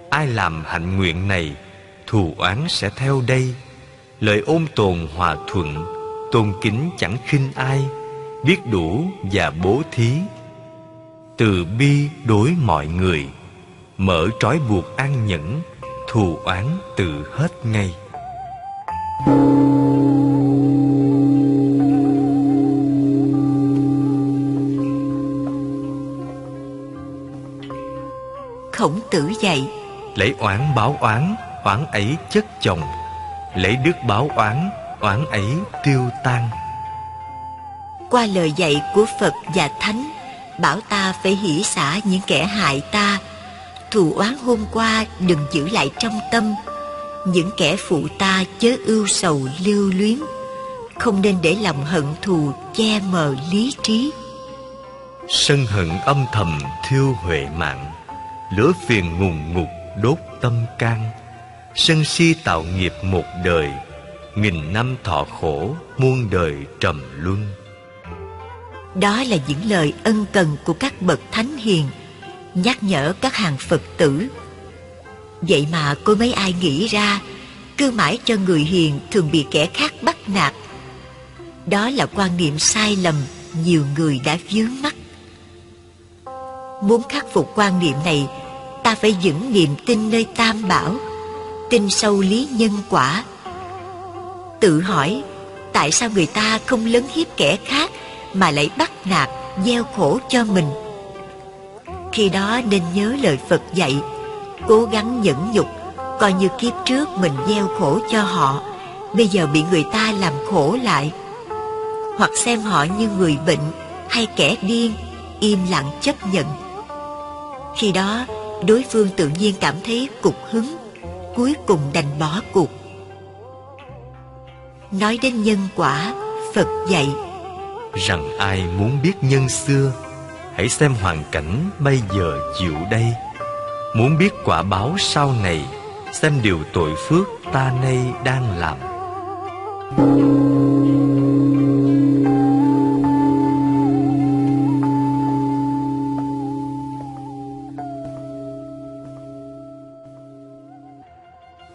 ai làm hạnh nguyện này thù oán sẽ theo đây lời ôn tồn hòa thuận tôn kính chẳng khinh ai biết đủ và bố thí. Từ bi đối mọi người mở trói buộc an nhẫn thù oán tự hết ngay. Khổng tử dạy lấy oán báo oán oán ấy chất chồng. Lấy đức báo oán oán ấy tiêu tan. Qua lời dạy của phật và thánh bảo ta phải hỷ xả những kẻ hại ta. Thù oán hôm qua đừng giữ lại trong tâm. Những kẻ phụ ta chớ ưu sầu lưu luyến. Không nên để lòng hận thù che mờ lý trí. Sân hận âm thầm thiêu huệ mạng lửa phiền ngùng ngục đốt tâm can. Sân si tạo nghiệp một đời nghìn năm thọ khổ, muôn đời trầm luân. Đó là những lời ân cần của các bậc thánh hiền, nhắc nhở các hàng phật tử. Vậy mà có mấy ai nghĩ ra, cứ mãi cho người hiền thường bị kẻ khác bắt nạt. Đó là quan niệm sai lầm nhiều người đã vướng mắc. Muốn khắc phục quan niệm này, ta phải vững niềm tin nơi tam bảo, tin sâu lý nhân quả tự hỏi, tại sao người ta không lấn hiếp kẻ khác mà lại bắt nạt, gieo khổ cho mình? Khi đó nên nhớ lời phật dạy, cố gắng nhẫn nhục, coi như kiếp trước mình gieo khổ cho họ, bây giờ bị người ta làm khổ lại. Hoặc xem họ như người bệnh hay kẻ điên, im lặng chấp nhận. Khi đó, đối phương tự nhiên cảm thấy cục hứng, cuối cùng đành bỏ cuộc nói đến nhân quả phật dạy. Rằng ai muốn biết nhân xưa hãy xem hoàn cảnh bây giờ chịu đây. Muốn biết quả báo sau này xem điều tội phước ta nay đang làm.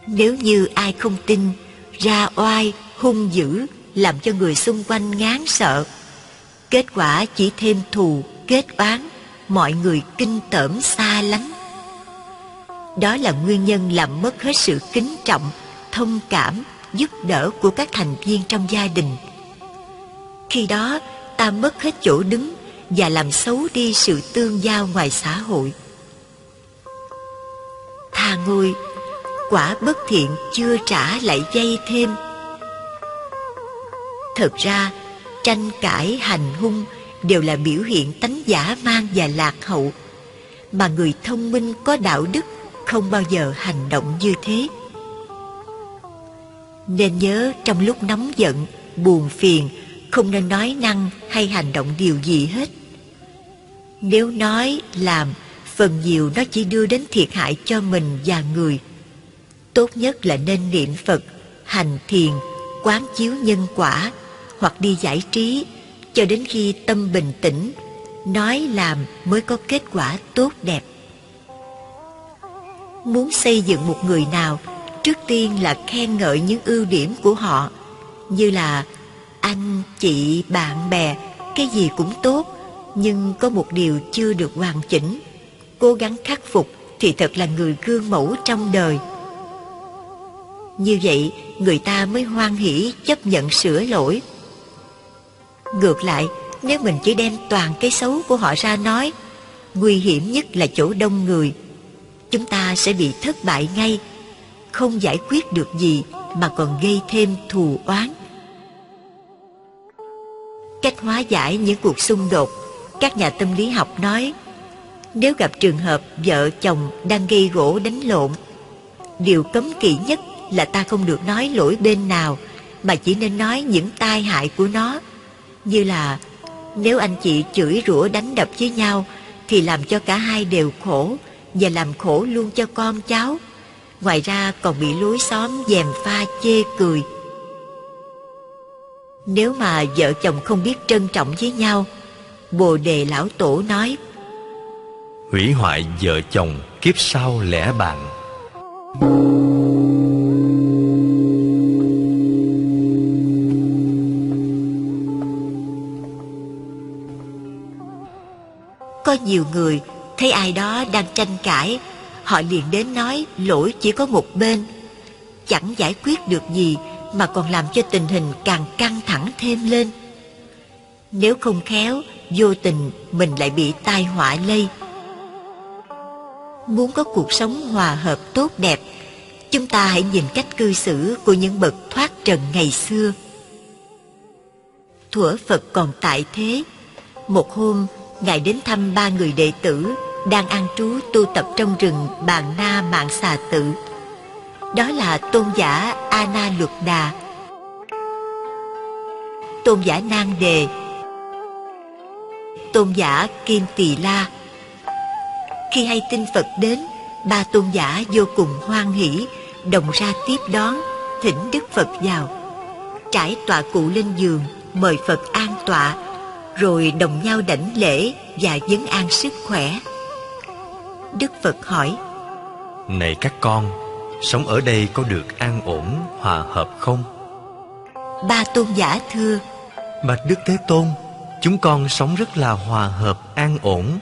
Nếu như ai không tin ra oai hung dữ, làm cho người xung quanh ngán sợ. Kết quả chỉ thêm thù, kết oán, mọi người kinh tởm xa lánh đó là nguyên nhân làm mất hết sự kính trọng, thông cảm, giúp đỡ của các thành viên trong gia đình. Khi đó, ta mất hết chỗ đứng và làm xấu đi sự tương giao ngoài xã hội. Tha ngôi, quả bất thiện chưa trả lại dây thêm thật ra, tranh cãi, hành hung đều là biểu hiện tánh giả mang và lạc hậu. Mà người thông minh có đạo đức không bao giờ hành động như thế. Nên nhớ trong lúc nóng giận, buồn phiền, không nên nói năng hay hành động điều gì hết. Nếu nói, làm, phần nhiều nó chỉ đưa đến thiệt hại cho mình và người. Tốt nhất là nên niệm phật, hành thiền, quán chiếu nhân quả hoặc đi giải trí, cho đến khi tâm bình tĩnh, nói làm mới có kết quả tốt đẹp. Muốn xây dựng một người nào, trước tiên là khen ngợi những ưu điểm của họ, như là anh, chị, bạn bè, cái gì cũng tốt, nhưng có một điều chưa được hoàn chỉnh. Cố gắng khắc phục thì thật là người gương mẫu trong đời. Như vậy, người ta mới hoan hỷ chấp nhận sửa lỗi ngược lại, nếu mình chỉ đem toàn cái xấu của họ ra nói, nguy hiểm nhất là chỗ đông người, chúng ta sẽ bị thất bại ngay, không giải quyết được gì mà còn gây thêm thù oán. Cách hóa giải những cuộc xung đột, các nhà tâm lý học nói, nếu gặp trường hợp vợ chồng đang gây gỗ đánh lộn, điều cấm kỵ nhất là ta không được nói lỗi bên nào, mà chỉ nên nói những tai hại của nó như là, nếu anh chị chửi rủa đánh đập với nhau, thì làm cho cả hai đều khổ và làm khổ luôn cho con cháu. Ngoài ra còn bị lối xóm dèm pha chê cười. Nếu mà vợ chồng không biết trân trọng với nhau, Bồ đề lão tổ nói, Hủy hoại vợ chồng kiếp sau lẽ bạn. Có nhiều người, thấy ai đó đang tranh cãi, Họ liền đến nói lỗi chỉ có một bên. Chẳng giải quyết được gì Mà còn làm cho tình hình càng căng thẳng thêm lên. Nếu không khéo, Vô tình mình lại bị tai họa lây. Muốn có cuộc sống hòa hợp tốt đẹp, Chúng ta hãy nhìn cách cư xử Của những bậc thoát trần ngày xưa. Thuở Phật còn tại thế, Một hôm Ngài đến thăm ba người đệ tử đang an trú tu tập trong rừng Bàn Na Mạng Xà Tự. Đó là tôn giả A Na Luật Đà, tôn giả nang Đề, tôn giả Kim Tỳ La. Khi hay tin Phật đến, ba tôn giả vô cùng hoan hỷ, đồng ra tiếp đón, thỉnh Đức Phật vào. Trải tọa cụ lên giường, mời Phật an tọa, rồi đồng nhau đảnh lễ và vấn an sức khỏe. Đức Phật hỏi Này các con Sống ở đây có được an ổn Hòa hợp không? Ba tôn giả thưa Bạch Đức Thế Tôn Chúng con sống rất là hòa hợp an ổn.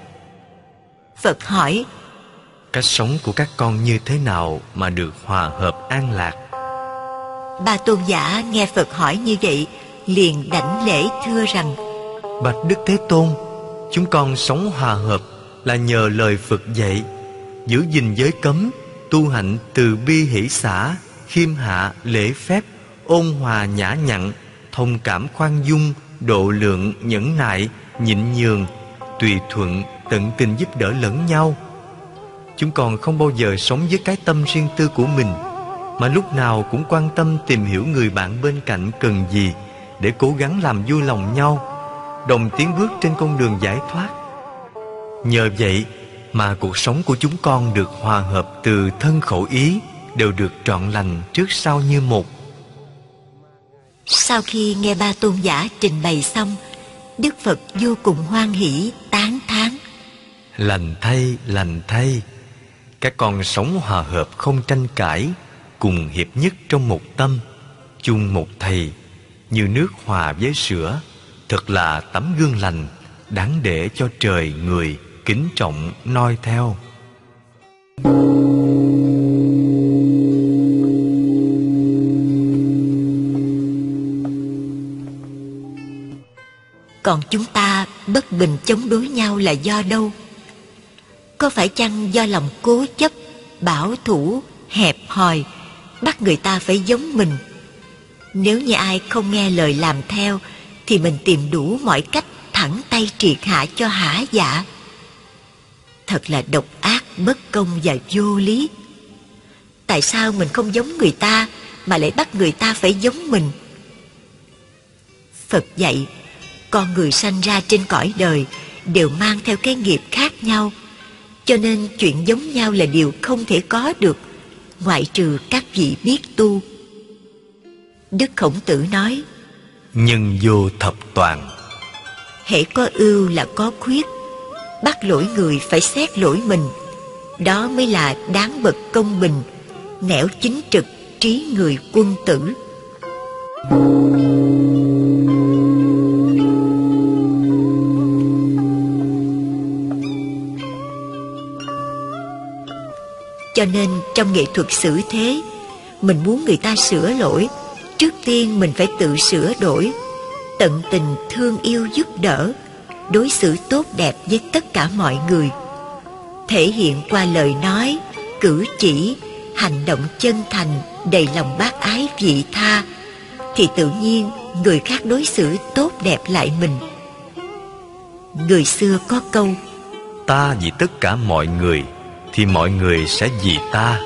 Phật hỏi Cách sống của các con như thế nào Mà được hòa hợp an lạc? Ba tôn giả nghe Phật hỏi như vậy Liền đảnh lễ thưa rằng Bạch Đức Thế Tôn, Chúng con sống hòa hợp là nhờ lời Phật dạy, giữ gìn giới cấm, tu hạnh từ bi hỷ xã, khiêm hạ, lễ phép, ôn hòa nhã nhặn, thông cảm khoan dung, độ lượng, nhẫn nại, nhịn nhường, tùy thuận, tận tình giúp đỡ lẫn nhau. Chúng con không bao giờ sống với cái tâm riêng tư của mình, mà lúc nào cũng quan tâm tìm hiểu người bạn bên cạnh cần gì để cố gắng làm vui lòng nhau đồng tiến bước trên con đường giải thoát Nhờ vậy mà cuộc sống của chúng con được hòa hợp từ thân khẩu ý đều được trọn lành trước sau như một. Sau khi nghe ba tôn giả trình bày xong, Đức Phật vô cùng hoan hỷ tán thán. Lành thay, lành thay, các con sống hòa hợp không tranh cãi, cùng hiệp nhất trong một tâm, chung một thầy, như nước hòa với sữa, thật là tấm gương lành, đáng để cho trời người kính trọng noi theo. Còn chúng ta bất bình chống đối nhau là do đâu? Có phải chăng do lòng cố chấp bảo thủ hẹp hòi bắt người ta phải giống mình? Nếu như ai không nghe lời làm theo thì mình tìm đủ mọi cách thẳng tay triệt hạ cho hả dạ thật là độc ác, bất công và vô lý. Tại sao mình không giống người ta mà lại bắt người ta phải giống mình? Phật dạy, con người sanh ra trên cõi đời đều mang theo cái nghiệp khác nhau, cho nên chuyện giống nhau là điều không thể có được, ngoại trừ các vị biết tu. Đức Khổng Tử nói, Nhân vô thập toàn. Hễ có ưu là có khuyết, bắt lỗi người phải xét lỗi mình. Đó mới là đáng bậc công bình, nẻo chính trực, trí người quân tử. Cho nên trong nghệ thuật xử thế, mình muốn người ta sửa lỗi trước tiên mình phải tự sửa đổi. Tận tình thương yêu giúp đỡ, đối xử tốt đẹp với tất cả mọi người. Thể hiện qua lời nói, cử chỉ, hành động chân thành đầy lòng bác ái vị tha, thì tự nhiên người khác đối xử tốt đẹp lại mình. Người xưa có câu, ta vì tất cả mọi người, thì mọi người sẽ vì ta.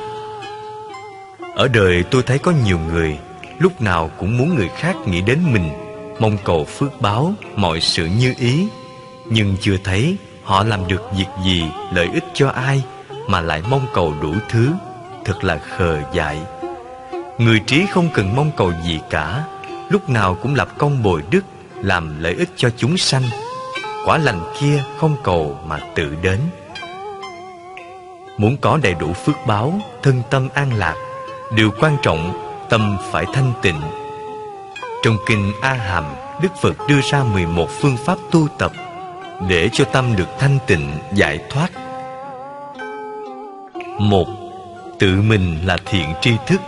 Ở đời tôi thấy có nhiều người lúc nào cũng muốn người khác nghĩ đến mình, mong cầu phước báo mọi sự như ý. Nhưng chưa thấy họ làm được việc gì lợi ích cho ai mà lại mong cầu đủ thứ, thật là khờ dại. Người trí không cần mong cầu gì cả, lúc nào cũng lập công bồi đức, làm lợi ích cho chúng sanh. Quả lành kia không cầu mà tự đến. Muốn có đầy đủ phước báo, thân tâm an lạc, điều quan trọng tâm phải thanh tịnh. Trong kinh a hàm đức phật đưa ra 11 phương pháp tu tập để cho tâm được thanh tịnh, giải thoát. Một, tự mình là thiện tri thức,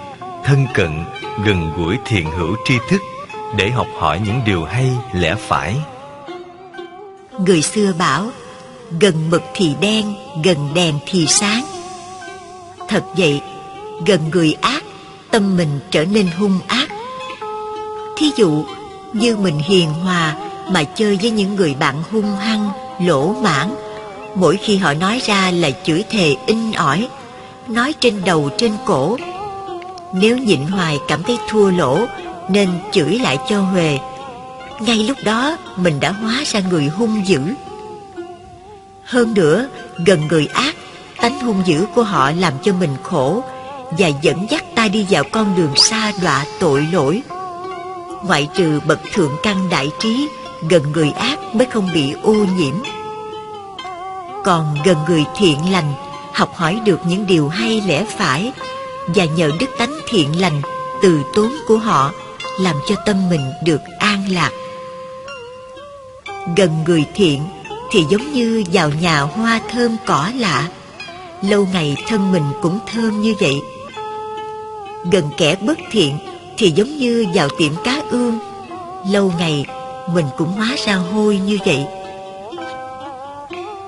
thân cận, gần gũi thiện hữu tri thức để học hỏi những điều hay, lẽ phải. Người xưa bảo, gần mực thì đen, gần đèn thì sáng. Thật vậy, gần người ác tâm mình trở nên hung ác. Thí dụ, như mình hiền hòa mà chơi với những người bạn hung hăng, lỗ mãn, mỗi khi họ nói ra là chửi thề in ỏi, nói trên đầu trên cổ. Nếu nhịn hoài cảm thấy thua lỗ, nên chửi lại cho huề ngay lúc đó, mình đã hóa ra người hung dữ. Hơn nữa, gần người ác, tánh hung dữ của họ làm cho mình khổ và dẫn dắt ta đi vào con đường xa đọa tội lỗi. Ngoại trừ bậc thượng căn đại trí, gần người ác mới không bị ô nhiễm. Còn gần người thiện lành, học hỏi được những điều hay lẽ phải, và nhờ đức tánh thiện lành từ tốn của họ, làm cho tâm mình được an lạc. Gần người thiện thì giống như vào nhà hoa thơm cỏ lạ. Lâu ngày thân mình cũng thơm như vậy gần kẻ bất thiện thì giống như vào tiệm cá ương. Lâu ngày, mình cũng hóa ra hôi như vậy.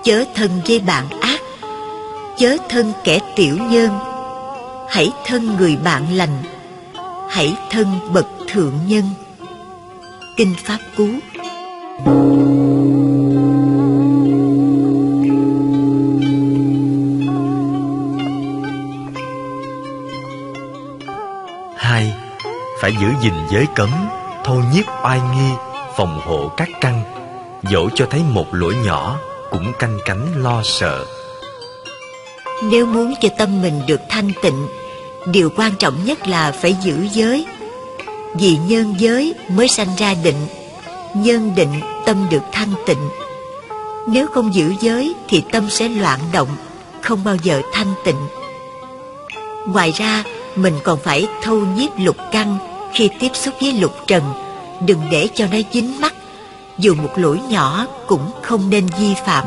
Chớ thân với bạn ác, chớ thân kẻ tiểu nhân. Hãy thân người bạn lành, hãy thân bậc thượng nhân. Kinh pháp cú. hai giữ gìn giới cấm thô nhiếp oai nghi, phòng hộ các căn, dẫu cho thấy một lỗi nhỏ cũng canh cánh lo sợ. Nếu muốn cho tâm mình được thanh tịnh, điều quan trọng nhất là phải giữ giới. Vì nhân giới mới sanh ra định, nhân định tâm được thanh tịnh. Nếu không giữ giới thì tâm sẽ loạn động, không bao giờ thanh tịnh. Ngoài ra, mình còn phải thâu nhiếp lục căn khi tiếp xúc với lục trần, đừng để cho nó dính mắt, dù một lỗi nhỏ cũng không nên vi phạm.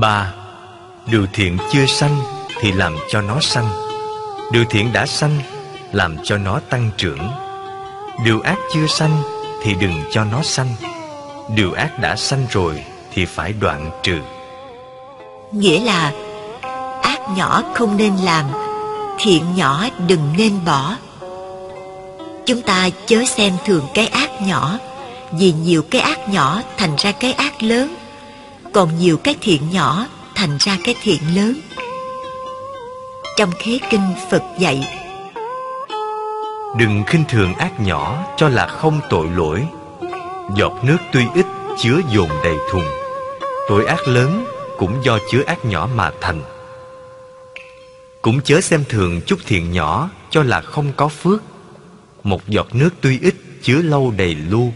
Ba, điều thiện chưa sanh thì làm cho nó sanh. Điều thiện đã sanh, làm cho nó tăng trưởng. Điều ác chưa sanh thì đừng cho nó sanh điều ác đã sanh rồi thì phải đoạn trừ. Nghĩa là ác nhỏ không nên làm thiện nhỏ đừng nên bỏ. Chúng ta chớ xem thường cái ác nhỏ vì nhiều cái ác nhỏ thành ra cái ác lớn còn nhiều cái thiện nhỏ thành ra cái thiện lớn. Trong khế kinh phật dạy đừng khinh thường ác nhỏ cho là không tội lỗi giọt nước tuy ít chứa dồn đầy thùng. Tội ác lớn cũng do chứa ác nhỏ mà thành. Cũng chớ xem thường chút thiện nhỏ cho là không có phước. Một giọt nước tuy ít chứa lâu đầy lu.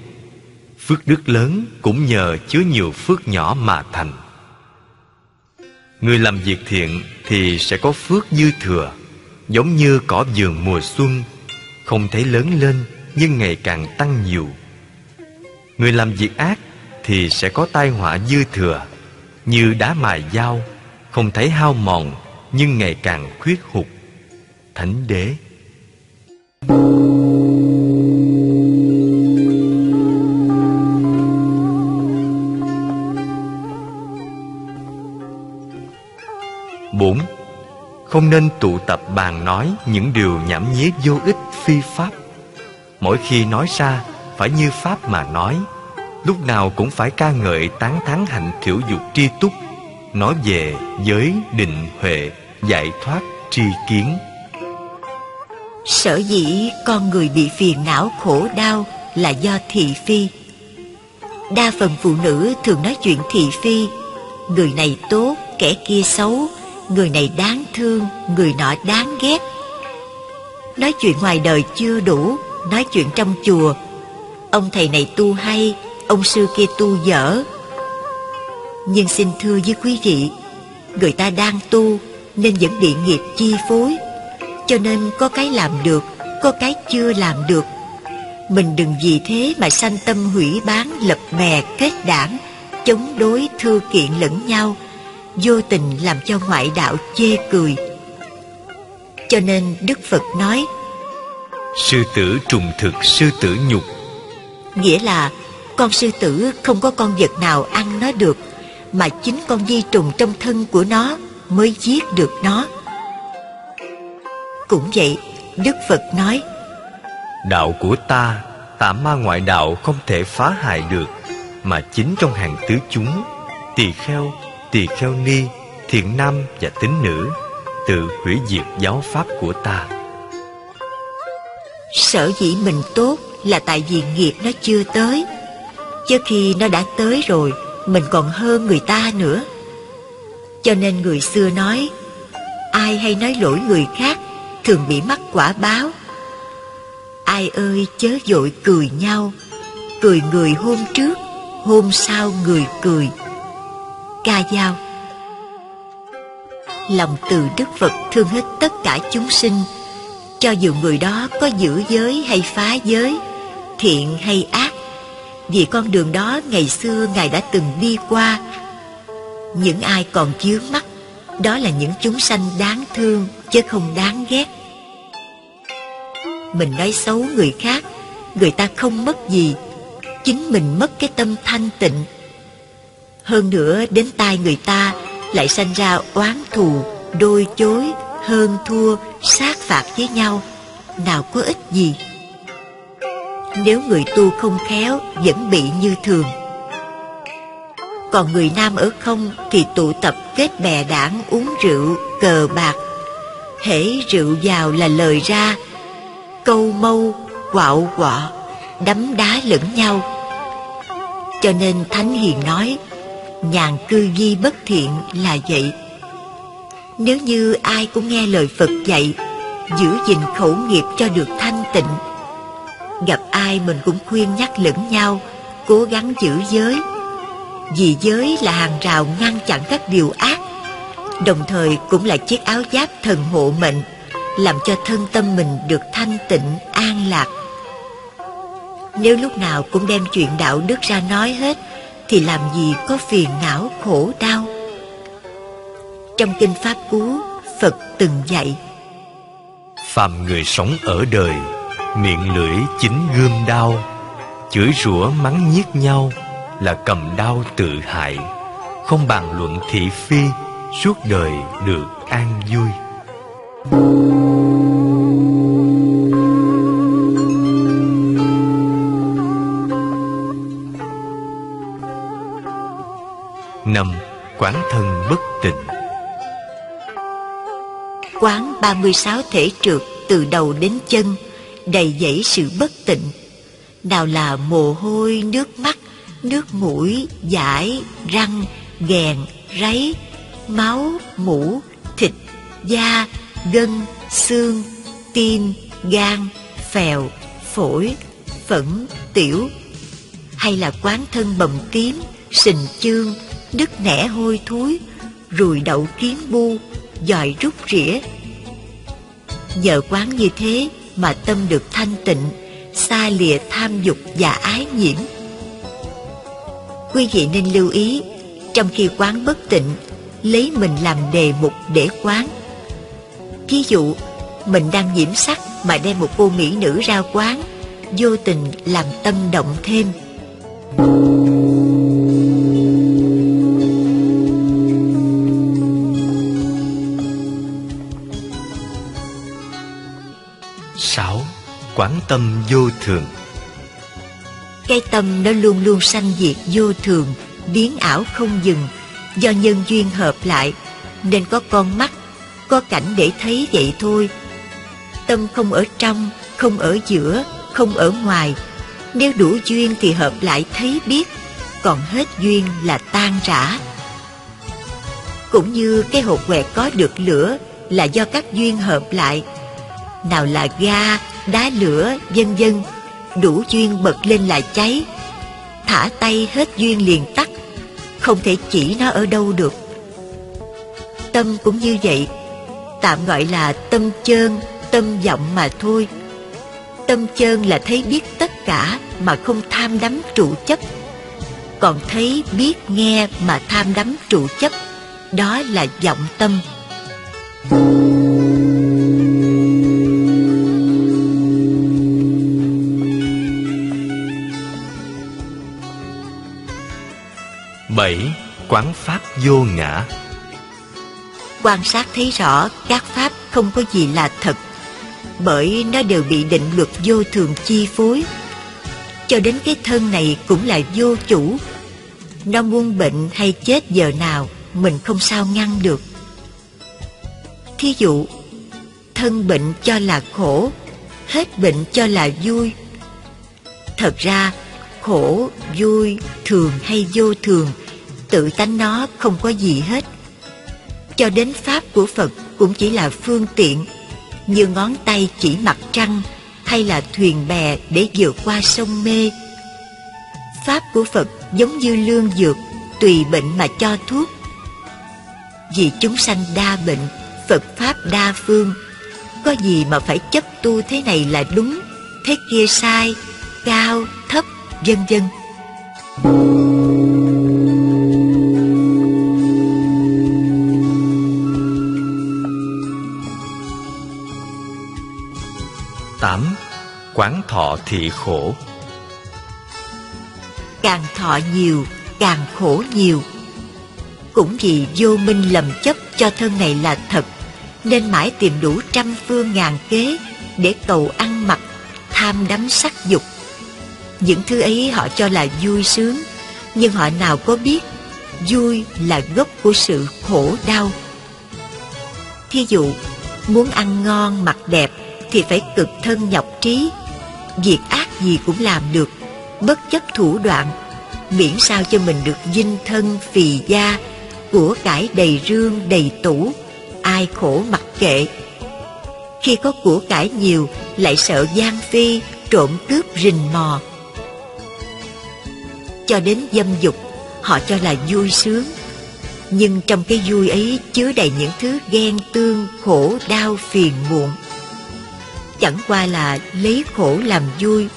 Phước đức lớn cũng nhờ chứa nhiều phước nhỏ mà thành. Người làm việc thiện thì sẽ có phước dư thừa, giống như cỏ vườn mùa xuân. Không thấy lớn lên nhưng ngày càng tăng nhiều người làm việc ác thì sẽ có tai họa dư thừa, như đá mài dao, không thấy hao mòn nhưng ngày càng khuyết hụt. Thánh đế. Bốn, không nên tụ tập bàn nói những điều nhảm nhí vô ích phi pháp. Mỗi khi nói ra, phải như pháp mà nói lúc nào cũng phải ca ngợi tán thán hạnh thiểu dục tri túc nói về giới định huệ giải thoát tri kiến. Sở dĩ con người bị phiền não khổ đau là do thị phi. Đa phần phụ nữ thường nói chuyện thị phi Người này tốt, kẻ kia xấu Người này đáng thương, người nọ đáng ghét. Nói chuyện ngoài đời chưa đủ Nói chuyện trong chùa. Ông thầy này tu hay Ông sư kia tu dở. Nhưng xin thưa với quý vị Người ta đang tu Nên vẫn bị nghiệp chi phối Cho nên có cái làm được Có cái chưa làm được. Mình đừng vì thế mà sanh tâm hủy bán Lập bè kết đảng Chống đối thư kiện lẫn nhau Vô tình làm cho ngoại đạo chê cười. Cho nên Đức Phật nói Sư tử trùng thực sư tử nhục. Nghĩa là con sư tử không có con vật nào ăn nó được Mà chính con vi trùng trong thân của nó mới giết được nó. Cũng vậy, Đức Phật nói Đạo của ta, tà ma ngoại đạo không thể phá hại được Mà chính trong hàng tứ chúng Tỳ kheo, tỳ kheo ni, thiện nam và tín nữ Tự hủy diệt giáo pháp của ta. Sở dĩ mình tốt là tại vì nghiệp nó chưa tới Chứ khi nó đã tới rồi, Mình còn hơn người ta nữa. Cho nên người xưa nói, Ai hay nói lỗi người khác Thường bị mắc quả báo. Ai ơi, chớ vội cười nhau. Cười người hôm trước, Hôm sau người cười. Ca dao. Lòng từ Đức Phật thương hết tất cả chúng sinh. Cho dù người đó có giữ giới hay phá giới, thiện hay ác vì con đường đó ngày xưa ngài đã từng đi qua. Những ai còn chướng mắt, đó là những chúng sanh đáng thương chứ không đáng ghét. Mình nói xấu người khác, người ta không mất gì, chính mình mất cái tâm thanh tịnh. Hơn nữa, đến tai người ta lại sanh ra oán thù, đôi chối, hơn thua, sát phạt với nhau. Nào có ích gì? Nếu người tu không khéo, vẫn bị như thường. Còn người nam ở không thì tụ tập kết bè đảng uống rượu, cờ bạc. Hễ rượu vào là lời ra, câu mâu, quạo quọ, đấm đá lẫn nhau. Cho nên thánh hiền nói, nhàn cư di bất thiện là vậy. Nếu như ai cũng nghe lời Phật dạy, Giữ gìn khẩu nghiệp cho được thanh tịnh Gặp ai mình cũng khuyên nhắc lẫn nhau Cố gắng giữ giới. Vì giới là hàng rào ngăn chặn các điều ác Đồng thời cũng là chiếc áo giáp thần hộ mệnh Làm cho thân tâm mình được thanh tịnh, an lạc. Nếu lúc nào cũng đem chuyện đạo đức ra nói hết Thì làm gì có phiền não khổ đau? Trong kinh Pháp Cú, Phật từng dạy Phàm người sống ở đời Miệng lưỡi chính gươm đao Chửi rủa mắng nhiếc nhau Là cầm đao tự hại. Không bàn luận thị phi Suốt đời được an vui. Năm quán thân bất tịnh. Quán 36 thể trượt từ đầu đến chân, đầy dẫy sự bất tịnh. Nào là mồ hôi, nước mắt, nước mũi, dãi, răng, ghèn, ráy, máu, mũ, thịt, da, gân, xương, tim, gan, phèo, phổi, phẫn, tiểu, hay là quán thân bầm tím, sình chương, đứt nẻ hôi thối, ruồi đậu kiến bu, dòi rút rỉa. Nhờ quán như thế mà tâm được thanh tịnh, xa lìa tham dục và ái nhiễm. Quý vị nên lưu ý, trong khi quán bất tịnh, lấy mình làm đề mục để quán. Ví dụ, mình đang nhiễm sắc mà đem một cô mỹ nữ ra quán, vô tình làm tâm động thêm. Quán tâm vô thường. Cái tâm nó luôn luôn sanh diệt vô thường, biến ảo không dừng. Do nhân duyên hợp lại, nên có con mắt, có cảnh để thấy vậy thôi. Tâm không ở trong, không ở giữa, không ở ngoài. Nếu đủ duyên thì hợp lại thấy biết, còn hết duyên là tan rã. Cũng như cái hột quẹt có được lửa là do các duyên hợp lại. Nào là ga đá lửa, vân vân. Đủ duyên bật lên là cháy. Thả tay hết duyên liền tắt. Không thể chỉ nó ở đâu được. Tâm cũng như vậy. Tạm gọi là tâm chơn, tâm vọng mà thôi. Tâm chơn là thấy biết tất cả mà không tham đắm trụ chấp. Còn thấy biết nghe mà tham đắm trụ chấp. Đó là vọng tâm. 7. quán pháp vô ngã. Quan sát thấy rõ, các pháp không có gì là thật, bởi nó đều bị định luật vô thường chi phối. Cho đến cái thân này cũng là vô chủ. Nó muốn bệnh hay chết giờ nào, mình không sao ngăn được. Thí dụ, thân bệnh cho là khổ, hết bệnh cho là vui. Thật ra, khổ, vui, thường hay vô thường tự tánh nó không có gì hết. Cho đến pháp của phật cũng chỉ là phương tiện, như ngón tay chỉ mặt trăng hay là thuyền bè để vượt qua sông mê. Pháp của phật giống như lương dược, tùy bệnh mà cho thuốc. Vì chúng sanh đa bệnh, phật pháp đa phương, có gì mà phải chấp tu thế này là đúng, thế kia sai, cao, thấp, vân vân. 8. quán thọ thị khổ. Càng thọ nhiều, càng khổ nhiều. Cũng vì vô minh lầm chấp cho thân này là thật, nên mãi tìm đủ trăm phương ngàn kế để cầu ăn mặc, tham đắm sắc dục. Những thứ ấy họ cho là vui sướng, nhưng họ nào có biết vui là gốc của sự khổ đau. Thí dụ, muốn ăn ngon mặc đẹp thì phải cực thân nhọc trí. Việc ác gì cũng làm được, bất chấp thủ đoạn, miễn sao cho mình được dinh thân, phì da của cải đầy rương, đầy tủ, ai khổ mặc kệ. Khi có của cải nhiều, lại sợ gian phi, trộm cướp rình mò. Cho đến dâm dục, họ cho là vui sướng. Nhưng trong cái vui ấy chứa đầy những thứ ghen tương, khổ, đau, phiền muộn chẳng qua là lấy khổ làm vui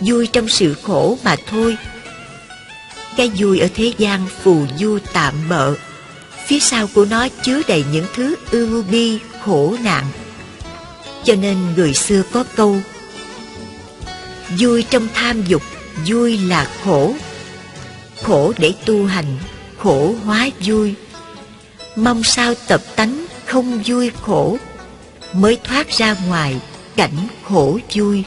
vui trong sự khổ mà thôi. Cái vui ở thế gian phù du tạm bợ. Phía sau của nó chứa đầy những thứ ưu bi, khổ nạn. Cho nên người xưa có câu, vui trong tham dục, vui là khổ. Khổ để tu hành, khổ hóa vui. Mong sao tập tánh không vui khổ, mới thoát ra ngoài cảnh khổ vui.